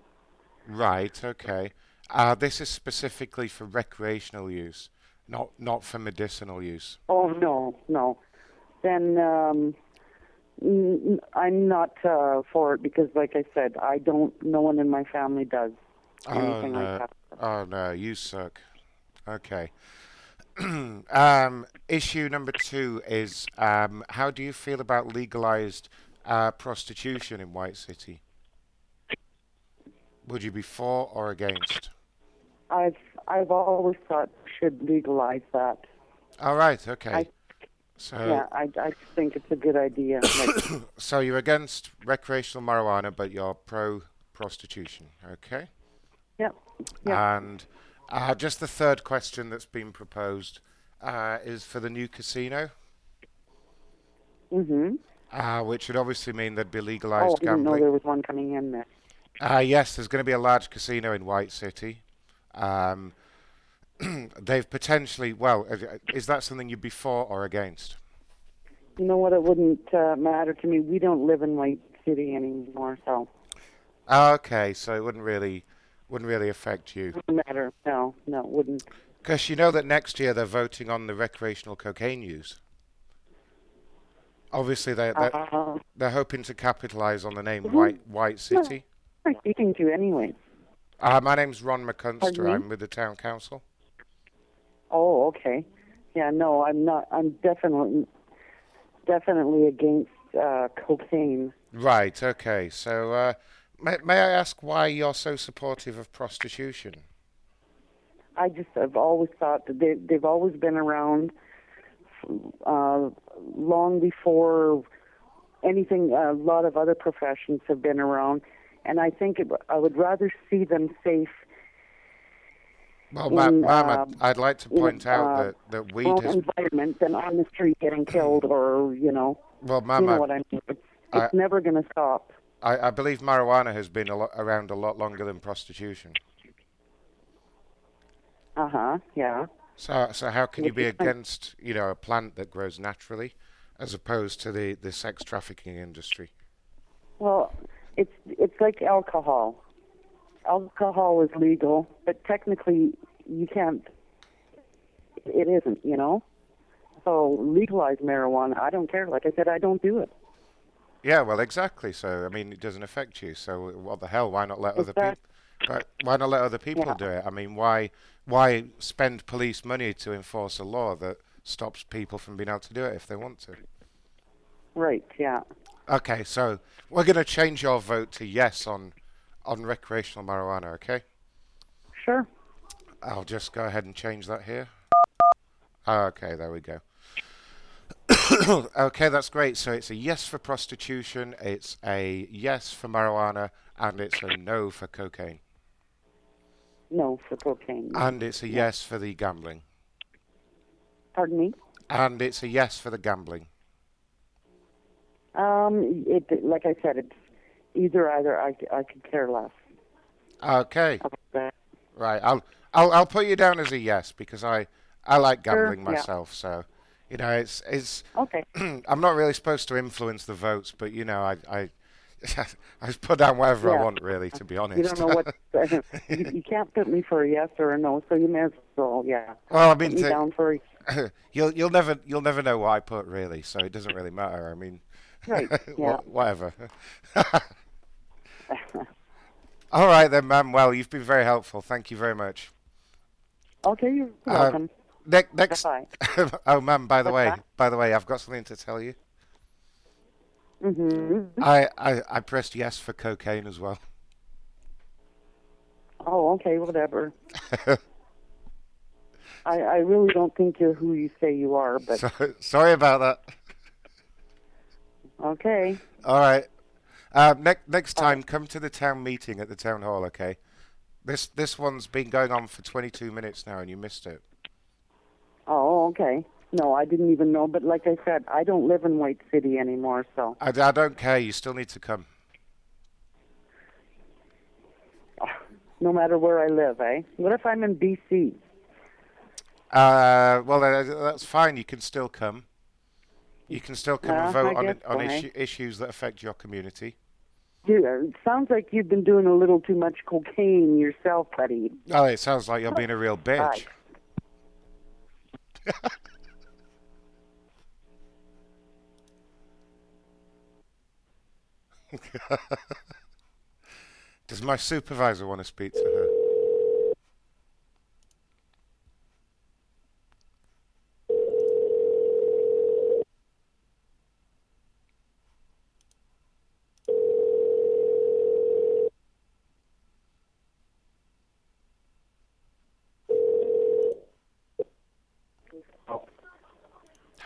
Right, okay. Uh, this is specifically for recreational use, not not for medicinal use. Oh no, no. Then um, I'm not uh, for it because, like I said, I don't. No one in my family does Oh anything no! like that. Oh no! You suck. Okay. [clears throat] um, issue number two is um, how do you feel about legalized uh, prostitution in White City? Would you be for or against? I've I've always thought should legalize that. All right. Okay. I- so yeah, I I think it's a good idea. [coughs] Like, so you're against recreational marijuana, but you're pro prostitution. Okay. yeah, yeah. And uh, just the third question that's been proposed uh, is for the new casino, mhm. uh, which would obviously mean there'd be Oh, legalized I didn't know there was one coming in there. Uh, yes, there's going to be a large casino in White City. Um, [clears throat] they've potentially, well, is that something you'd be for or against? You know what? It wouldn't uh, matter to me. We don't live in White City anymore, so Okay, so it wouldn't really, wouldn't really affect you. it wouldn't matter. No, no, it wouldn't. Because you know that next year they're voting on the recreational cocaine use. Obviously, they, they're, Uh, they're hoping to capitalize on the name Mhm. White White City. I'm speaking to anyway. Uh, my name's Ron McCunster. I'm with the town council. Oh, okay. Yeah, no, I'm not. I'm definitely, definitely against uh, cocaine. Right. Okay. So, uh, may, may I ask why you're so supportive of prostitution? I just have always thought that they they've always been around uh, long before anything. A lot of other professions have been around, and I think it, I would rather see them safe. Well, in, ma'am, uh, I'd, I'd like to in point out uh, that, that weed has. environment than on the street getting killed, [clears throat] or you know, Well, you know I- what I mean. It's, I- it's never going to stop. I, I believe marijuana has been a lot, around a lot longer than prostitution. Uh huh. Yeah. So, so how can you be against, you know, a plant that grows naturally, as opposed to the, the sex trafficking industry? Well, it's it's like alcohol. Alcohol is legal, but technically you can't. It isn't, you know. So legalize marijuana. I don't care. Like I said, I don't do it. Yeah, well, exactly. So, I mean, it doesn't affect you. So, what the hell? Why not let other people? But why not let other people Yeah. do it? I mean, why why spend police money to enforce a law that stops people from being able to do it if they want to? Right. Yeah. Okay, so we're going to change your vote to yes on on recreational marijuana. Okay. Sure. I'll just go ahead and change that here. Okay, there we go. [coughs] okay, that's great. So it's a yes for prostitution, it's a yes for marijuana, and it's a no for cocaine. No, for cocaine. And it's a yes for the gambling. Pardon me. And it's a yes for the gambling. Um, it like I said, it's either either. I I could care less. Okay. Right. I'll I'll I'll put you down as a yes because I I like Sure, gambling yeah. myself. So, you know, it's it's. Okay. [clears throat] I'm not really supposed to influence the votes, but you know, I I [laughs] I just put down whatever I want, really, to be honest. You don't know what [laughs] [laughs] you, you can't put me for a yes or a no, so you may as well, yeah. Well, I mean, put me to- down for a, [clears throat] you'll you'll never you'll never know what I put really, so it doesn't really matter. I mean, Right, yeah. whatever. [laughs] All right then, ma'am. Well, you've been very helpful. Thank you very much. okay. You're Uh, welcome. ne- next. [laughs] Oh, ma'am. By the What's way, that? by the way, I've got something to tell you. Mm-hmm. I, I I pressed yes for cocaine as well. Oh, okay, whatever. [laughs] I I really don't think you're who you say you are, but so, sorry about that. okay. All right. Uh, next next time, come to the town meeting at the town hall. Okay. This this one's been going on for 22 minutes now, and you missed it. Oh, okay. No, I didn't even know. But like I said, I don't live in White City anymore, so I, I don't care. You still need to come. [sighs] no matter where I live, eh? What if I'm in BC? Uh, well, uh, that's fine. You can still come. You can still come and Uh, vote on it, on so, eh? issues that affect your community. Dude, it sounds like you've been doing a little too much cocaine yourself, buddy. Oh, it sounds like you're being a real bitch. [laughs] Does my supervisor want to speak to her?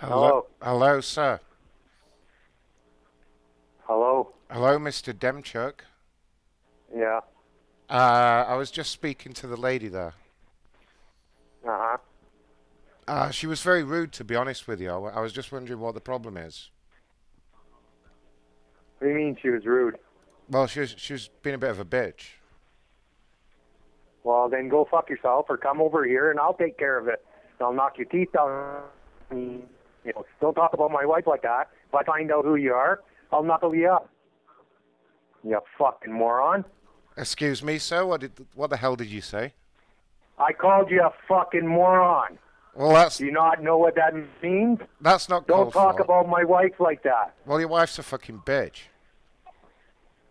Hello. Hello, sir. Hello. Hello, Mr. Demchuk. Yeah. Uh, I was just speaking to the lady there. Uh huh. Uh, she was very rude, to be honest with you. I, was just wondering what the problem is. What do you mean she was rude? Well, she was, she was being a bit of a bitch. Well, then go fuck yourself or come over here and I'll take care of it. I'll knock your teeth down. You know, don't talk about my wife like that. If I find out who you are, I'll knuckle you up. You fucking moron. Excuse me, sir. What did what the hell did you say? I called you a fucking moron. Well, that's Do you not know what that means? that's not Don't talk for. about my wife like that. Well, your wife's a fucking bitch.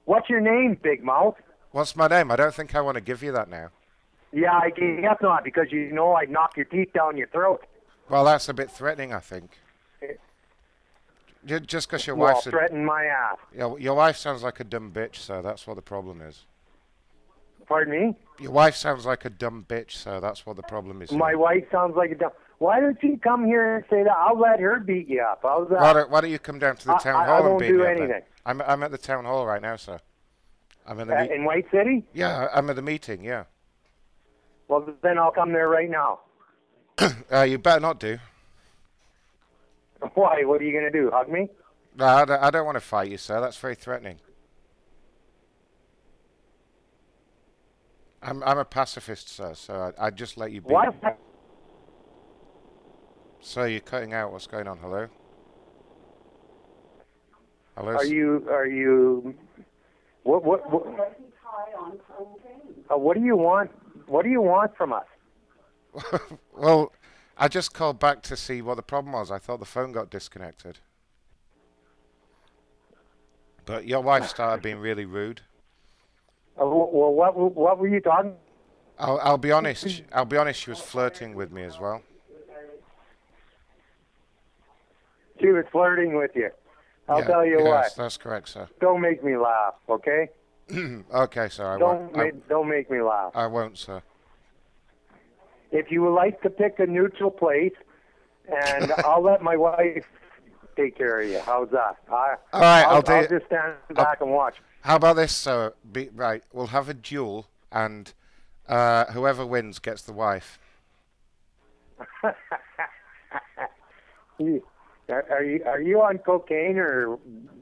What's your name, Big Mouth? What's my name? I don't think I want to give you that now. Yeah, I guess not, because you know I'd knock your teeth down your throat. Well, that's a bit threatening, I think. Ju- Just because your well, wife's a, threaten my ass. your, your wife sounds like a dumb bitch, so that's what the problem is. Pardon me? Your wife sounds like a dumb bitch, so that's what the problem is. My wife sounds like a dumb. Why don't you come here and say that? I'll let her beat you up. How's that? Why don't, why don't you come down to the I- town I- I hall and won't beat do me up then? anything. I'm I'm at the town hall right now, sir. I'm in the Uh, in White City? yeah, I'm at the meeting. Yeah. Well, then I'll come there right now. [coughs] Uh, you better not do. [laughs] Why? What are you going to do? Hug me? No, I don't, I don't want to fight you, sir. That's very threatening. I'm I'm a pacifist, sir. So I I just let you be. What? Sir, you're cutting out. What's going on? Hello. Hello. Are you? Are you? What? What? What? Uh, what do you want? What do you want from us? [laughs] well, I just called back to see what the problem was. I thought the phone got disconnected. But your wife started being really rude. Uh, well, what? What were you talking? I'll, I'll be honest. I'll be honest. She was flirting with me as well. She was flirting with you. I'll Yeah, tell you yes, what. that's correct, sir. Don't make me laugh, okay? [clears throat] okay, sir. I Don't won't. ma- I, don't make me laugh. I won't, sir. If you would like to pick a neutral place, and [laughs] I'll let my wife take care of you. How's that? I, All right, I'll, I'll do I'll just stand back and watch. How about this? sir? be, right, we'll have a duel, and uh, whoever wins gets the wife. [laughs] Are, are you are you on cocaine or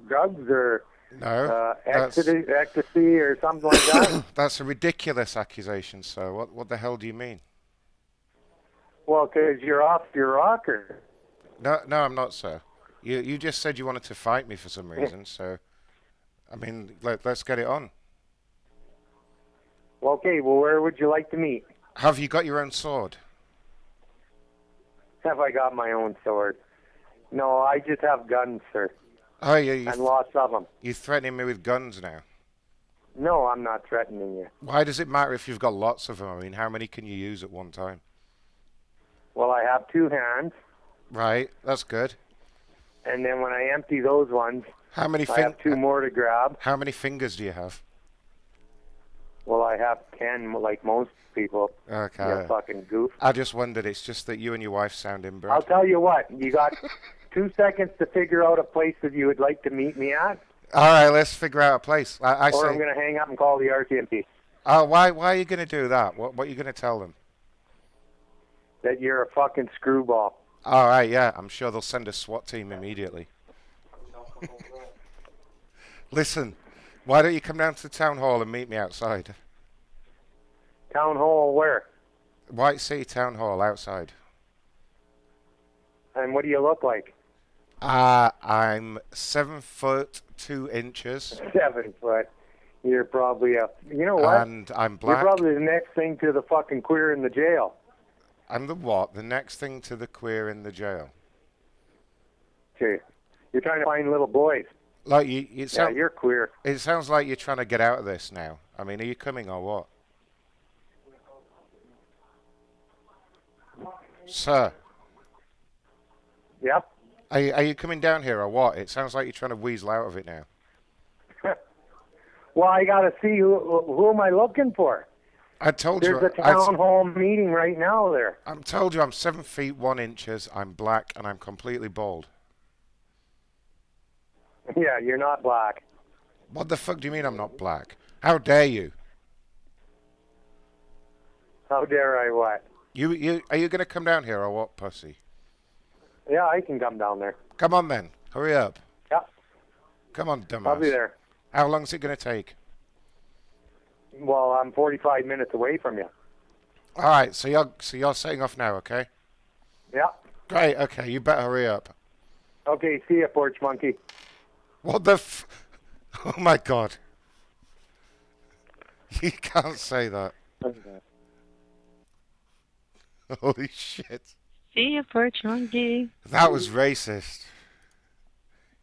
drugs or No, uh, ecstasy, ecstasy or something like that? [coughs] That's a ridiculous accusation, sir. What what the hell do you mean? Well, because you're off your rocker. No, no, I'm not, sir. You you just said you wanted to fight me for some reason, so I mean, let, let's get it on. Well, okay, well, where would you like to meet? Have you got your own sword? Have I got my own sword? No, I just have guns, sir, Oh, you you, and lots of them. You're threatening me with guns now? No, I'm not threatening you. Why does it matter if you've got lots of them? I mean, how many can you use at one time? Well, I have two hands, Right, that's good. and then when I empty those ones, How many I have two more to grab. How many fingers do you have? Well, I have ten, like most people. Okay. You fucking goof. I just wondered. It's just that you and your wife sound inbred. I'll tell you what. You got two seconds to figure out a place that you would like to meet me at, All right, let's figure out a place. I, I or say. I'm going to hang up and call the RCMP. Oh, uh, why? Why are you going to do that? What? What are you going to tell them? That you're a fucking screwball. All right, yeah. I'm sure they'll send a SWAT team immediately. [laughs] Listen, why don't you come down to the town hall and meet me outside? Town hall where? White City Town Hall outside. And what do you look like? Uh, I'm seven foot two inches, [laughs] Seven foot. You're probably a. You know what? and I'm black. You're probably the next thing to the fucking queer in the jail. I'm the what? The next thing to the queer in the jail. Okay. You're trying to find little boys. Like you, Yeah, sound, you're queer. It sounds like you're trying to get out of this now. I mean, are you coming or what? Sir, Yep. are you, are you coming down here or what? It sounds like you're trying to weasel out of it now. [laughs] Well, I got to see who who am I looking for? I told There's you. a I, town hall meeting right now there. I'm told you I'm seven feet one inches. I'm black and I'm completely bald. Yeah, you're not black. What the fuck do you mean I'm not black? How dare you? How dare I what? You you are you gonna come down here or what, pussy? Yeah, I can come down there. Come on then, hurry up. Yeah. Come on, dumbass. I'll be there. How long is it gonna take? Well, I'm 45 minutes away from you. All right, so you're so you're setting off now, okay? Yeah. Great. Okay, you better hurry up. Okay, see ya, porch monkey. What the? F- [laughs] oh my god! [laughs] You can't say that. [laughs] Holy shit! See you, perch monkey. That was racist.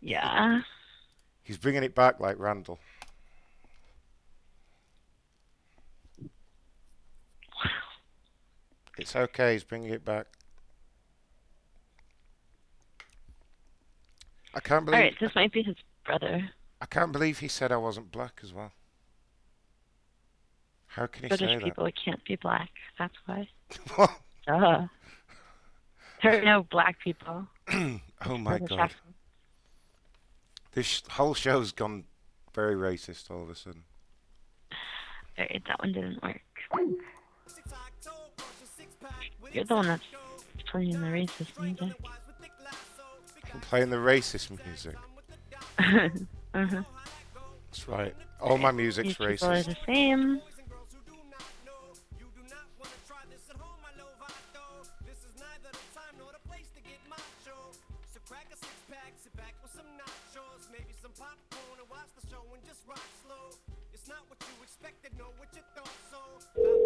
Yeah. He's bringing it back like Randall. It's okay. He's bringing it back. I can't believe. right, this might be his brother. I can't believe he said I wasn't black as well. How can he British say people can't be black. That's why. [laughs] What? Duh. There are no black people. [clears throat] oh my British god! This whole show's gone very racist all of a sudden. All right, that one didn't work. You're the one that's playing the racist music. I'm playing the racist music. [laughs] uh-huh. That's right. All my music's These people are racist. the same. Hello,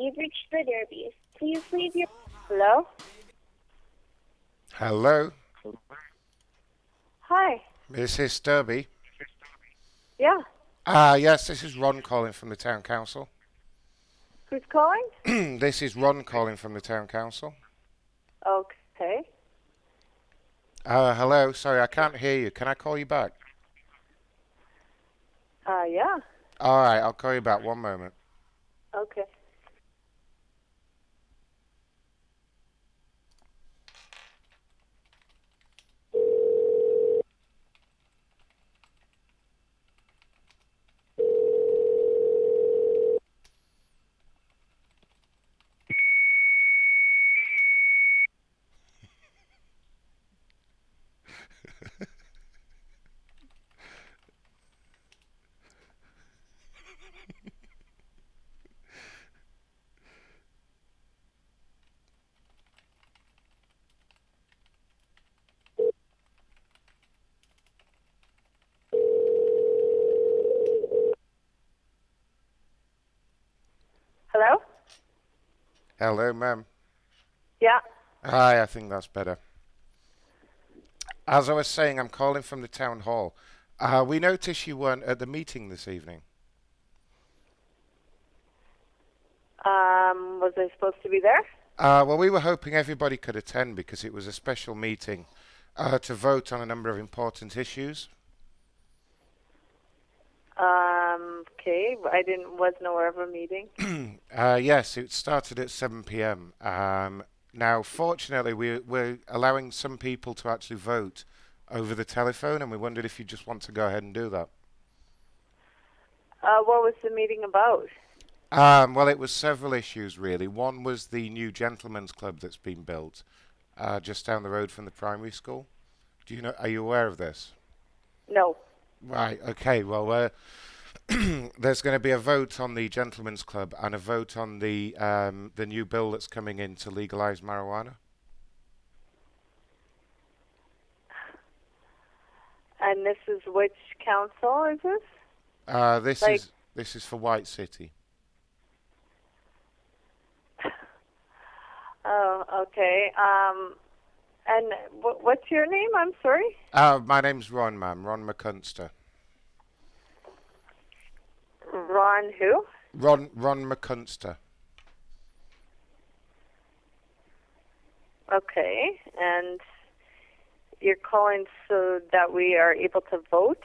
you've reached the Derbies. Please leave your. Hello? Hello, Hi. Mrs. Derby. Yeah. Ah, yes, this is Ron calling from the town council. Who's calling? [clears throat] this is Ron calling from the town council. Okay. Uh, hello. Sorry, I can't hear you. Can I call you back? Uh, yeah. All right, I'll call you back. One moment. Okay. Hello, ma'am. Yeah. Hi, I think that's better. As I was saying, I'm calling from the town hall. Uh, we noticed you weren't at the meeting this evening. Um, was I supposed to be there? Uh, well, we were hoping everybody could attend because it was a special meeting uh, to vote on a number of important issues. Um, okay. I didn't, wasn't aware of a meeting. [clears throat] Uh, yes, it started at 7 p.m. Um, now, fortunately, we're, we're allowing some people to actually vote over the telephone, and we wondered if you just want to go ahead and do that. Uh, what was the meeting about? Um, well, it was several issues, really. One was the new gentlemen's club that's been built uh, just down the road from the primary school. Do you know? Are you aware of this? No. Right. Okay. Well, uh, [clears throat] there's going to be a vote on the gentlemen's club and a vote on the um, the new bill that's coming in to legalise marijuana. And this is which council is this? Uh, this Like- is this is for White City. [laughs] Oh, okay. Um, and wh- what's your name? I'm sorry. Uh, my name's Ron, ma'am. Ron McCunster. Ron who? Ron Ron McCunster. Okay. And you're calling so that we are able to vote?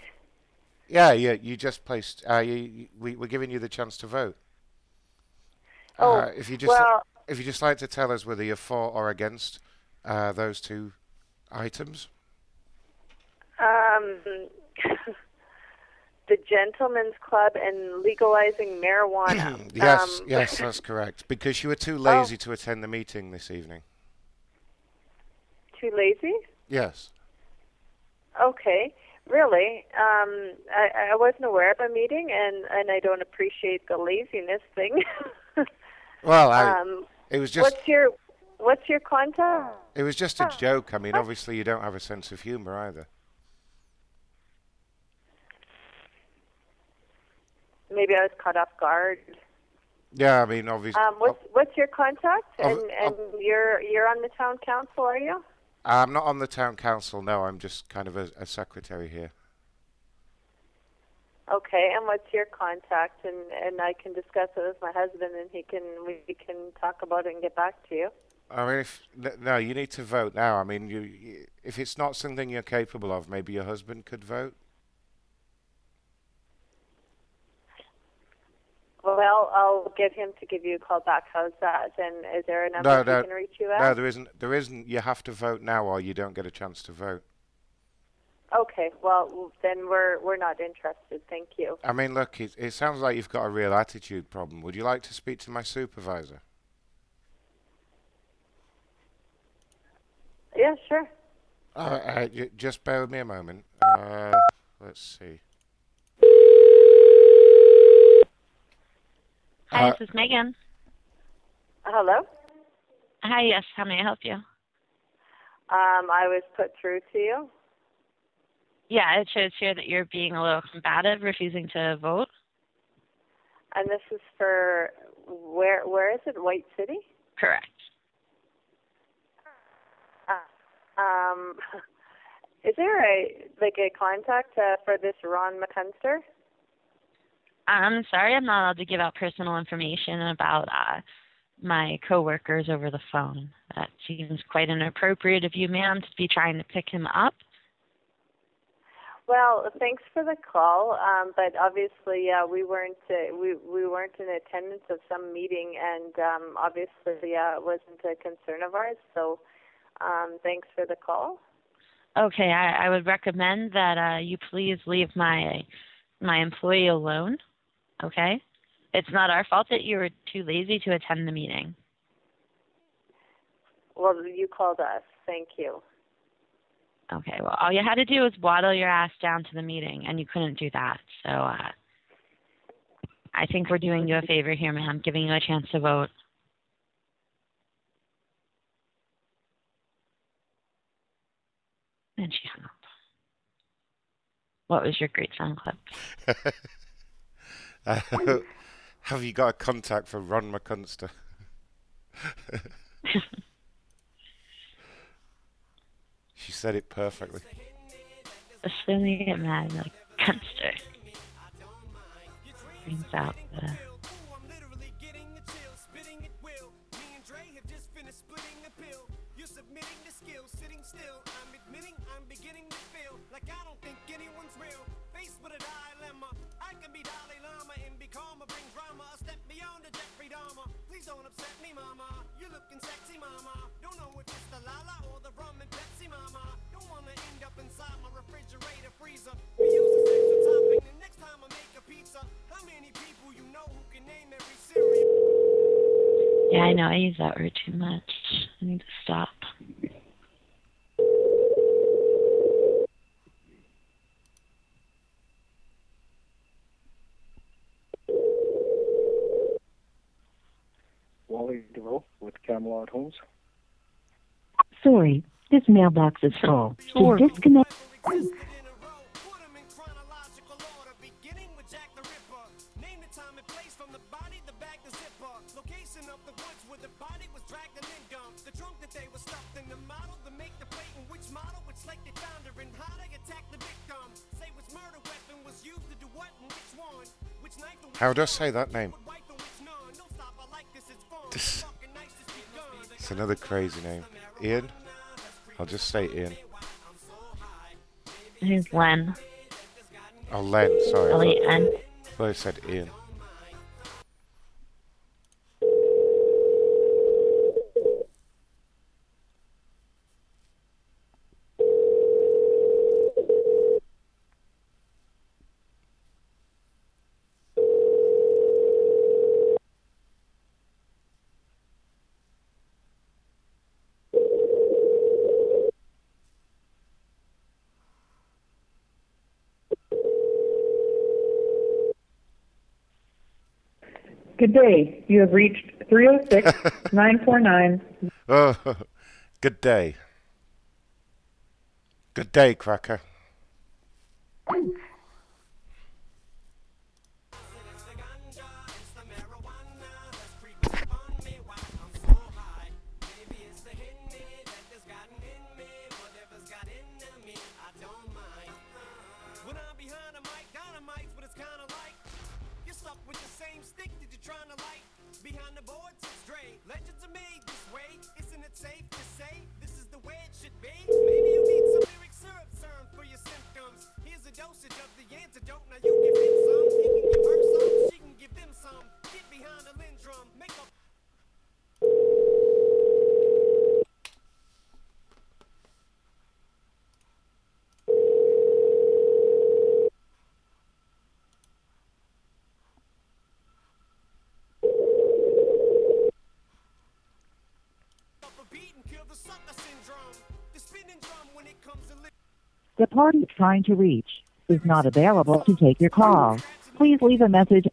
Yeah, yeah. You just placed. Uh, you, you, we, we're giving you the chance to vote. Oh, uh, if you just well- if you just like to tell us whether you're for or against uh, those two items. Um, [laughs] the Gentlemen's Club and legalizing marijuana. [clears throat] yes, um, yes, that's correct. Because you were [laughs] Oh. too lazy to attend the meeting this evening. Too lazy? Yes. Okay. Really? Um, I, I wasn't aware of a meeting, and, and I don't appreciate the laziness thing. [laughs] Well, I, um, it was just what's your What's your contact? it was just a joke. I mean, obviously you don't have a sense of humour either. Maybe I was caught off guard. Yeah, I mean, obviously. Um, what's What's your contact? Of- And and you're you're on the town council, are you? I'm not on the town council. No, I'm just kind of a, a secretary here. Okay, and what's your contact? And and I can discuss it with my husband, and he can we can talk about it and get back to you. I mean, if no, you need to vote now. I mean, you, if it's not something you're capable of, maybe your husband could vote. Well, I'll get him to give you a call back. How's that? And is there a number no, no, can reach you at? no, there isn't. There isn't. You have to vote now, or you don't get a chance to vote. Okay, well then we're we're not interested. Thank you. I mean, look, it, it sounds like you've got a real attitude problem. Would you like to speak to my supervisor? Yeah, sure. Uh, uh, j- just bear with me a moment. Uh, let's see. Hi, Uh, this is Megan. Hello. Hi, yes. How may I help you? Um, I was put through to you. Yeah, it shows here that you're being a little combative, refusing to vote. And this is for where? Where is it? White City. Correct. Um, [laughs] is there a like a contact uh, for this Ron McCunster? I'm sorry, I'm not allowed to give out personal information about uh, my coworkers over the phone. That seems quite inappropriate of you, ma'am, to be trying to pick him up. Well, thanks for the call, um, but obviously uh, we weren't uh, we we weren't in attendance of some meeting, and um, obviously uh, it wasn't a concern of ours. So, um, thanks for the call. Okay, I, I would recommend that uh, you please leave my my employee alone. Okay, it's not our fault that you were too lazy to attend the meeting. Well, you called us. Thank you. Okay, well, all you had to do was waddle your ass down to the meeting, and you couldn't do that. So uh, I think we're doing you a favor here, ma'am, giving you a chance to vote. And she hung up. What was your great sound clip? [laughs] Uh, have you got a contact for Ron McCunster? [laughs] she said it perfectly. Assuming get mad like Gunster. Brings out the Please don't upset me, mama. You're looking sexy, mama. Don't know if it's the Lala or the rum and Pepsi, mama. Don't wanna end up inside my refrigerator freezer. We use this extra topping the next time I make a pizza. How many people you know who can name every cereal? Yeah, I know I use that word too much. I need to stop. Wally DeVoe with Camelot Homes. Sorry, this mailbox is full. To disconnect. Name the time and place from the body, the bag, the zipper. Location of the woods where the body was dragged and then dumped. The trunk that they were stuffed in, the model, the make, the plate, and which model, which lake they found her in, how they attacked the victim. Say which murder weapon was used to do what and which one. Which knife and How do I say that name? It's another crazy name. Ian? I'll just say Ian. Who's Len? Oh, Len, sorry. I L-E-N. thought- thought I said Ian. Good day. You have reached 306 949. [laughs] Oh, good day. Good day, Cracker. The party trying to reach is not available to take your call. Please leave a message.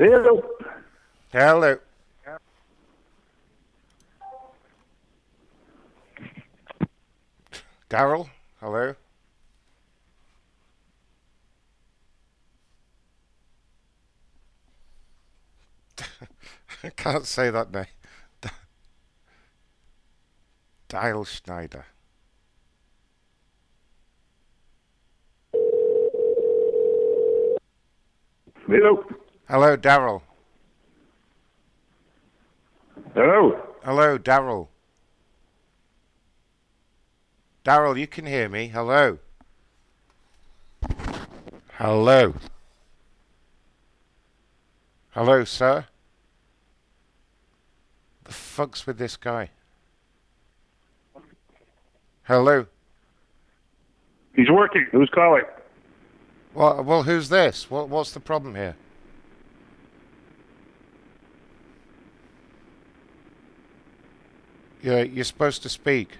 Hello. Hello. Daryl, hello. I [laughs] can't say that name. Dial Schneider. Hello. Hello, Daryl. Hello. Hello, Daryl. Daryl, you can hear me. Hello. Hello. Hello, sir. The fuck's with this guy? Hello. He's working. Who's calling? Well, well, who's this? What, what's the problem here? You're, you're supposed to speak.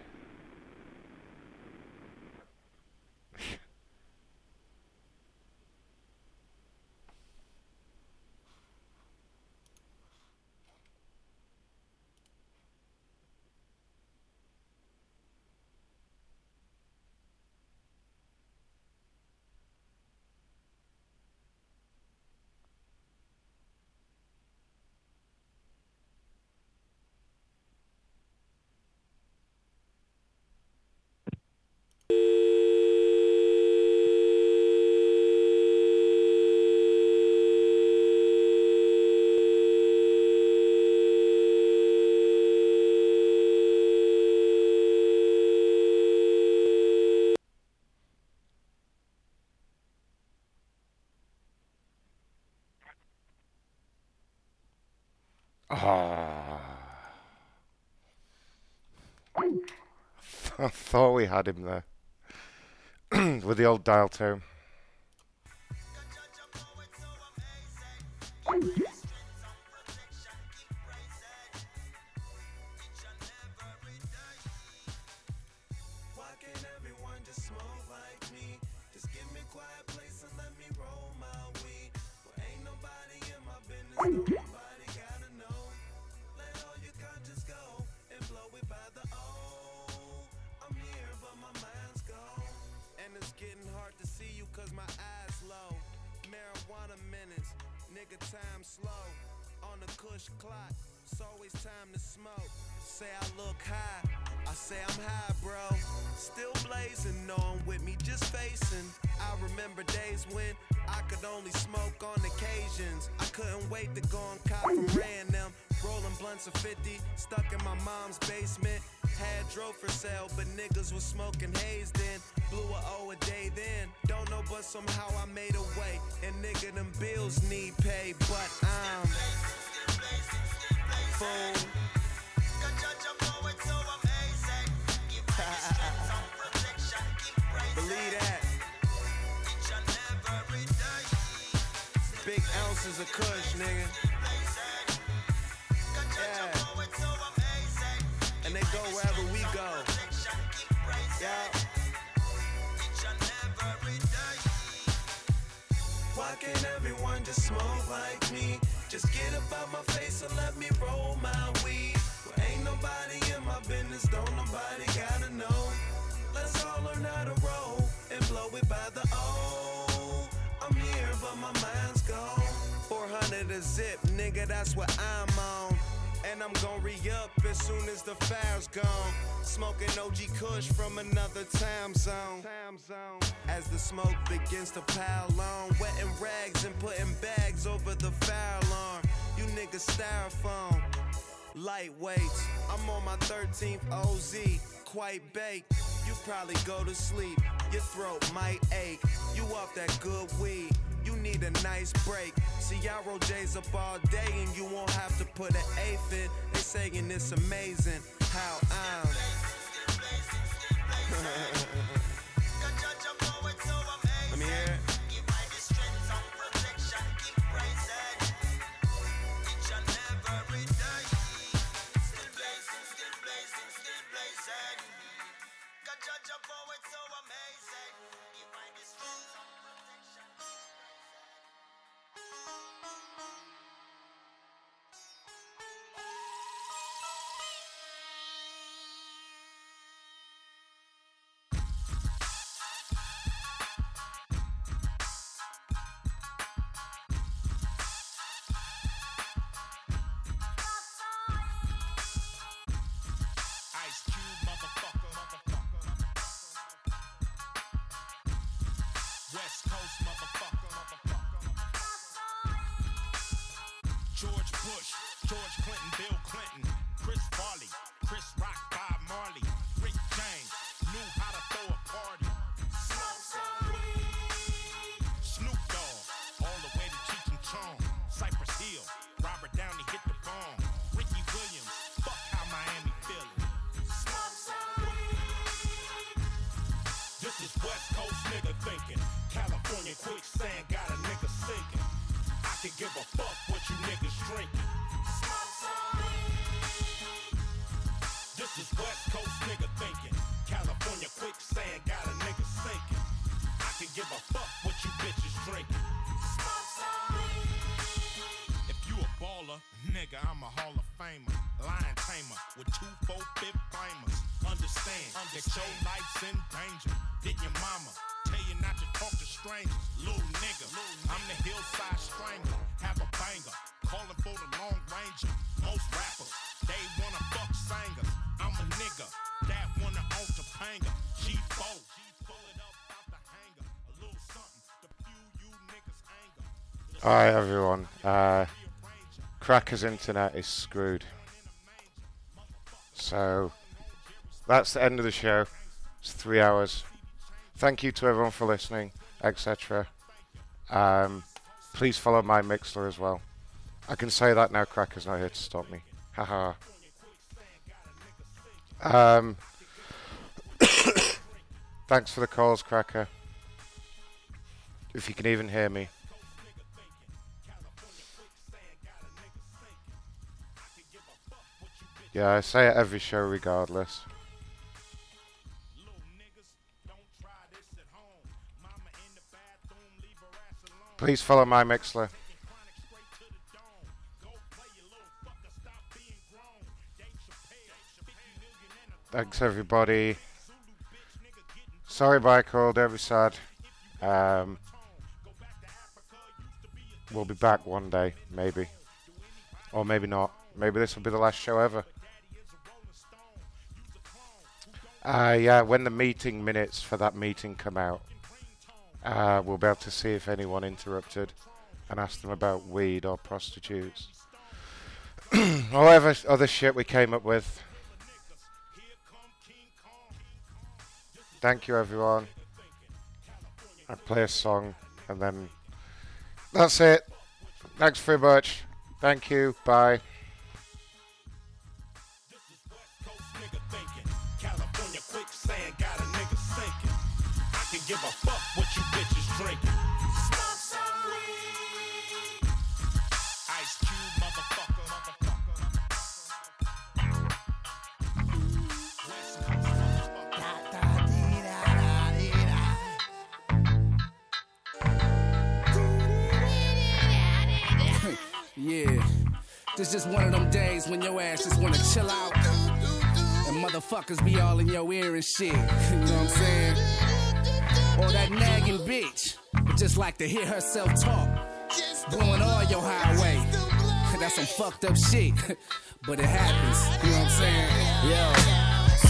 Ah. I thought we had him there. [clears throat] With the old dial tone. Marijuana minutes, nigga time slow. On the kush clock, it's always time to smoke. Say I look high, I say I'm high, bro. Still blazing, know I'm with me, just facing. I remember days when I could only smoke on occasions. I couldn't wait to go and cop from random. Rolling blunts of 50, stuck in my mom's basement. Had drove for sale, but niggas was smoking haze then. Blew a O a day then. Don't know, but somehow I made a way. And nigga, them bills need pay, but I'm fool. [laughs] Believe that. Big ounces of kush, nigga. Yeah. Wherever we go. Yeah. Why can't everyone just smoke like me? Just get up out my face and let me roll my weed. Well, ain't nobody in my business, don't nobody gotta know. Let's all learn how to roll and blow it by the O. I'm here, but my mind's gone. 400 a zip, nigga, that's what I'm on. And I'm gon' re up as soon as the fire's gone. Smoking OG Kush from another time zone. As the smoke begins to pile on, wetting rags and putting bags over the fire alarm. You niggas styrofoam, lightweights. I'm on my 13th OZ, quite baked. You probably go to sleep, your throat might ache. You off that good weed. You need a nice break. See, y'all roll J's up all day and you won't have to put an eighth in. They saying it's amazing how I'm. [laughs] Let me hear it. Nigga, I'm a Hall of Famer. Lion tamer with two, four, fifth flamers. Understand, that your life's in danger. Didn't your mama tell you not to talk to strangers? Little nigga, I'm the hillside strangler. Have a banger, calling for the long ranger. Most rappers, they wanna fuck singers. I'm a nigga that wanna own Topanga. G4, pull it up out the hanger. A little something to fuel you niggas' anger. Alright, everyone. Uh, Cracker's internet is screwed. So, that's the end of the show. It's three hours. Thank you to everyone for listening, etc. Um, please follow my Mixlr as well. I can say that now, Cracker's not here to stop me. Haha. um, [coughs] thanks for the calls, Cracker. If you can even hear me. Yeah, I say it every show regardless. Please follow my Mixlr. Thanks everybody. Sorry by don't be sad. Um, we'll be back one day, maybe. Or maybe not. Maybe this will be the last show ever. Uh, yeah, when the meeting minutes for that meeting come out, uh, we'll be able to see if anyone interrupted and ask them about weed or prostitutes. [clears throat] or whatever other shit we came up with. Thank you, everyone. I play a song and then that's it. Thanks very much. Thank you. Bye. This just one of them days when your ass just wanna chill out. And motherfuckers be all in your ear and shit. [laughs] You know what I'm saying? Or that nagging bitch, but just like to hear herself talk. Blowing all your highway. [laughs] That's some fucked up shit. [laughs] but it happens. You know what I'm saying? Yo.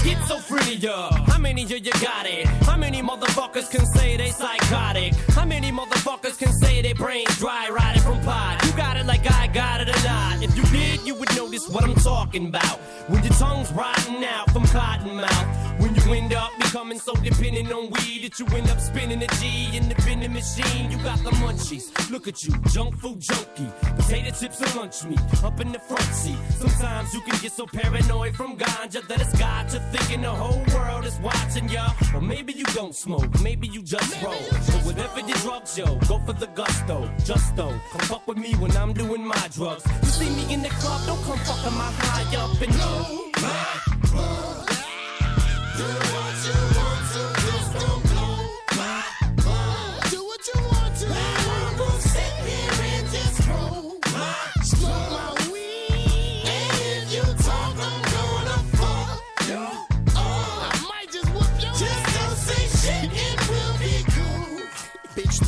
Schizophrenia, how many of you got it? How many motherfuckers can say they psychotic? How many motherfuckers can say their brains dry riding from pot? You got it like I got it or not. If you did, you would notice what I'm talking about. When your tongue's rotting out from cotton mouth. When you end up becoming so dependent on weed that you end up spinning a G in the vending machine. You got the munchies. Look at you, junk food junkie. Potato chips and lunch meat up in the front seat. Sometimes you can get so paranoid from ganja that it's got to thinking the whole world is watching ya. Or maybe you don't smoke, maybe you just roll. But whatever your drugs, yo, go for the gusto. Just don't come fuck with me when I'm doing my drugs. You see me in the club, don't come fucking my high up and yo. My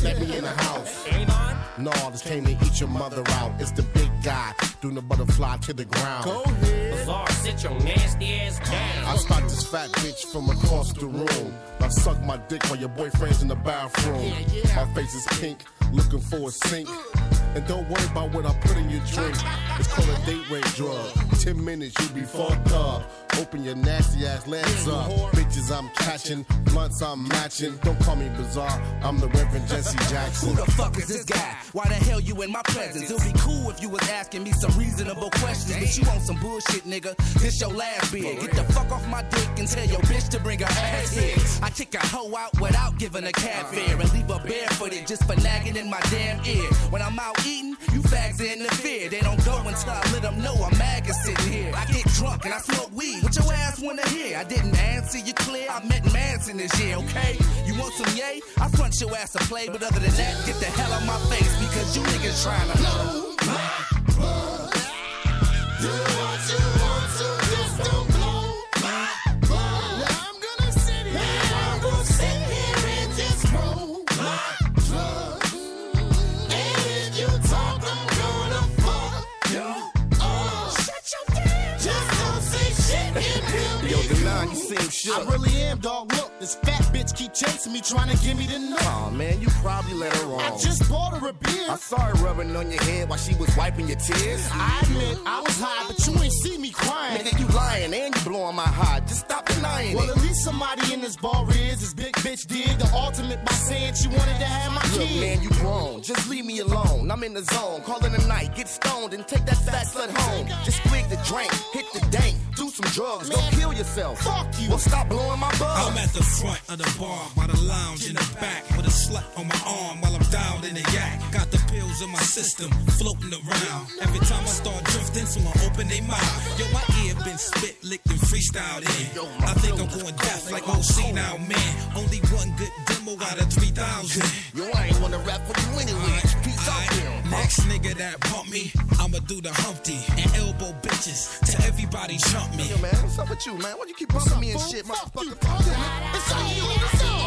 let me in the house. Avon? No, this came to eat your mother out. It's the big guy doing the butterfly to the ground. Go ahead. Bizarre, sit your nasty ass down. I spot this fat bitch from across the room. I suck my dick while your boyfriend's in the bathroom. My face is pink, looking for a sink. And don't worry about what I put in your drink. It's called a date rape drug. Ten minutes, you'll be fucked up. Open your nasty ass legs up. Bitches I'm catching, blunts I'm matching. Don't call me bizarre, I'm the Reverend Jesse Jackson. Who the fuck is this guy? Why the hell you in my presence? It'll be cool if you was asking me some reasonable questions. But you want some bullshit, nigga. This your last bid. Get the fuck off my dick and tell your bitch to bring her ass here. I kick a hoe out without giving a cab fare and leave her barefooted just for nagging in my damn ear. When I'm out eating, you fags interfere. They don't go until I let them know I'm mag is sitting here. I get drunk and I smoke weed. What your ass wanna hear? I didn't answer you clear. I met Manson this year, okay? You want some yay? I front your ass to play, but other than that, get the hell out my face because you niggas trying to blow my Do what I really am, dog. Look, this fat bitch keep chasing me, trying to give me the nut. Aw, man, you probably let her wrong. I just bought her a beer. I saw her rubbing on your head while she was wiping your tears. I admit I was high, but you ain't see me crying. Nigga, you lying and you blowing my heart. Just stop denying Well, it. at least somebody in this bar is. This big bitch did the ultimate by saying she wanted to have my Look, kid. man, you grown. Just leave me alone. I'm in the zone. Call it a night. Get stoned and take that fat slut home. Just swig the drink. Hit the dank. Do some drugs. Go kill yourself. Fuck you. Well, stop blowing my buzz. I'm at the front of the bar by the lounge in the back with a slut on my arm while I'm down in the yak. Got the pills in my system floating around. Every time I start drifting, someone open their mouth. Yo, my ear been spit, licked, and freestyled in. I think I'm going deaf like OC now, man. Only one good demo out of 3,000. Yo, I ain't wanna rap with you anyway. Peace out here. Next nigga that bump me, I'ma do the Humpty and elbow bitches till everybody jump me. Yo, man, what's up with you, man? Why you keep bumping me and shit, motherfucker? It's on you, it's on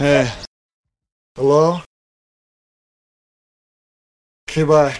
Hey. Hello? Okay, bye.